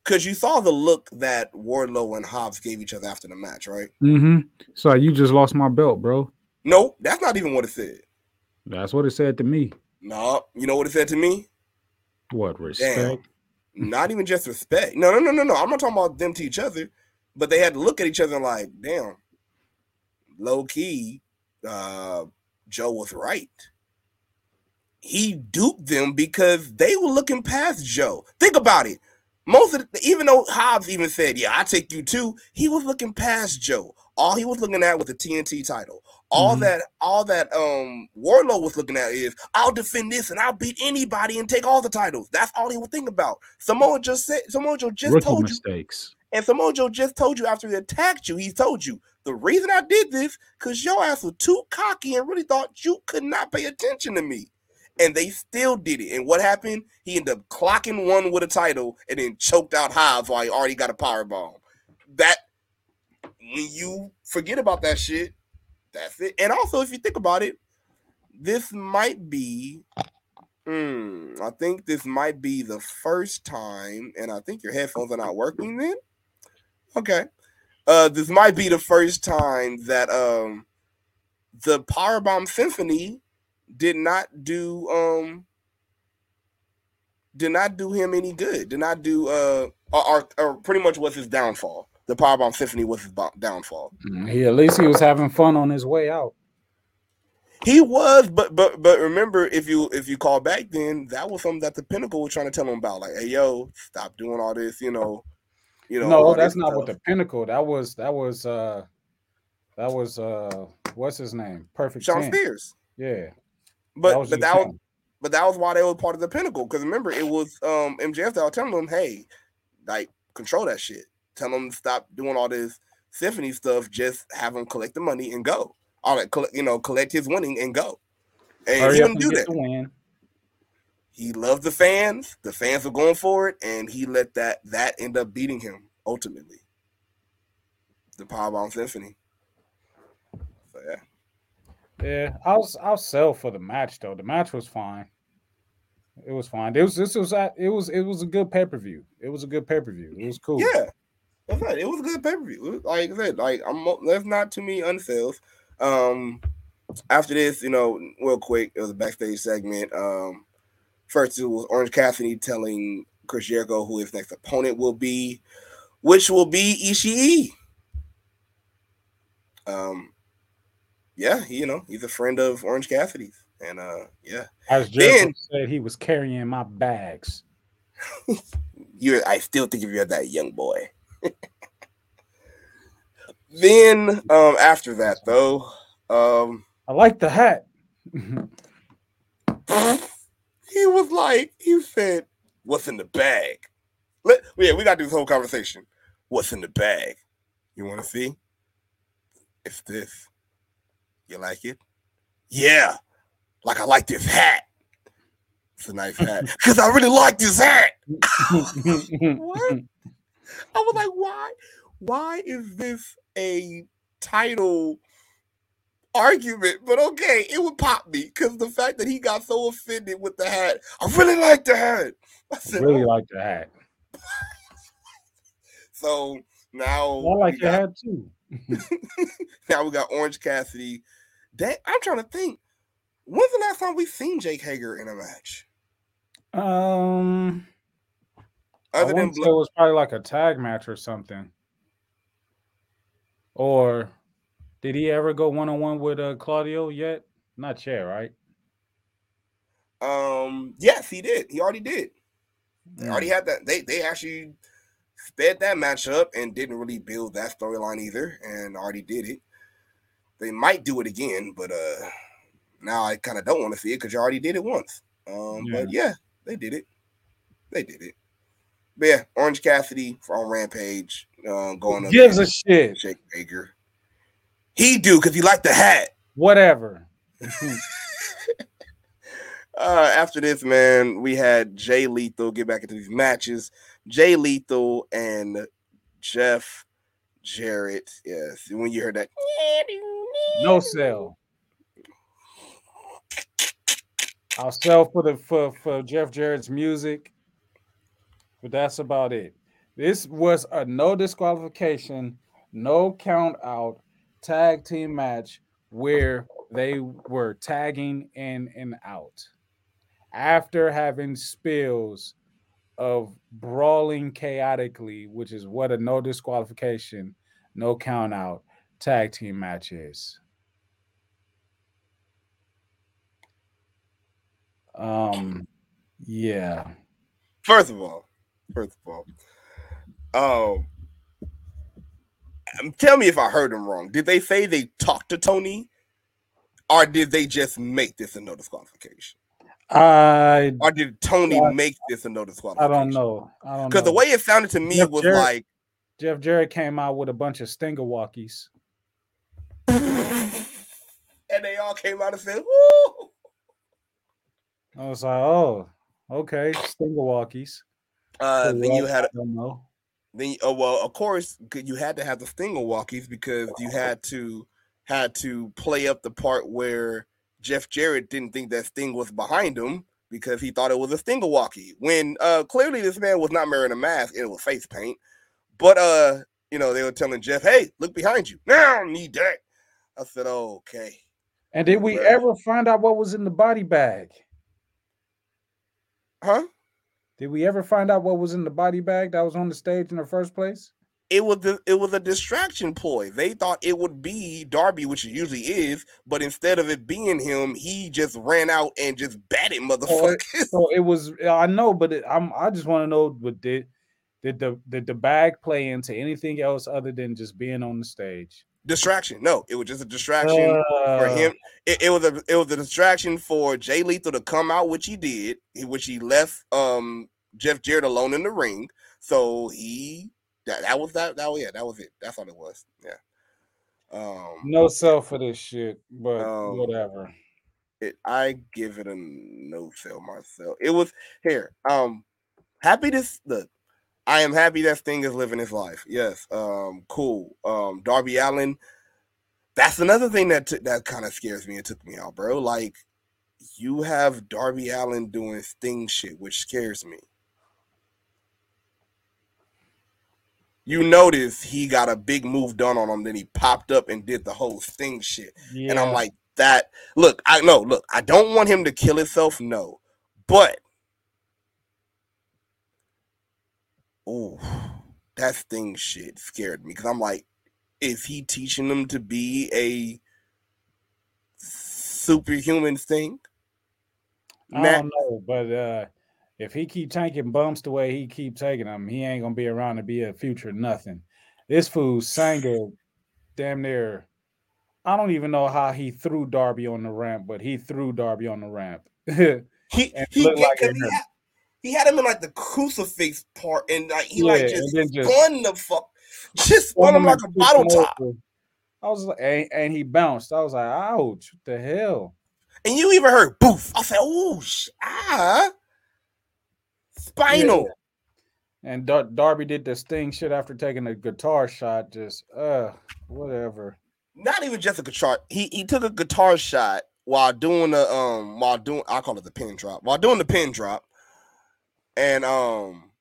because you saw the look that Wardlow and Hobbs gave each other after the match, right? Mm-hmm. So you just lost my belt, bro. No, that's not even what it said. That's what it said to me. No, you know what it said to me? What respect? Not even just respect. No, no, no, no, no. I'm not talking about them to each other, but they had to look at each other like, damn, low key, uh, Joe was right. He duped them because they were looking past Joe. Think about it. Most of the, even though Hobbs even said, "Yeah, I take you too," he was looking past Joe. All he was looking at was the TNT title. All Mhm. that, all that, um, Wardlow was looking at is, "I'll defend this and I'll beat anybody and take all the titles." That's all he would think about. Samoa just said, Samoa Joe just Rookie told you, and Samoa Joe just told you after he attacked you, he told you the reason I did this because your ass was too cocky and really thought you could not pay attention to me. and they still did it. And what happened? He ended up clocking one with a title and then choked out Hobbs while he already got a power bomb. That when you forget about that shit, that's it. And also, if you think about it, this might be. Hmm, I think this might be the first time, and I think your headphones are not working. Then, okay, uh, this might be the first time that um the Powerbomb Symphony did not do um did not do him any good. Did not do uh or, or, or pretty much was his downfall. The Powerbomb Symphony was his downfall. He at least he was having fun on his way out. He was, but but but remember, if you if you call back, then that was something that the Pinnacle was trying to tell him about. Like, hey, yo, stop doing all this. You know, you know. no, that's not stuff. what the pinnacle. That was that was uh that was uh what's his name? Perfect Shawn 10. Spears. Yeah. But was but that was but that was why they were part of the Pinnacle. Because remember, it was um MJF that was telling them, hey, like control that shit. Tell them to stop doing all this symphony stuff. Just have him collect the money and go. All that, collect, you know, collect his winning and go. And Hurry he didn't do that. He loved the fans. The fans were going for it, and he let that that end up beating him ultimately. The Powerbomb Symphony. So yeah. Yeah, I'll I'll sell for the match though. The match was fine. It was fine. It was this was it was it was a good pay per view. It was a good pay per view. It was cool. Yeah, that's right. It was a good pay per view. Like I said, like I'm there's not too many unsells. Um, after this, you know, real quick, it was a backstage segment. Um, first it was Orange Cassidy telling Chris Jericho who his next opponent will be, which will be Ishii. Um, yeah, he, you know, he's a friend of Orange Cassidy's, and uh, yeah, As Jericho Then- said, he was carrying my bags. you I still think of you as that young boy. Then um after that though, um I like the hat. he was like, he said, What's in the bag? Let yeah, we gotta do this whole conversation. What's in the bag? You wanna see? It's this. You like it? Yeah. Like I like this hat. It's a nice hat. Because I really like this hat. What? I was like, why? Why is this a title argument? But okay, it would pop me because the fact that he got so offended with the hat, I really like the hat. I said, really "Oh." like the hat. so now I like the hat too. now we got Orange Cassidy. That I'm trying to think. When's the last time we've seen Jake Hager in a match? Um, Other than say it was probably like a tag match or something. Or did he ever go one on one with uh, Claudio yet? Not yet, right? um, yes, he did. He already did. They already had that. They they actually sped that match up and didn't really build that storyline either, and already did it. They might do it again, but uh now I kind of don't want to see it because you already did it once. Um, but yeah, they did it. They did it. But yeah, Orange Cassidy on Rampage, uh, going up Gives a shit. Jake Hager. He do because he liked the hat. Whatever. Uh, after this, man, we had Jay Lethal get back into these matches. Jay Lethal and Jeff Jarrett. Yes, when you heard that, No sell. I'll sell for the for, for Jeff Jarrett's music, but that's about it. This was a no disqualification, no count out tag team match where they were tagging in and out after having spills of brawling chaotically, which is what a no disqualification, no count out tag team match is. Um, yeah. first of all, first of all, um, um, tell me if I heard them wrong. Did they say they talked to Tony, or did they just make this a no disqualification, I or did Tony Yeah. make this a no I don't know. I don't Because the way it sounded to me Jeff was Jarrett- like, Jeff Jarrett came out with a bunch of stinger walkies. and they all came out and said, "Woo!" I was like, oh, okay, Stinger walkies. Uh, then you had I don't know. then oh well, of course, you had to have the Stinger walkies because you had to had to play up the part where Jeff Jarrett didn't think that Sting was behind him because he thought it was a Stinger walkie. When uh clearly this man was not wearing a mask, it was face paint. But uh, you know, they were telling Jeff, "Hey, look behind you." No, I don't need that. I said, oh, "Okay." And did we ever find out what was in the body bag? Huh? Did we ever find out what was in the body bag that was on the stage in the first place? it was the, it was a distraction ploy. They thought it would be Darby, which it usually is, but instead of it being him, he just ran out and just batted Oh, it- so oh, it was. I know, but it, I'm. I just want to know, what did did the did the bag play into anything else other than just being on the stage? Distraction. No, it was just a distraction for Uh, him. It, it was a it was a distraction for Jay Lethal to come out, which he did, which he left um Jeff Jarrett alone in the ring. So he that, that was that that was yeah, that was it. That's all it was. Yeah. Um No sell for this shit, but Um, whatever. it, I give it a no sell myself. It was here. Um, happy to look. I am happy that Sting is living his life. Yes. Um, cool. Um, Darby Allin. That's another thing that t- that kind of scares me. It took me out, bro. Like you have Darby Allin doing Sting shit, which scares me. You notice he got a big move done on him, then he popped up and did the whole Sting shit. Yeah. And I'm like, that look, I know, look, I don't want him to kill himself, no. But oh, that thing shit scared me because I'm like, is he teaching them to be a superhuman thing? I Matt- don't know, but uh if he keep taking bumps the way he keep taking them, he ain't gonna be around to be a future nothing. This fool Sanger damn near I don't even know how he threw Darby on the ramp, but he threw Darby on the ramp. He he, looked like he, he had him in like the crucifix part, and like he like just just spun the fuck, just spun him like a bottle top. I was like, and, and he bounced. I was like, ouch, what the hell? And you even heard boof. I said, oh, sh- ah, spinal. And Dar- Darby did the sting shit after taking a guitar shot. Just uh, whatever. Not even just a guitar. He he took a guitar shot while doing the um while doing I call it the pin drop while doing the pin drop, and um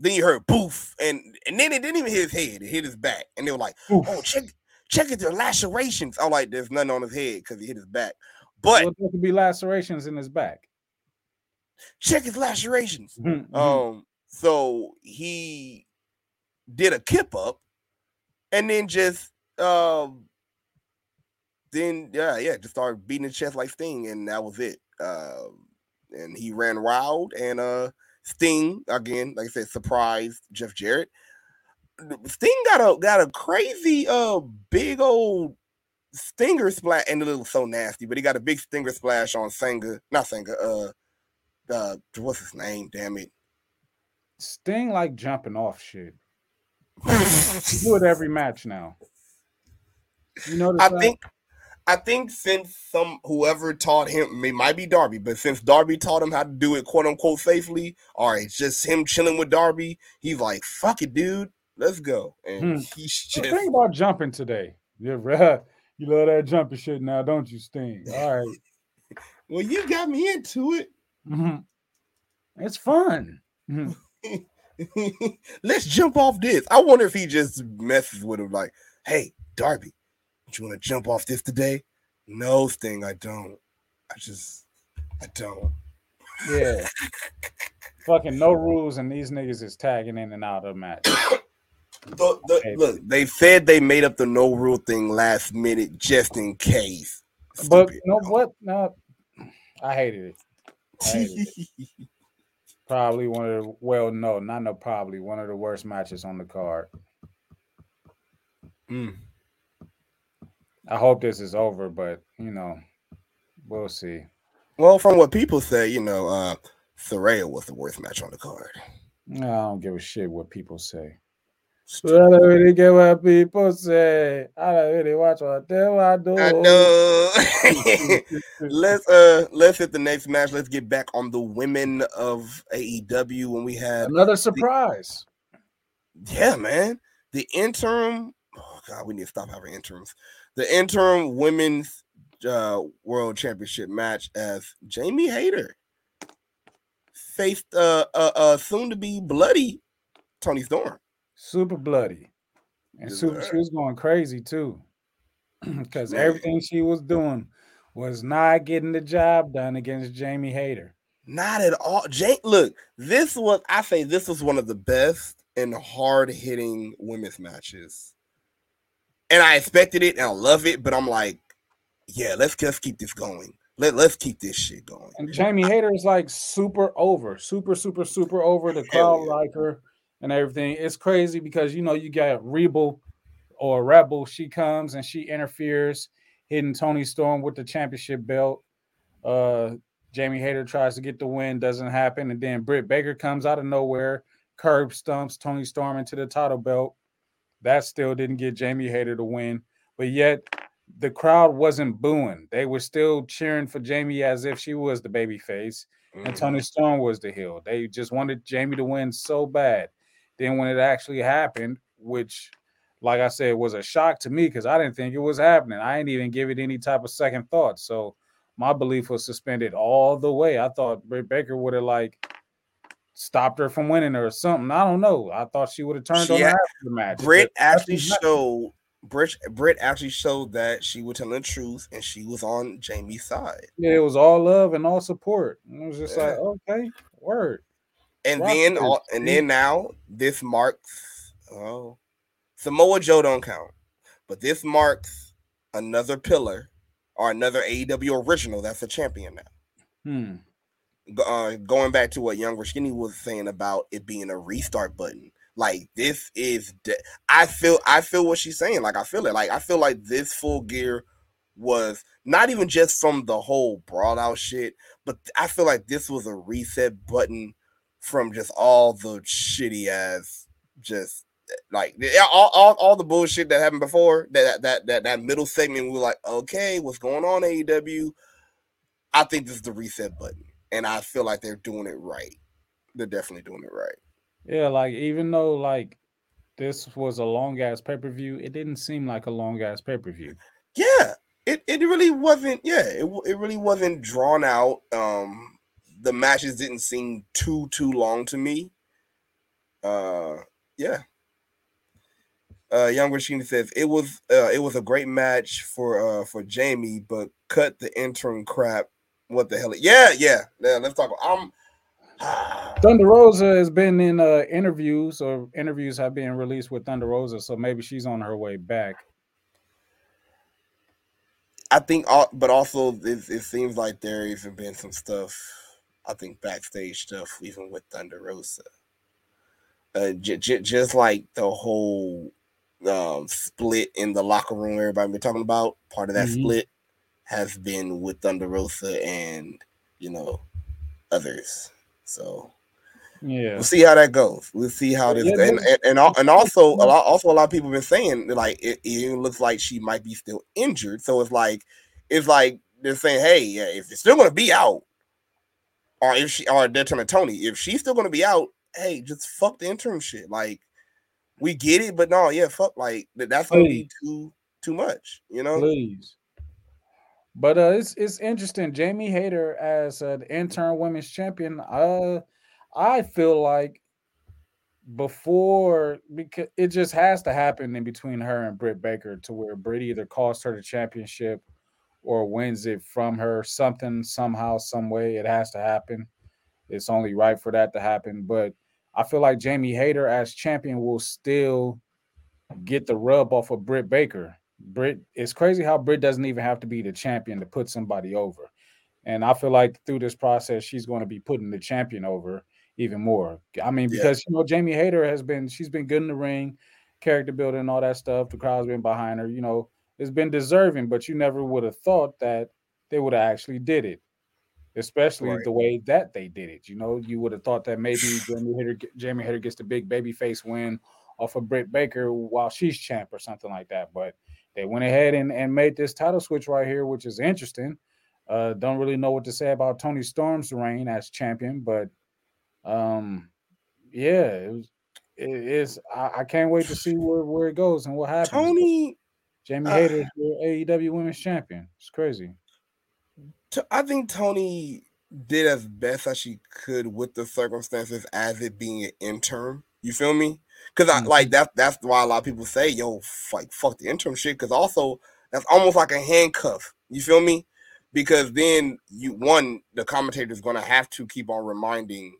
then you heard boof and and then it didn't even hit his head. It hit his back, and they were like, Oof. oh check check it, the lacerations. I'm like, there's nothing on his head because he hit his back, but Well, there could be lacerations in his back. check his lacerations. Mhm, mhm. Um, so he did a kip up and then just um then yeah, yeah, just started beating his chest like Sting, and that was it. Um and he ran wild and uh Sting again, like I said, surprised Jeff Jarrett. Sting got a got a crazy uh big old stinger splash and it little so nasty, but he got a big stinger splash on Sanga, not Sanga, uh uh what's his name? Damn it. Sting like jumping off shit. Do it every match now. You notice I that? think I think since some whoever taught him, it might be Darby, but since Darby taught him how to do it quote unquote safely, or it's just him chilling with Darby, he's like, fuck it, dude, let's go. And Hmm. he's just think about jumping today. Yeah, bruh. You love that jumping shit now, don't you, Sting? All right. well, you got me into it. Mhm. It's fun. Mhm. Let's jump off this. I wonder if he just messes with him like, hey, Darby, you want to jump off this today? No, thing. I don't. I just I don't. Yeah. Fucking no rules, and these niggas is tagging in and out of match. The, the, Okay. look, they said they made up the no rule thing last minute just in case. But no, what? No, I hated it. I hated it. Probably one of the well, no, not no. Probably one of the worst matches on the card. Mm. I hope this is over, but you know, we'll see. Well, from what people say, you know, uh Saraya was the worst match on the card. No, I don't give a shit what people say. I don't really get what people say. I don't really watch what they I do. I know. let's uh let's hit the next match. Let's get back on the women of AEW when we had Another surprise. yeah, man. The interim oh god, we need to stop having interims. The interim women's uh world championship match as Jamie Hayter faced uh uh, uh soon to be bloody Toni Storm. Super bloody. And super, she was going crazy too. Because everything she was doing was not getting the job done against Jamie Hayter. Not at all. Jane, look, this was I say this was one of the best and hard hitting women's matches. And I expected it and I love it, but I'm like, yeah, let's just keep this going. Let, let's keep this shit going. And Jamie Hayter is like super over, super, super, super over. The crowd yeah. like her and everything. It's crazy because you know you got Rebel or Rebel. She comes and she interferes, hitting Toni Storm with the championship belt. Uh, Jamie Hayter tries to get the win, doesn't happen, and then Britt Baker comes out of nowhere, curb stumps Toni Storm into the title belt. That still didn't get Jamie Hayter to win, but yet the crowd wasn't booing. They were still cheering for Jamie as if she was the baby face and Mhm. Toni Storm was the heel. They just wanted Jamie to win so bad. Then when it actually happened, which like I said was a shock to me because I didn't think it was happening. I didn't even give it any type of second thought. So my belief was suspended all the way. I thought Britt Baker would have like stopped her from winning or something. I don't know. I thought she would have turned She on had- after the match. Britt actually showed Britt, Britt actually showed that she was telling the truth and she was on Jamie's side. Yeah, it was all love and all support. And it was just Yeah. like, okay, word. And Rock then all, and then now this marks oh Samoa Joe don't count, but this marks another pillar or another AEW original that's a champion now. Hmm. Uh, going back to what Young Skinny was saying about it being a restart button, like this is de- I feel I feel what she's saying. Like I feel it. Like I feel like this full gear was not even just from the whole brawl out shit, but I feel like this was a reset button from just all the shitty ass just like all, all, all the bullshit that happened before that that that that middle segment we were like okay what's going on AEW I think this is the reset button and I feel like they're doing it right. They're definitely doing it right. Yeah, like even though like this was a long ass pay per view, it didn't seem like a long ass pay per view. yeah it, it really wasn't yeah it, it really wasn't drawn out um the matches didn't seem too too long to me. Uh yeah. Uh young Rasheen says it was uh it was a great match for uh for jamie but cut the interim crap what the hell yeah yeah yeah let's talk about i'm Thunder Rosa has been in uh, interviews, or interviews have been released with Thunder Rosa, so maybe she's on her way back. I think, al- but also it, it seems like there even been some stuff. I think backstage stuff, even with Thunder Rosa. Uh, j- j- just like the whole um, split in the locker room, everybody been talking about. Part of that Mhm. split has been with Thunder Rosa and you know others. So Yeah, we'll see how that goes. We'll see how this Yeah, and and, and, and also a lot also a lot of people have been saying like it, it looks like she might be still injured. So it's like it's like they're saying, hey, yeah, if it's still gonna be out, or if she or they're telling Tony, if she's still gonna be out, hey, just fuck the interim shit. Like we get it, but no, yeah, fuck like that's gonna be too too much, you know? please. But uh, it's it's interesting. Jamie Hayter as an intern women's champion. Uh, I feel like before because it just has to happen in between her and Britt Baker to where Britt either costs her the championship or wins it from her. Something somehow, some way, it has to happen. It's only right for that to happen. But I feel like Jamie Hayter as champion will still get the rub off of Britt Baker. Britt, it's crazy how Britt doesn't even have to be the champion to put somebody over. And I feel like through this process, she's going to be putting the champion over even more. I mean, Yeah. because you know, Jamie Hayter has been she's been good in the ring, character building, and all that stuff. The crowd's been behind her, you know, it's been deserving, but you never would have thought that they would have actually did it. Especially Right. the way that they did it. You know, you would have thought that maybe Jamie Hayter, Jamie Hayter gets the big baby face win off of Britt Baker while she's champ or something like that. But they went ahead and, and made this title switch right here, which is interesting. Uh, don't really know what to say about Toni Storm's reign as champion, but um, yeah, it was. It is. I, I can't wait to see where, where it goes and what happens. Toni, Jamie uh, Hayter, your AEW Women's Champion. It's crazy. T- I think Toni did as best as she could with the circumstances as it being an interim. You feel me? Because I Mhm. like that. That's why a lot of people say, "Yo, like fuck the interim shit." Because also that's almost like a handcuff. You feel me? Because then you one the commentator is going to have to keep on reminding,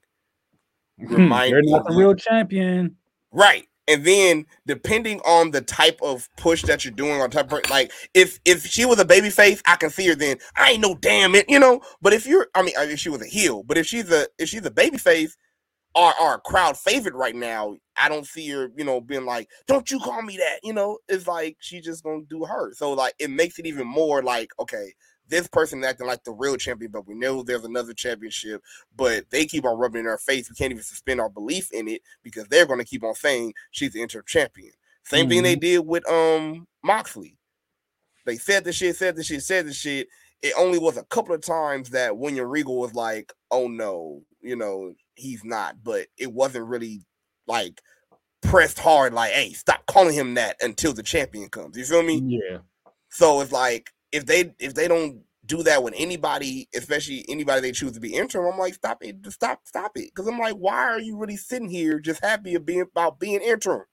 remind You're not the real champion. Right. And then depending on the type of push that you're doing on type of, like if if she was a baby face, I can see her then I ain't no damn it, you know. But if you're I mean if she was a heel, but if she's a if she's a baby face or, or a crowd favorite right now, I don't see her, you know, being like, Don't you call me that, you know, it's like she's just gonna do her. So like it makes it even more like, okay, this person acting like the real champion, but we know there's another championship, but they keep on rubbing in our face. We can't even suspend our belief in it because they're going to keep on saying she's the interim champion. Same thing they did with um Moxley. They said the shit, said the shit, said the shit. It only was a couple of times that William Regal was like, "Oh no, you know he's not," but it wasn't really like pressed hard. Like, "Hey, stop calling him that until the champion comes." You feel me? Yeah. So it's like if they if they don't do that with anybody, especially anybody they choose to be interim, I'm like, stop it, just stop, stop it. Because I'm like, why are you really sitting here just happy of being about being interim?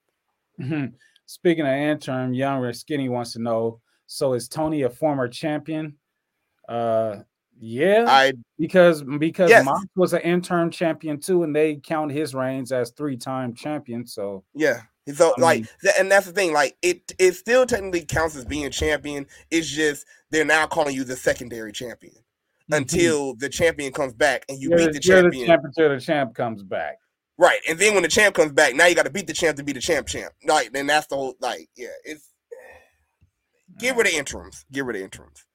Mhm. Speaking of interim, Young Red Skinny wants to know. So is Toni a former champion? Uh, yeah, I because because Yes. Mox was an interim champion too, and they count his reigns as three-time champion. So yeah. So I like, mean- th- and that's the thing. Like, it it still technically counts as being champion. It's just they're now calling you the secondary champion until the champion comes back and you you're, beat the champion. champ until the champ comes back. Right. And then when the champ comes back, now you got to beat the champ to be the champ champ. Like, then that's the whole like, yeah, it's get rid of interims. Get rid of interims.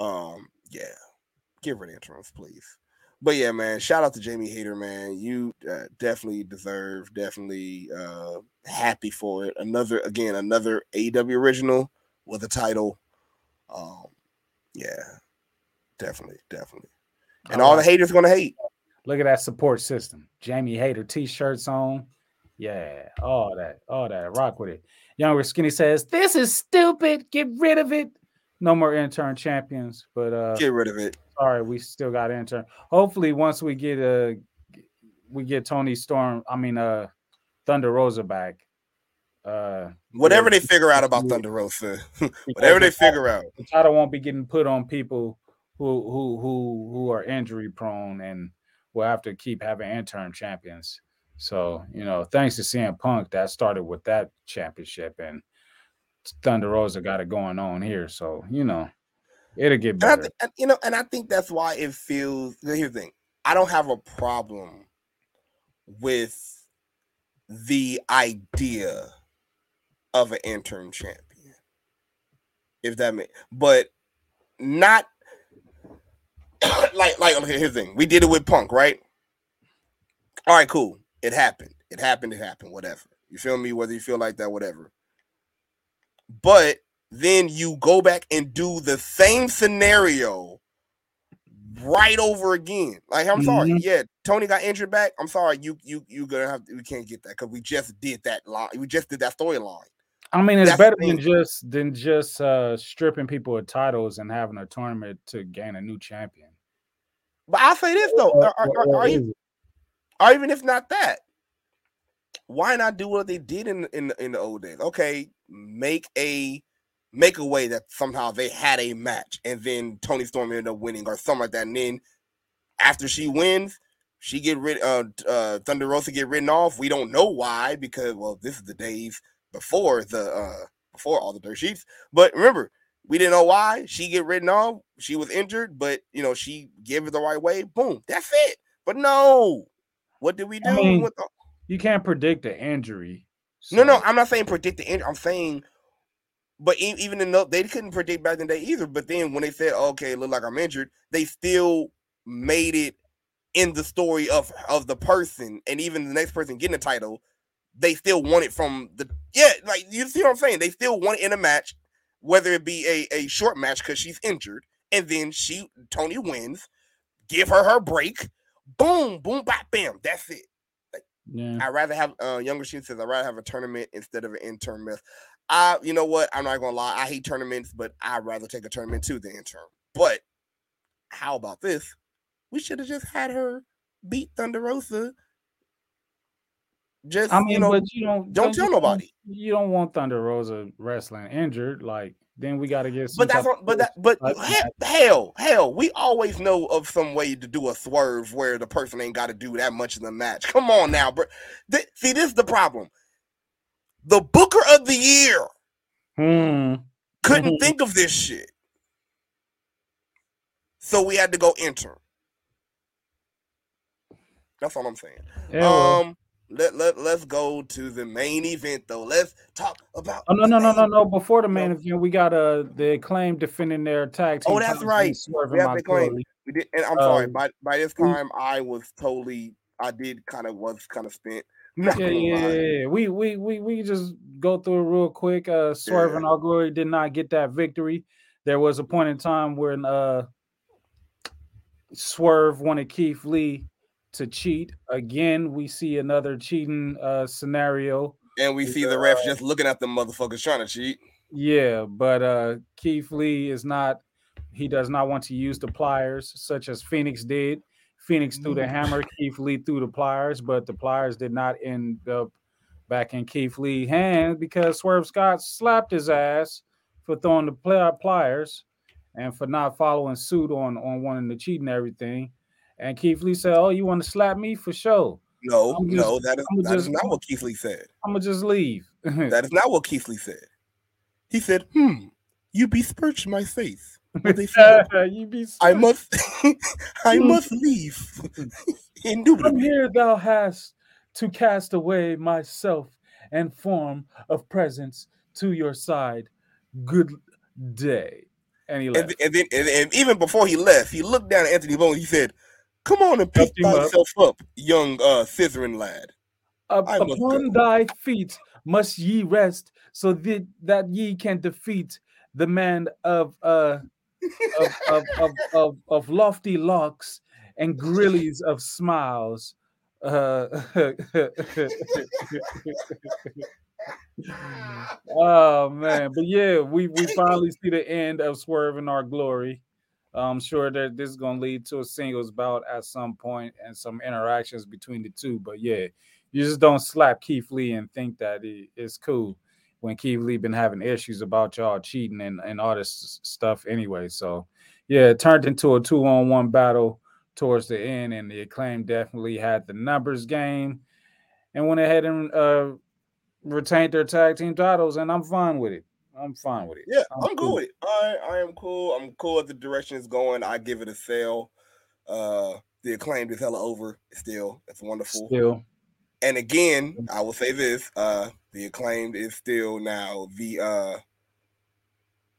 Um, yeah. Get rid of interims, please. But yeah, man, shout out to Jamie Hayter, man. You uh, definitely deserve, definitely uh happy for it. Another again, another AEW original with a title. Um, yeah, definitely, definitely. And all the haters gonna hate. Look at that support system. Jamie Hayter t-shirts on. Yeah, all that, all that. Rock with it. Younger Skinny says, This is stupid. Get rid of it. No more intern champions. But uh Get rid of it. Sorry, we still got intern. Hopefully, once we get uh we get Toni Storm, I mean uh Thunder Rosa back. Uh Whatever they figure out about. Thunder Rosa, whatever they the title- figure out. the title won't be getting put on people who who who who are injury prone and will have to keep having interim champions. So, you know, thanks to CM Punk, that started with that championship and Thunder Rosa got it going on here. So, you know, it'll get And better. thi- and, you know, and I think that's why it feels. Here's the thing: I don't have a problem with the idea of an interim champion, if that makes, but not like like. Okay, here's the thing: we did it with Punk, right? All right, cool. It happened. It happened. It happened. Whatever. You feel me? Whether you feel like that, whatever. But then you go back and do the same scenario right over again. Like, I'm sorry. Mhm. Yeah, Toni got injured back. I'm sorry. You you you gonna have we can't get that because we just did that line. We just did that storyline. I mean, it's that's better than just than just uh stripping people of titles and having a tournament to gain a new champion. But I'll say this though, Or- or, or- or- even, even if not that, why not do what they did in in in the old days? Okay, make a make a way that somehow they had a match and then Toni Storm ended up winning or something like that. And then after she wins, she get rid uh uh Thunder Rosa get written off. We don't know why because well, this is the days before the uh before all the dirt sheets. But remember, we didn't know why she get written off. She was injured, but you know, she gave it the right way. Boom, that's it. But no, what did we do? I mean, with the- You can't predict the injury. no, no, I'm not saying predict the injury. I'm saying, but even in the, they couldn't predict back in the day either. But then when they said, "Okay, it look like I'm injured," they still made it in the story of of the person, and even the next person getting the title. they still want it from the yeah, like you see what I'm saying? They still want it in a match, whether it be a, a short match because she's injured, and then she Toni wins, give her her break, boom, boom, bam, bam, that's it. Yeah. I'd rather have uh younger she says I'd rather have a tournament instead of an intern myth. I you know what? I'm not gonna lie, I hate tournaments, but I'd rather take a tournament to the intern. But how about this? We should have just had her beat Thunder Rosa. Just I mean, you know, but you don't don't tell nobody. You don't want Thunder Rosa wrestling injured. Like then we got to get. Some But that's what, but that but like hell, hell, we always know of some way to do a swerve where the person ain't got to do that much in the match. Come on now, bro. Th- see, this is the problem. The Booker of the Year Hmm. couldn't think of this shit, so we had to go intern. That's all I'm saying. Yeah. Um, let let let's go to the main event though. Let's talk about. Oh no no no no no! Before the main event, we got uh the Acclaimed defending their tag team. Oh, that's right. against Swerve We have the. Glory. We did, and I'm sorry. Um, By by this time, I was totally. I did kind of was kind of spent. Yeah, yeah, yeah. We we we we just go through it real quick. Uh Swerve Yeah. and Our Glory did not get that victory. There was a point in time when uh Swerve wanted Keith Lee to cheat. Again, we see another cheating uh scenario. And we see the refs just looking at the motherfuckers trying to cheat. Yeah, but uh Keith Lee is not he does not want to use the pliers such as Fenix did. Fenix threw the hammer, Keith Lee threw the pliers, but the pliers did not end up back in Keith Lee's hand because Swerve Scott slapped his ass for throwing the pli- pliers and for not following suit on on wanting to cheat and everything. And Keith Lee said, "Oh, you want to slap me for sure? No, I'm just- no, that is that is just- not what Keith Lee said. I'm gonna just leave." That is not what Keith Lee said. He said, "Hmm, you besmirched my face." What you be I must, I must leave. From here thou hast to cast away myself and form of presence to your side. Good day. And he left. th- and then, and, and even before he left, he looked down at Anthony Bowens. He said, "Come on and pick him up. up, young uh, scissoring lad." Up- upon thy feet must ye rest, so that, that ye can defeat the man of uh of, of, of, of, of lofty locks and grillies of smiles. Uh, oh man, but yeah, we we finally see the end of Swerve in our glory. I'm sure that this is gonna lead to a singles bout at some point and some interactions between the two. But yeah, you just don't slap Keith Lee and think that it- it's cool when Keith Lee been having issues about y'all cheating and, and all this stuff anyway. So yeah, it turned into a two on one battle towards the end, and the acclaimed definitely had the numbers game and went ahead and uh retained their tag team titles, and I'm fine with it. I'm fine with it. Yeah, I'm I'm, cool. with it. I I am cool. I'm cool with the direction it's going. I give it a sale. Uh, the acclaimed is hella over still. It's wonderful. Still, And again, I will say this: uh, the acclaimed is still now the uh,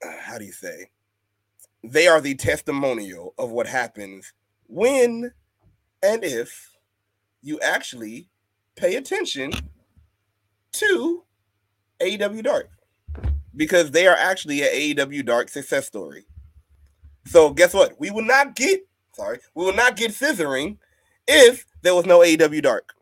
uh, how do you say? They are the testimonial of what happens when and if you actually pay attention to AEW Dark because they are actually a AEW Dark success story. So guess what? We will not get sorry, we will not get scissoring if there was no AEW Dark.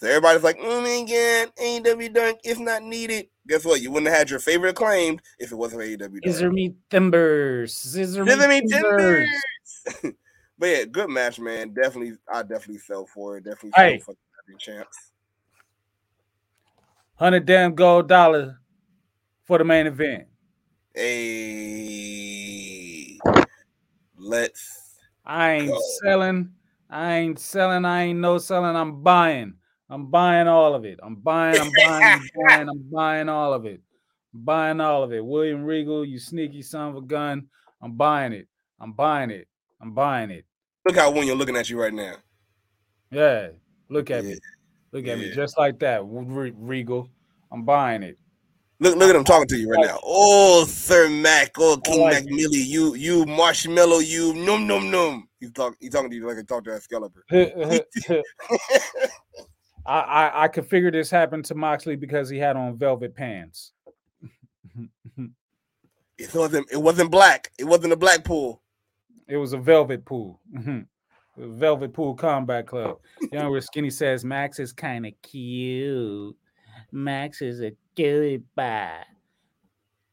So everybody's like, mm, my god, AEW Dark is not needed. Guess what? You wouldn't have had your favorite acclaimed if it wasn't AEW Dark. scissor me timbers, scissor me timbers. timbers. but yeah, good match, man. Definitely, I definitely fell for it. Definitely fell for the champs. Hundred damn gold dollar for the main event. Hey, let's I ain't Go. selling. I ain't selling. I ain't no selling. I'm buying. I'm buying all of it. I'm buying. I'm buying. I'm buying. I'm buying all of it. I'm buying all of it. William Regal, you sneaky son of a gun. I'm buying it. I'm buying it. I'm buying it. look how William looking at you right now. Yeah. Look at Yeah. me. Look at me. Just like that. Re- Regal. I'm buying it. Look, look at him talking to you right now. Oh, Sir Mac, oh King like Mac it. You, you marshmallow, you num num num. He's talking, he's talking to you like I talk to Excalibur. I, I I could figure this happened to Moxley because he had on velvet pants. It wasn't. It wasn't black. It wasn't a black pool. It was a velvet pool. Velvet pool combat club. Young Skinny says Max is kind of cute. Max is a cutie pie.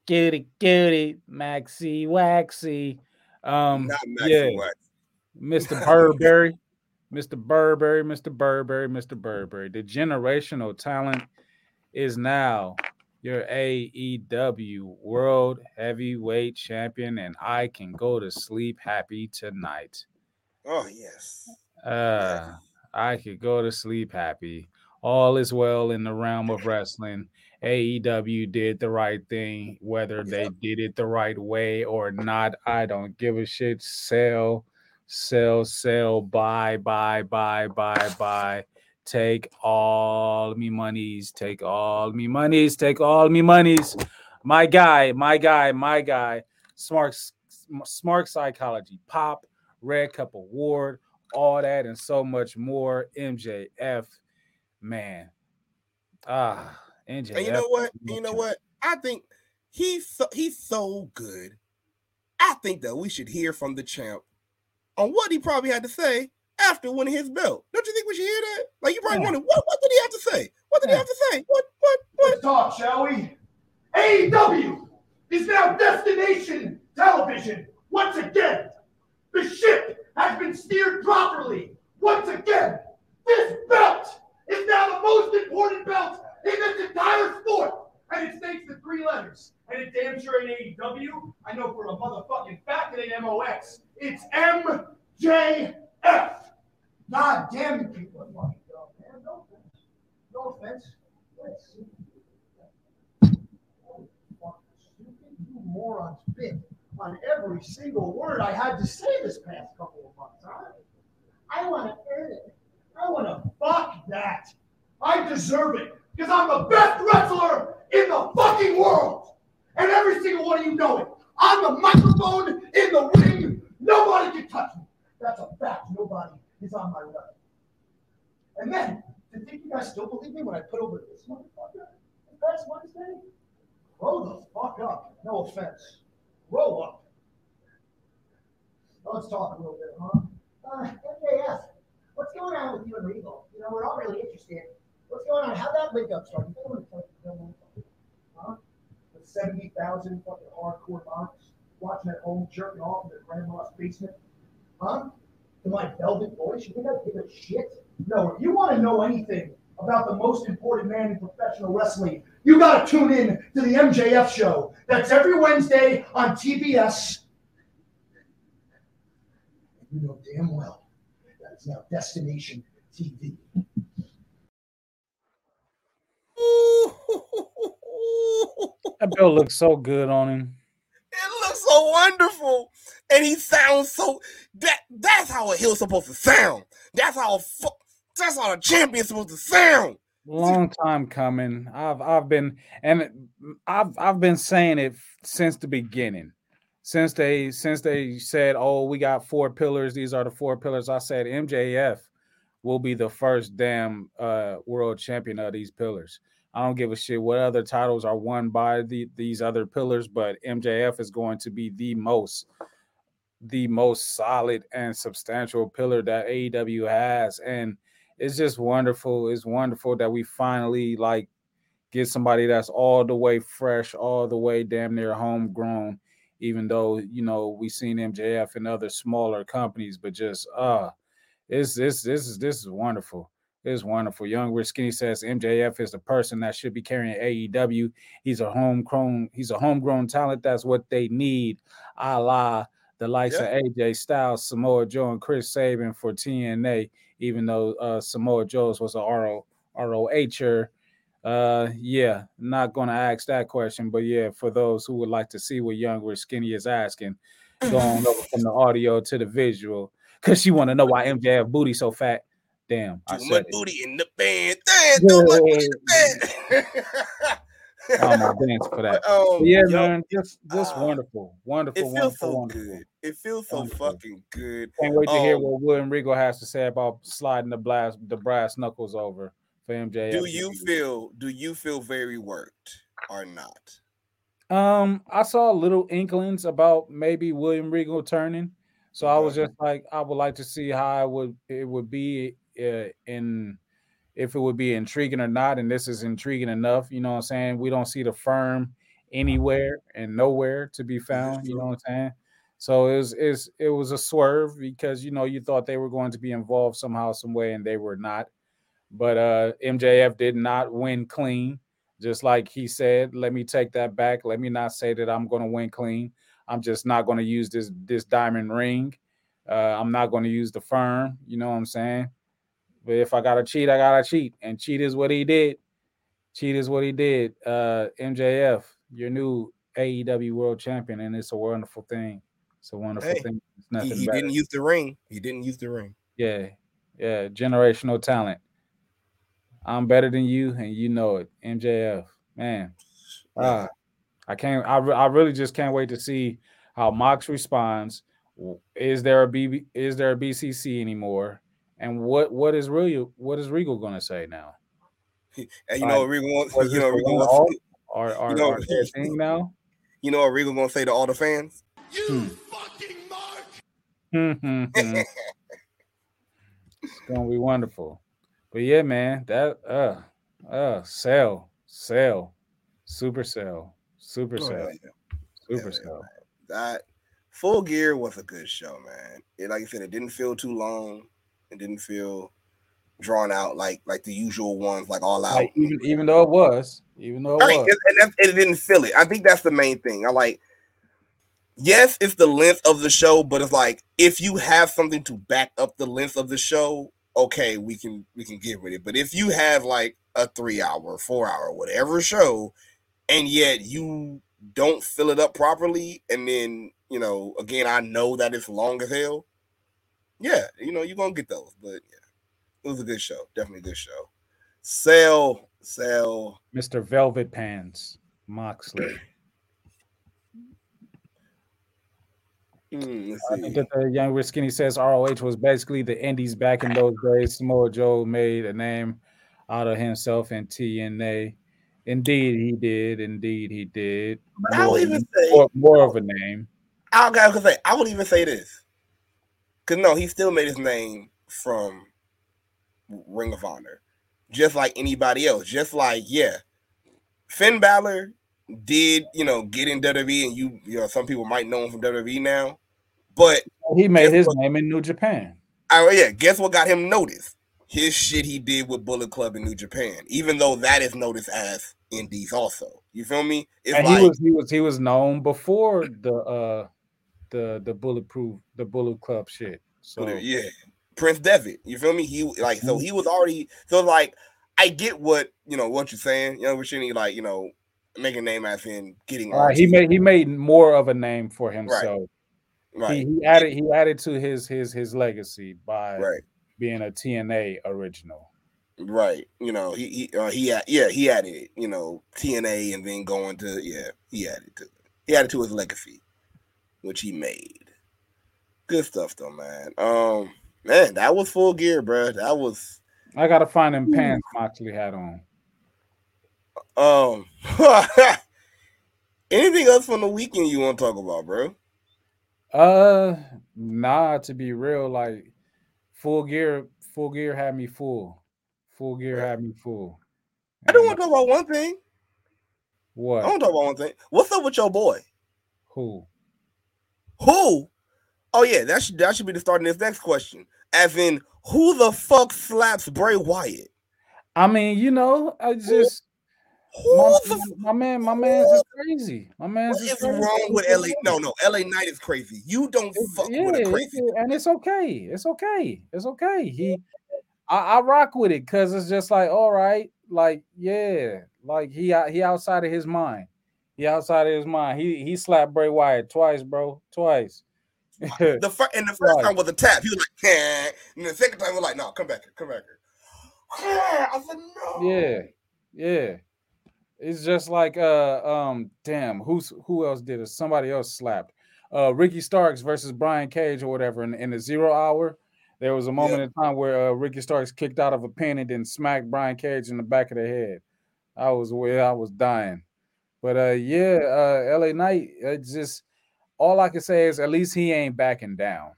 Cutie cutie, Maxi waxy. Um Not Maxie yeah. Wax. Mr. Burberry, Mr. Burberry, Mr. Burberry, Mr. Burberry. The generational talent is now your AEW World Heavyweight Champion, and I can go to sleep happy tonight. Oh yes. Uh, I could go to sleep happy. All is well in the realm of wrestling. AEW did the right thing, whether they did it the right way or not. I don't give a shit. Sell, sell, sell, buy, buy, buy, buy, buy. Take all me monies, take all me monies, take all me monies. My guy, my guy, my guy. Smark, Smark Psychology. Pop, Red Cup Award, all that and so much more. MJF, man. Ah, MJF. And you know what? You know what? I think he's so, he's so good. I think that we should hear from the champ on what he probably had to say after winning his belt. Don't you think we should hear that? Like you probably Yeah. wonder what what did he have to say? What did Yeah. he have to say? What what what? Let's talk, shall we? AEW is now destination television once again. The ship has been steered properly once again. This belt is now the most important belt in this entire sport. And it states the three letters. And it damn sure ain't AEW. I know for a motherfucking fact it ain't MOX. It's MJF. God damn you people fucking dumb, man. No offense. No offense. Let's see. You morons bit on every single word I had to say this past couple of months, huh? I want to earn it. I want to fuck that. I deserve it because I'm the best wrestler in the fucking world. And every single one of you know it. I'm the microphone in the ring. Nobody can touch me. That's a fact. Nobody is on my level. And then, to think you guys still believe me when I put over this motherfucker last Wednesday? Grow the fuck up. No offense. Grow up. Let's talk a little bit, huh? Uh, MJF, what's going on with you and Regal? You know, we're all really interested. What's going on? How'd that link up start? You the film? Huh? With 70,000 fucking hardcore monks watching at home, jerking off in their grandma's basement? Huh? To my velvet voice? You think I give a shit? No, if you want to know anything about the most important man in professional wrestling, you got to tune in to the MJF show. That's every Wednesday on TBS. You know damn well that's now Destination TV. That belt looks so good on him. It looks so wonderful, and he sounds so that that's how a heel's supposed to sound. That's how a fu- that's how a champion's supposed to sound. Long time coming. I've I've been and I've I've been saying it since the beginning. Since they since they said, "Oh, we got four pillars. These are the four pillars." I said MJF will be the first damn uh world champion of these pillars. I don't give a shit what other titles are won by the, these other pillars, but MJF is going to be the most the most solid and substantial pillar that AEW has and it's just wonderful. It's wonderful that we finally like get somebody that's all the way fresh, all the way damn near homegrown. Even though you know we seen MJF in other smaller companies, but just uh it's this this is this is wonderful. It's wonderful. Young Rich Skinny says MJF is the person that should be carrying AEW. He's a homegrown, he's a homegrown talent. That's what they need. A la the likes Yeah. of AJ Styles, Samoa Joe, and Chris Sabin for TNA even though uh, Samoa Joe's was a RO, ROHer. Uh, yeah, not going to ask that question, but yeah, for those who would like to see what Young Rich Skinny is asking, going over from the audio to the visual because she want to know why MJF booty so fat. Damn, I said booty in the band. Damn, too much booty in the band. I'm dance for that. Um, yeah, yo, man, just just ah, wonderful, wonderful, It wonderful, so wonderful. good. It feels so Wonderful. fucking good. Can't wait to hear Um, what William Regal has to say about sliding the blast the brass knuckles over for MJF. Do you feel? Do you feel very worked or not? Um, I saw little inklings about maybe William Regal turning, so I was just like, I would like to see how it would it would be uh, in if it would be intriguing or not. And this is intriguing enough, you know what I'm saying? We don't see the firm anywhere and nowhere to be found, you know what I'm saying? So it was it's, it was a swerve because you know you thought they were going to be involved somehow, some way, and they were not. But uh MJF did not win clean just like he said let me take that back let me not say that i'm going to win clean i'm just not going to use this this diamond ring uh, i'm not going to use the firm you know what i'm saying but if i gotta cheat i gotta cheat and cheat is what he did cheat is what he did uh mjf your new aew world champion and it's a wonderful thing it's a wonderful Hey, thing it's He, he didn't use the ring. He didn't use the ring. Yeah, yeah, generational talent. I'm better than you, and you know it. MJF, man. Ah, I can't. I, re- I really just can't wait to see how Mox responds. Is there a BB? Is there a BCC anymore? And what what is Regal? What is Regal going to say now? And you Like, know what Regal wants. You know Regal one-off? wants. Are are, know- are thing now? You know what Regal gonna say to all the fans? You Hmm, hmm, hmm. it's gonna be wonderful. But yeah, man, that uh uh sell, sell, super sell, super Oh, hell yeah. super yeah, sell. That Full Gear was a good show, man. It, like I said, it didn't feel too long. It didn't feel drawn out like like the usual ones, like all out. Like even even though it was, even though it Right, was, and, and it didn't feel it. I think that's the main thing. I like. Yes, it's the length of the show, but it's like if you have something to back up the length of the show, okay, we can we can get with it. But if you have like a three hour, four hour, whatever show, and yet you don't fill it up properly, and then you know, again, I know that it's long as hell. Yeah, you know, you're gonna get those, but yeah, it was a good show, definitely a good show. Sell, sell. Mr. Velvet Pants Moxley. Hmm, I think that the young rich skinny says ROH was basically the Indies back in those days. Samoa Joe made a name out of himself in TNA. Indeed, he did. Indeed, he did. But I would even say, more, more of a name. I gonna say, I would even say this, because no, he still made his name from Ring of Honor, just like anybody else. Just like yeah, Finn Balor did you know get in WWE, and you you know some people might know him from WWE now, but He made his what? name in New Japan. Oh yeah, guess what got him noticed? His shit he did with Bullet Club in New Japan, even though that is noticed as Indies also. You feel me? It's And like he was he was he was known before the uh the the bulletproof the bullet club shit. So yeah, Prince Devitt. You feel me? He like so he was already so like I get what you know what you're saying. You know, we're shouldn't like you know making a name as in getting uh, he made he made more of a name for himself. right, He, he added he added to his his his legacy by right, being a TNA original. right. You know he he uh, he had, yeah he added you know TNA and then going to yeah he added to he added to his legacy, which he made. Good stuff though, man. Um, man, that was full gear, bro. That was I gotta find them pants Moxley had on. um. Anything else from the weekend you want to talk about, bro? Uh, nah. To be real, like full gear, full gear had me full. Full gear had me full. I don't want to talk about one thing. What? I want to talk about one thing. What's up with your boy? Who? Who? Oh yeah, that should that should be the start of this next question. As in, who the fuck slaps Bray Wyatt? I mean, you know, I just my, the my man, my man's is crazy. My man's what is crazy. wrong with LA? No, no, LA Knight is crazy. You don't It's- fuck yeah, with a it's- crazy. and it's okay. It's okay. It's okay. He, I, I rock with it because it's just like, all right, like yeah, like he he outside of his mind. He outside of his mind. He he slapped Bray Wyatt twice, bro, twice. The fir- and the first time was a tap. He was like, eh. and the second time was like, no, come back here, come back here. I said, no. yeah, yeah. It's just like uh um damn who's who else did it? Somebody else slapped. Uh Ricky Starks versus Brian Cage or whatever in, in the zero hour. There was a moment Yeah. in time where uh, Ricky Starks kicked out of a pin and then smacked Brian Cage in the back of the head. I was where I was dying. But uh yeah, uh LA Knight, it's just all I can say is at least he ain't backing down.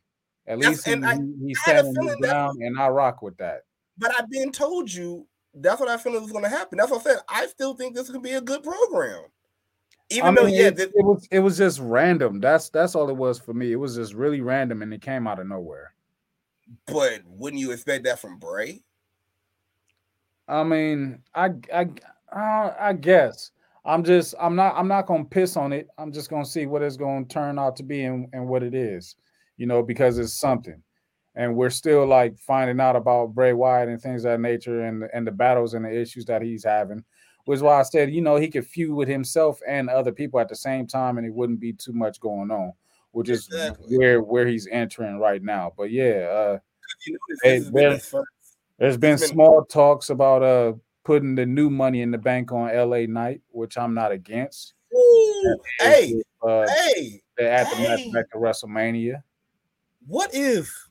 At That's- least he, I- he's I had a standing his ground, and I rock with that. But I've been told you that's what I feel was going to happen. That's what I said. I still think this could be a good program. Even I though, yeah, it, this, it was it was just random. That's that's all it was for me. It was just really random, and it came out of nowhere. but wouldn't you expect that from Bray? I mean, I I uh, I guess I'm just I'm not I'm not gonna piss on it. I'm just gonna see what it's gonna turn out to be and, and what it is, you know, because it's something. And we're still like finding out about Bray Wyatt and things of that nature and and the battles and the issues that he's having. Which is why I said, you know, he could feud with himself and other people at the same time, and it wouldn't be too much going on, which is Exactly. where where he's entering right now. But yeah, uh You know, this, Hey, this has been there- his first- there's been been- small talks about uh putting the new money in the bank on LA Knight, which I'm not against. Ooh, hey, uh, hey, add the match hey. back to WrestleMania. what if?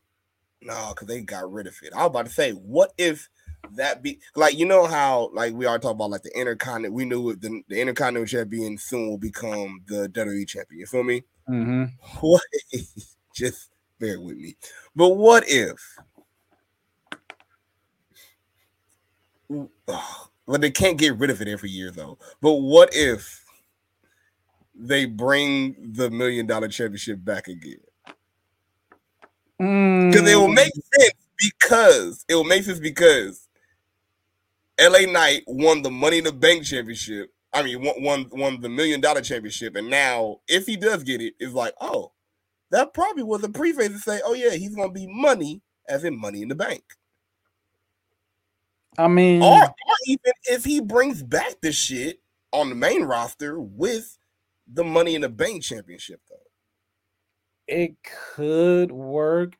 No, because they got rid of it. I was about to say, what if that be like you know how like we are talking about like the intercontinental. We knew the, the intercontinental champion soon will become the WWE champion. You feel me? hmm What? If, just bear with me. But what if? Well, they can't get rid of it every year though. But what if they bring the million dollar championship back again? Because it will Mm. make sense because it will make sense because LA Knight won the Money in the Bank championship. I mean, won won, won the million dollar championship, and now if he does get it, it's like, oh, that probably was a preface to say, oh yeah, he's gonna be money as in Money in the Bank, I mean, or, or even if he brings back the shit on the main roster with the Money in the Bank championship, though. It could work,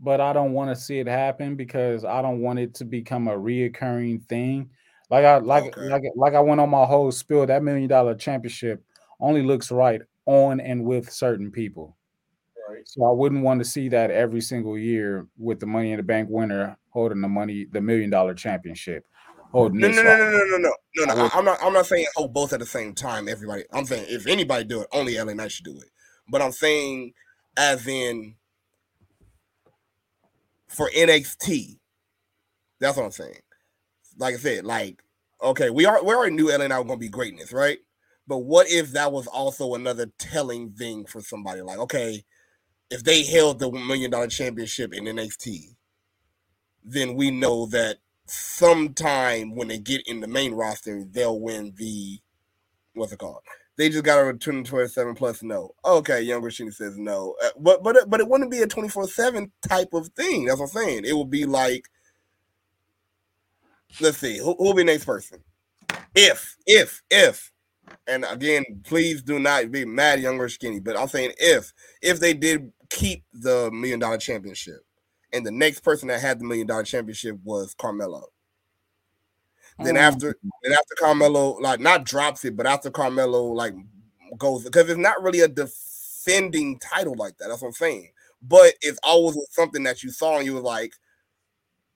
but I don't want to see it happen because I don't want it to become a reoccurring thing. Like I like Okay. like like I went on my whole spill. That million dollar championship only looks right on and with certain people. Right. So I wouldn't want to see that every single year with the Money in the Bank winner holding the money, the million dollar championship. Holding No, no, no, no, no, no, no, no, no. I'm not. I'm not saying hold both at the same time. Everybody. I'm saying if anybody do it, only LA Knight should do it. But I'm saying, as in, for NXT, that's what I'm saying. Like I said, like okay, we are we already knew LA Knight was gonna be greatness, right? But what if that was also another telling thing for somebody? Like, okay, if they held the million dollar championship in NXT, then we know that sometime when they get in the main roster, they'll win the what's it called? They just got a 27 plus no. Okay, younger Sheena says no. Uh, but but but it wouldn't be a 24-7 type of thing. That's what I'm saying. It would be like let's see, who will be next person? If, if, if, and again, please do not be mad, young or skinny, but I'm saying if, if they did keep the million dollar championship, and the next person that had the million dollar championship was Carmelo. Then Mm. after, then after Carmelo, like not drops it, but after Carmelo like goes because it's not really a defending title like that. That's what I'm saying. But it's always something that you saw and you were like,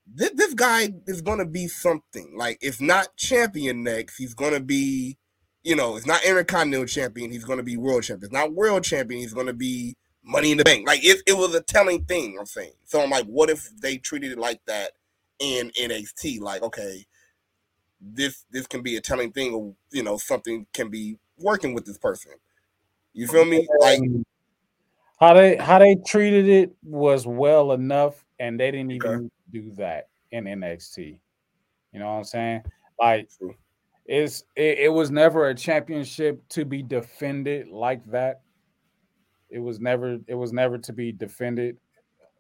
this, this guy is gonna be something. Like if not champion next, he's gonna be, you know, it's not Intercontinental champion, he's gonna be world champion. It's not world champion, he's gonna be money in the bank. Like it, it was a telling thing, I'm saying. So I'm like, what if they treated it like that in NXT? Like, okay, this this can be a telling thing, or you know, something can be working with this person. You feel me? Like Um, how they how they treated it was well enough, and they didn't even Okay. do that in NXT. You know what I'm saying? Like True. it's it, it was never a championship to be defended like that. It was never it was never to be defended.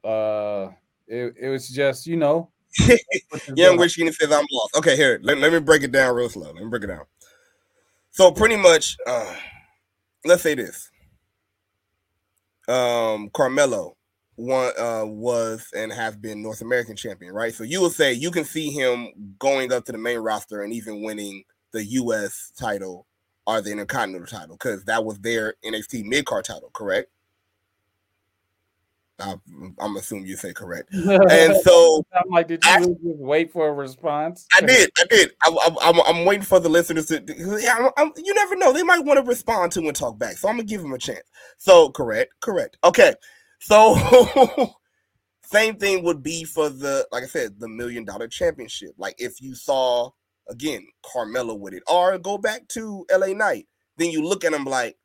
Uh it, it was just, you know, Young Rich Skinny says I'm lost. Okay, here, let, let me break it down real slow. Let me break it down. So pretty much, uh, let's say this. Um, Carmelo one uh was and has been North American champion, right? So you would say you can see him going up to the main roster and even winning the US title or the Intercontinental title, because that was their NXT mid card title, correct? I, I'm assuming you say correct. And so I'm like, did you I- really just wait for a response? I did, I did. I, I, I'm, I'm waiting for the listeners to. Yeah, I'm, I'm, you never know; they might want to respond to and talk back. So I'm gonna give them a chance. So correct, correct. Okay, so same thing would be for the, like I said, the million dollar championship. Like if you saw again Carmelo with it, or go back to LA Knight, then you look at him like,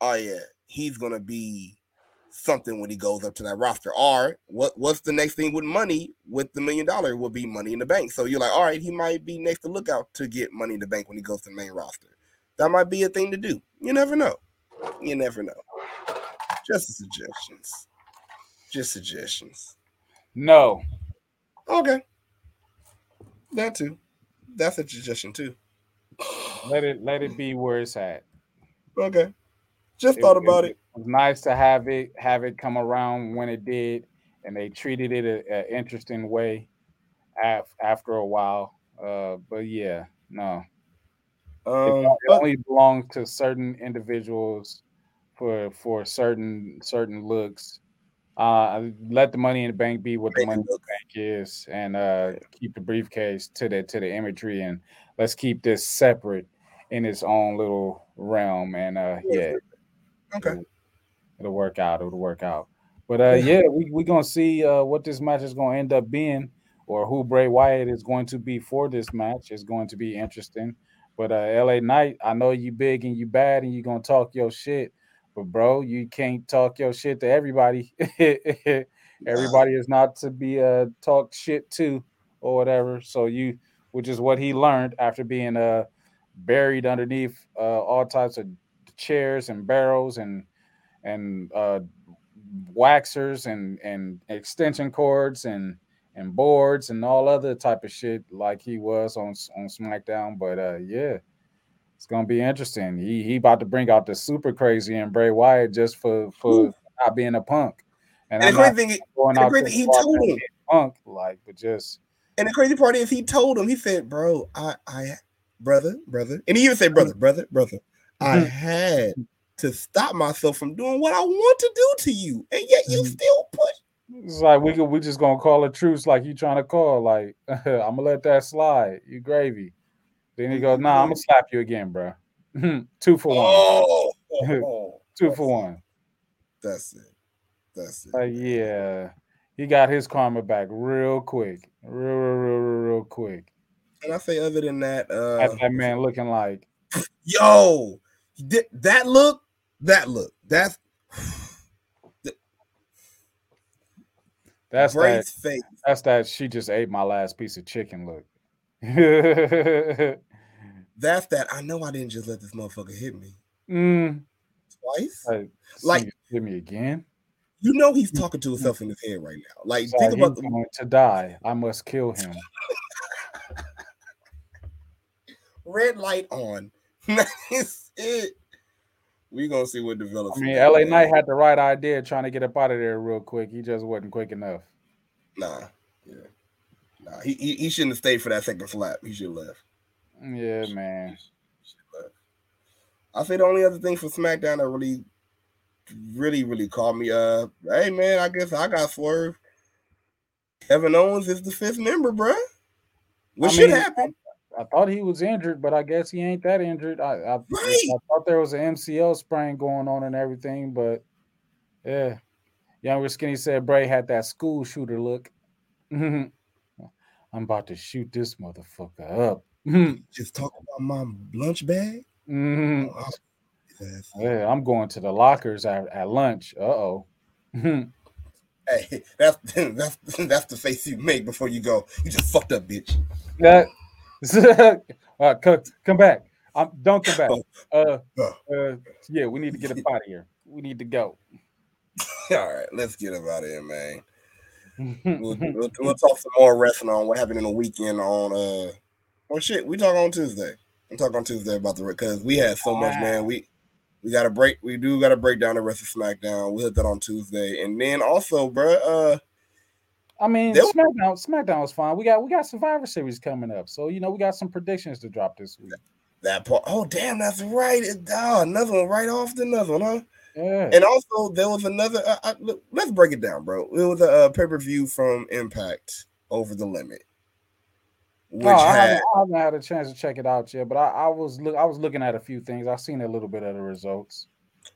oh yeah, he's gonna be something when he goes up to that roster. Or what what's the next thing with money with the million dollar will be money in the bank. So you're like, all right, he might be next to look out to get money in the bank when he goes to the main roster. That might be a thing to do. You never know. You never know. Just suggestions. Just suggestions. No. Okay. That too. That's a suggestion too. Let it let it be where it's at. Okay. Just thought about it. Was nice to have it have it come around when it did, and they treated it an interesting way af- after a while. Uh, but yeah, no, it, Um, it only belongs to certain individuals for for certain certain looks. Uh, let the money in the bank be what the money in the bank is, and uh, keep the briefcase to the to the imagery, and let's keep this separate in its own little realm. And uh, yeah, okay. It'll work out. It'll work out. But uh, yeah, we we gonna see uh, what this match is gonna end up being, or who Bray Wyatt is going to be for this match is going to be interesting. But uh, LA Knight, I know you big and you bad and you gonna talk your shit, but bro, you can't talk your shit to everybody. everybody is not to be uh talk shit to or whatever. So you, which is what he learned after being uh buried underneath uh all types of chairs and barrels and and uh waxers and and extension cords and and boards and all other type of shit like he was on on SmackDown. But uh yeah, it's gonna be interesting. He he about to bring out the super crazy and Bray Wyatt just for for not being a punk. And, And the crazy thing, going the out crazy he told him. punk like, but just and the crazy part is he told him. He said, "Bro, I, I, brother, brother," and he even said, "Brother, brother, brother." I Mhm. had to stop myself from doing what I want to do to you, and yet you Mhm. still push. It's like we we just gonna call a truce like you trying to call. Like I'm gonna let that slide. You gravy. Then he goes, Nah, I'm gonna slap you again, bro. Two for one. Oh, oh, Two for one. that's it. That's it. Uh, yeah, he got his karma back real quick, real, real, real, real, real quick. And I say, other than that, uh, that man looking like yo, that look, that look, that's that's that. Face. That's that. She just ate my last piece of chicken. Look. That's that. I know I didn't just let this motherfucker hit me mm, twice. like, Like- hit me again. You know he's talking to himself in his head right now. Like So think about the going to die. I must kill him. red light on. That's it. We gonna see what develops. I mean, LA. Knight had the right idea trying to get up out of there real quick. He just wasn't quick enough. Nah, yeah, nah. He, he he shouldn't have stayed for that second slap. He should have left. Yeah, man. I say the only other thing for SmackDown that really, really, really caught me. Uh, hey man, I guess I got swerved. Kevin Owens is the fifth member, bruh. What I should mean, happen? I thought he was injured, but I guess he ain't that injured. I I, Right. I thought there was an MCL sprain going on and everything, but yeah. Younger Skinny said Bray had that school shooter look. I'm about to shoot this motherfucker up. Just talk about my lunch bag. Mhm. Oh, yes. Yeah, I'm going to the lockers at, at lunch. Uh oh. Hey, that's that's that's the face you make before you go. You just fucked up, bitch. that uh, come, come back. Um, don't come back. Uh, uh, yeah, we need to get up out of here. We need to go. All right, let's get him out of here, man. We'll, we'll, we'll talk some more wrestling on what happened in the weekend on uh oh shit, we talk on Tuesday. I'm talking on Tuesday about the because we had so much, man. We we got to break. We do got to break down the rest of SmackDown. We'll hit that on Tuesday, and then also, bro. Uh, I mean, There- SmackDown, SmackDown was fine. We got we got Survivor Series coming up, so you know we got some predictions to drop this week. that part. Oh damn, that's right. It, oh, another one right off the another one, huh? Yeah. And also, there was another. Uh, uh, look, let's break it down, bro. It was a uh, pay per view from Impact over the limit, which no, I had haven't, I haven't had a chance to check it out yet, but I, I was look I was looking at a few things. I've seen a little bit of the results.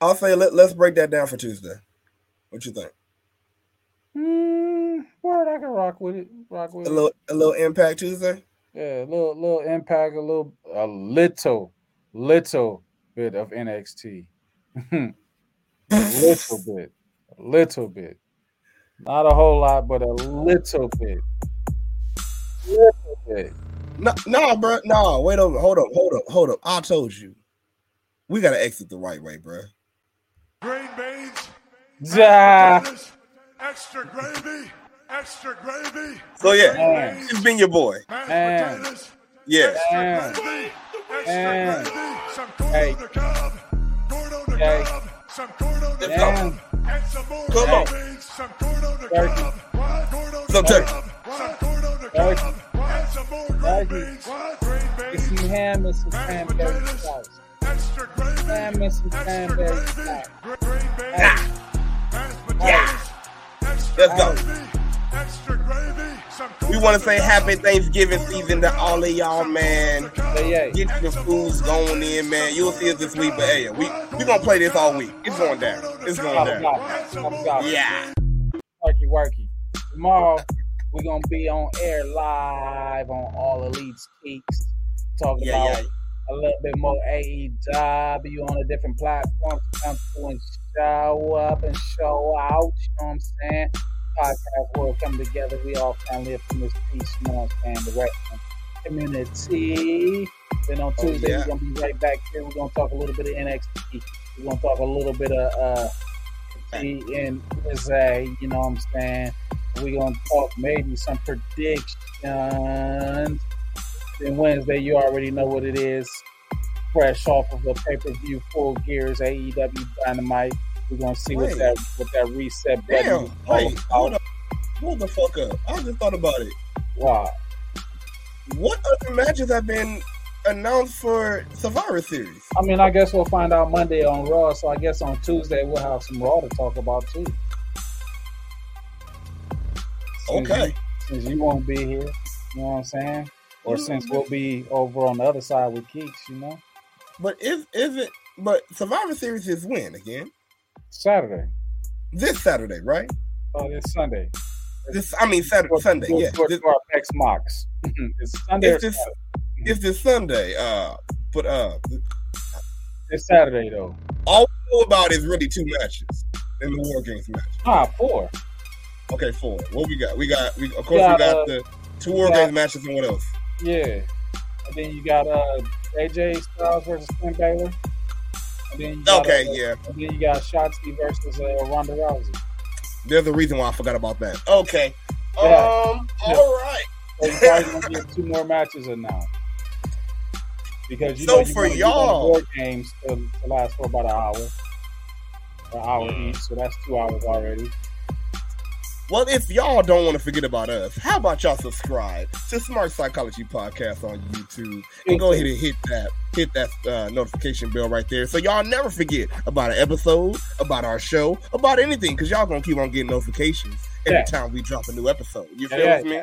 I'll say let, let's break that down for Tuesday. What you think? Mm, word, I can rock with it. Rock with A it. little a little Impact Tuesday. Yeah, a little little impact, a little a little little bit of NXT. a little bit. A little bit. Not a whole lot, but a little bit. Little bit. No, no, bro. No, wait up. Hold up. Hold up. Hold up. I told you. We gotta exit the right way, bro. Green beans, Ja. Potatoes, extra gravy, extra gravy. So yeah, Man. it's been your boy. Mashed Man. potatoes, Yeah. Man. gravy, extra Man. gravy, some corn Hey. on the cob, corn on the Okay. cob, some corn on the Let's cob, go. and some more Come green on. beans, some corn on the Turkey. cob, why corn on the Some turkey. cob, some corn on the Turkey. cob, and some more green Turkey. beans, why green Get some beans, ham and some mashed cranberry potatoes, sauce. extra gravy, Ham and some extra cranberry gravy, sauce. gr- green beans, Hey. mashed potatoes, extra Let's go. extra gravy, We want to say happy Thanksgiving season to all of y'all, man. Hey, hey. Get your foods going in, man. You'll see us this week, but hey, we we gonna play this all week. It's going down. It's going down. Yeah. Worky, worky. Tomorrow we're gonna be on air live on All Elites Geeks, talking Yeah, about yeah. a little bit more AEW on a different platform. Come through and show up and show out. You know what I'm saying? Podcast world come together. We all family up in this piece. You know what I'm saying? The wrestling community. Then on Oh, Tuesday yeah. we're gonna be right back here. We're gonna talk a little bit of NXT. We're gonna talk a little bit of uh and USA, you know what I'm saying? We're gonna talk maybe some predictions. Then Wednesday, you already know what it is. Fresh off of a pay-per-view full gears AEW Dynamite. We're gonna see what that what that reset button Damn. Wait, hold up. Hold the fuck up. I just thought about it. Wow. What other matches have been announced for Survivor Series? I mean, I guess we'll find out Monday on Raw. So I guess on Tuesday we'll have some Raw to talk about too. Since Okay. you- since you won't be here, you know what I'm saying? Or mm-hmm. since we'll be over on the other side with Keeks, you know, But is is it? But Survivor Series is when again? Saturday. This Saturday, right? Oh, it's Sunday. This I mean Saturday, Sunday. Yeah, go this, our X Mox. it's Sunday. it's this it's this Sunday. Uh, but uh, It's Saturday though. all we know about is really two matches in the War Games match. Ah, four. Okay, four. What we got? We got. We of course Yeah, we got uh, the two War got- Games matches and what else? Yeah. And then you got uh AJ Styles versus Finn Balor. And then you got, Okay, uh, yeah. And then you got Shotzi versus uh, Ronda Rousey. There's a reason why I forgot about that. Okay. Yeah. Um. Yeah. All right. So you probably gonna get two more matches in now. Because you So know you for wanna- you y'all- War Games to, to last for about an hour. An hour Mm. each, so that's two hours already. Well, if y'all don't want to forget about us, how about y'all subscribe to Smark Psychology Podcast on YouTube and go ahead and hit that hit that uh, notification bell right there, so y'all never forget about an episode, about our show, about anything, because y'all gonna keep on getting notifications every Yeah. time we drop a new episode. You feel Yeah, me?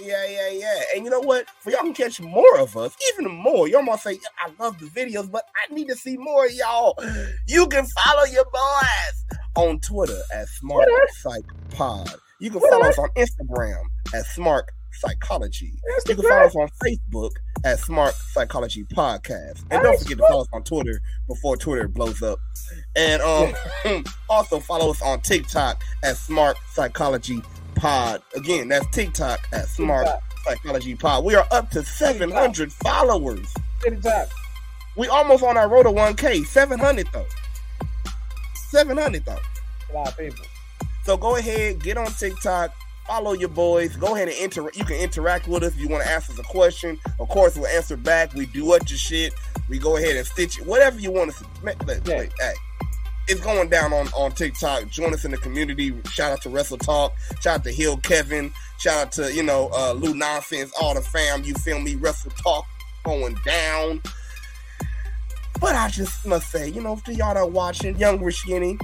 Yeah, yeah, yeah. And you know what? For y'all can catch more of us, even more. Y'all might say, I love the videos, but I need to see more of y'all. You can follow your boys on Twitter at Smark Psych Pod. You can follow us on Instagram at Smark Psychology. You can follow us on Facebook at Smark Psychology Podcast. And don't forget to follow us on Twitter before Twitter blows up. And um also follow us on TikTok at Smark Psychology Pod. Again, that's TikTok at Smark Psychology Pod. We are up to 700 followers. We almost on our road to 1K. 700 though. 700 though. A lot of people. So go ahead, get on TikTok, follow your boys. Go ahead and inter. You can interact with us if you want to ask us a question. Of course, we'll answer back. We do what your shit. We go ahead and stitch it. Whatever you want to. Make, look, Yeah. look, hey, it's going down on on TikTok. Join us in the community. Shout out to Wrestle Talk. Shout out to Hill Kevin. Shout out to you know uh, Lou Nonsense. All the fam. You feel me? Wrestle Talk going down. But I just must say, you know, to y'all that watching, young or skinny,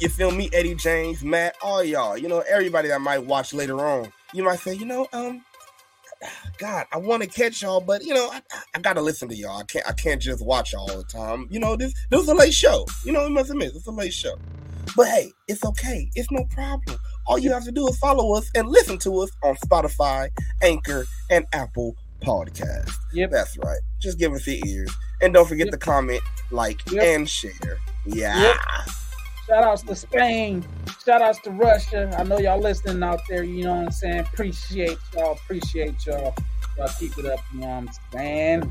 you feel me, Eddie James, Matt, all y'all, you know, everybody that might watch later on, you might say, you know, um, God, I want to catch y'all, but you know, I, I gotta listen to y'all. I can't, I can't just watch y'all all the time. You know, this, this is a late show. You know, you must admit, it's a late show. But hey, it's okay. It's no problem. All you have to do is follow us and listen to us on Spotify, Anchor, and Apple Podcast. Yep. That's right. Just give us your ears. And don't forget Yep. to comment, like, Yep. and share. Yeah. Yep. Shout outs to Spain. Shout outs to Russia. I know y'all listening out there. You know what I'm saying? Appreciate y'all. Appreciate y'all. Y'all keep it up. You know what I'm saying?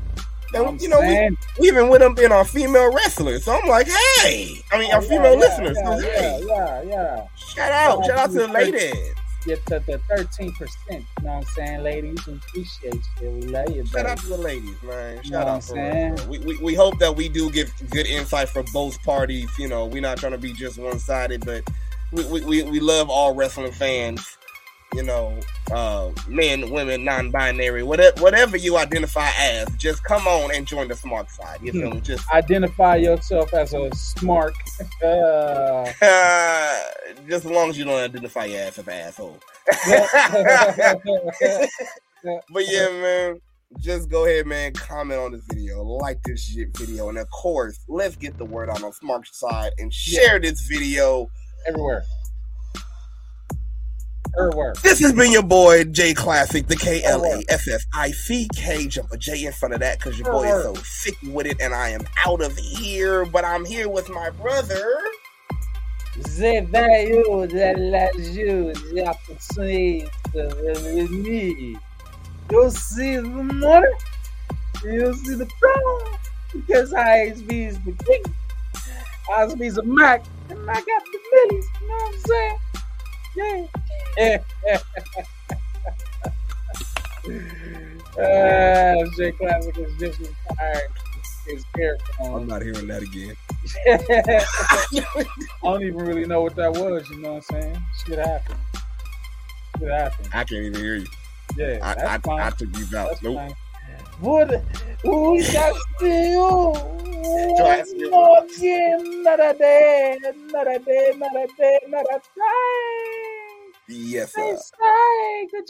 You know what I'm you know, we, saying? we even with them being our female wrestlers. So I'm like, hey, I mean, our Oh, yeah, female yeah, listeners. Yeah, so, yeah, hey, yeah, yeah. shout out. Shout out to the Shout out to the ladies. Get the, the 13%. You know what I'm saying, ladies? We appreciate you. We love you, Shout baby. out to the ladies, man. You Shout know what out I'm for saying? bro. We, we we hope that we do give good insight for both parties. You know, we're not trying to be just one sided, but we, we, we love all wrestling fans. You know, uh, men, women, non-binary, whatever whatever you identify as, just come on and join the smark side. You feel me? Just Identify yourself as a smark. Uh, just as long as you don't identify your ass as an asshole. but yeah, man, just go ahead, man. Comment on this video, like this shit video, and of course, let's get the word out on the Smark Side and share this video. everywhere. Everywhere. This has been your boy J Classic, the K L A S S I C K. Jump a J in front of that because your boy is so sick with it, and I am out of here. But I'm here with my brother. J'ai de la joue, j'ai de revenir. You see the money, you see the problem, because ISB is the king. ISB is a Mac, and I got the millies, you know what I'm saying? Yeah. uh, J Classic is just retired his I'm not hearing that again. I don't even really know what that was, you know what I'm saying? Shit happened. Shit happened. I can't even hear you. Yeah, I, I. I took these out. that's Nope. fine. por un castigo. Noche, narate, narate, narate, narate. Yes, sir.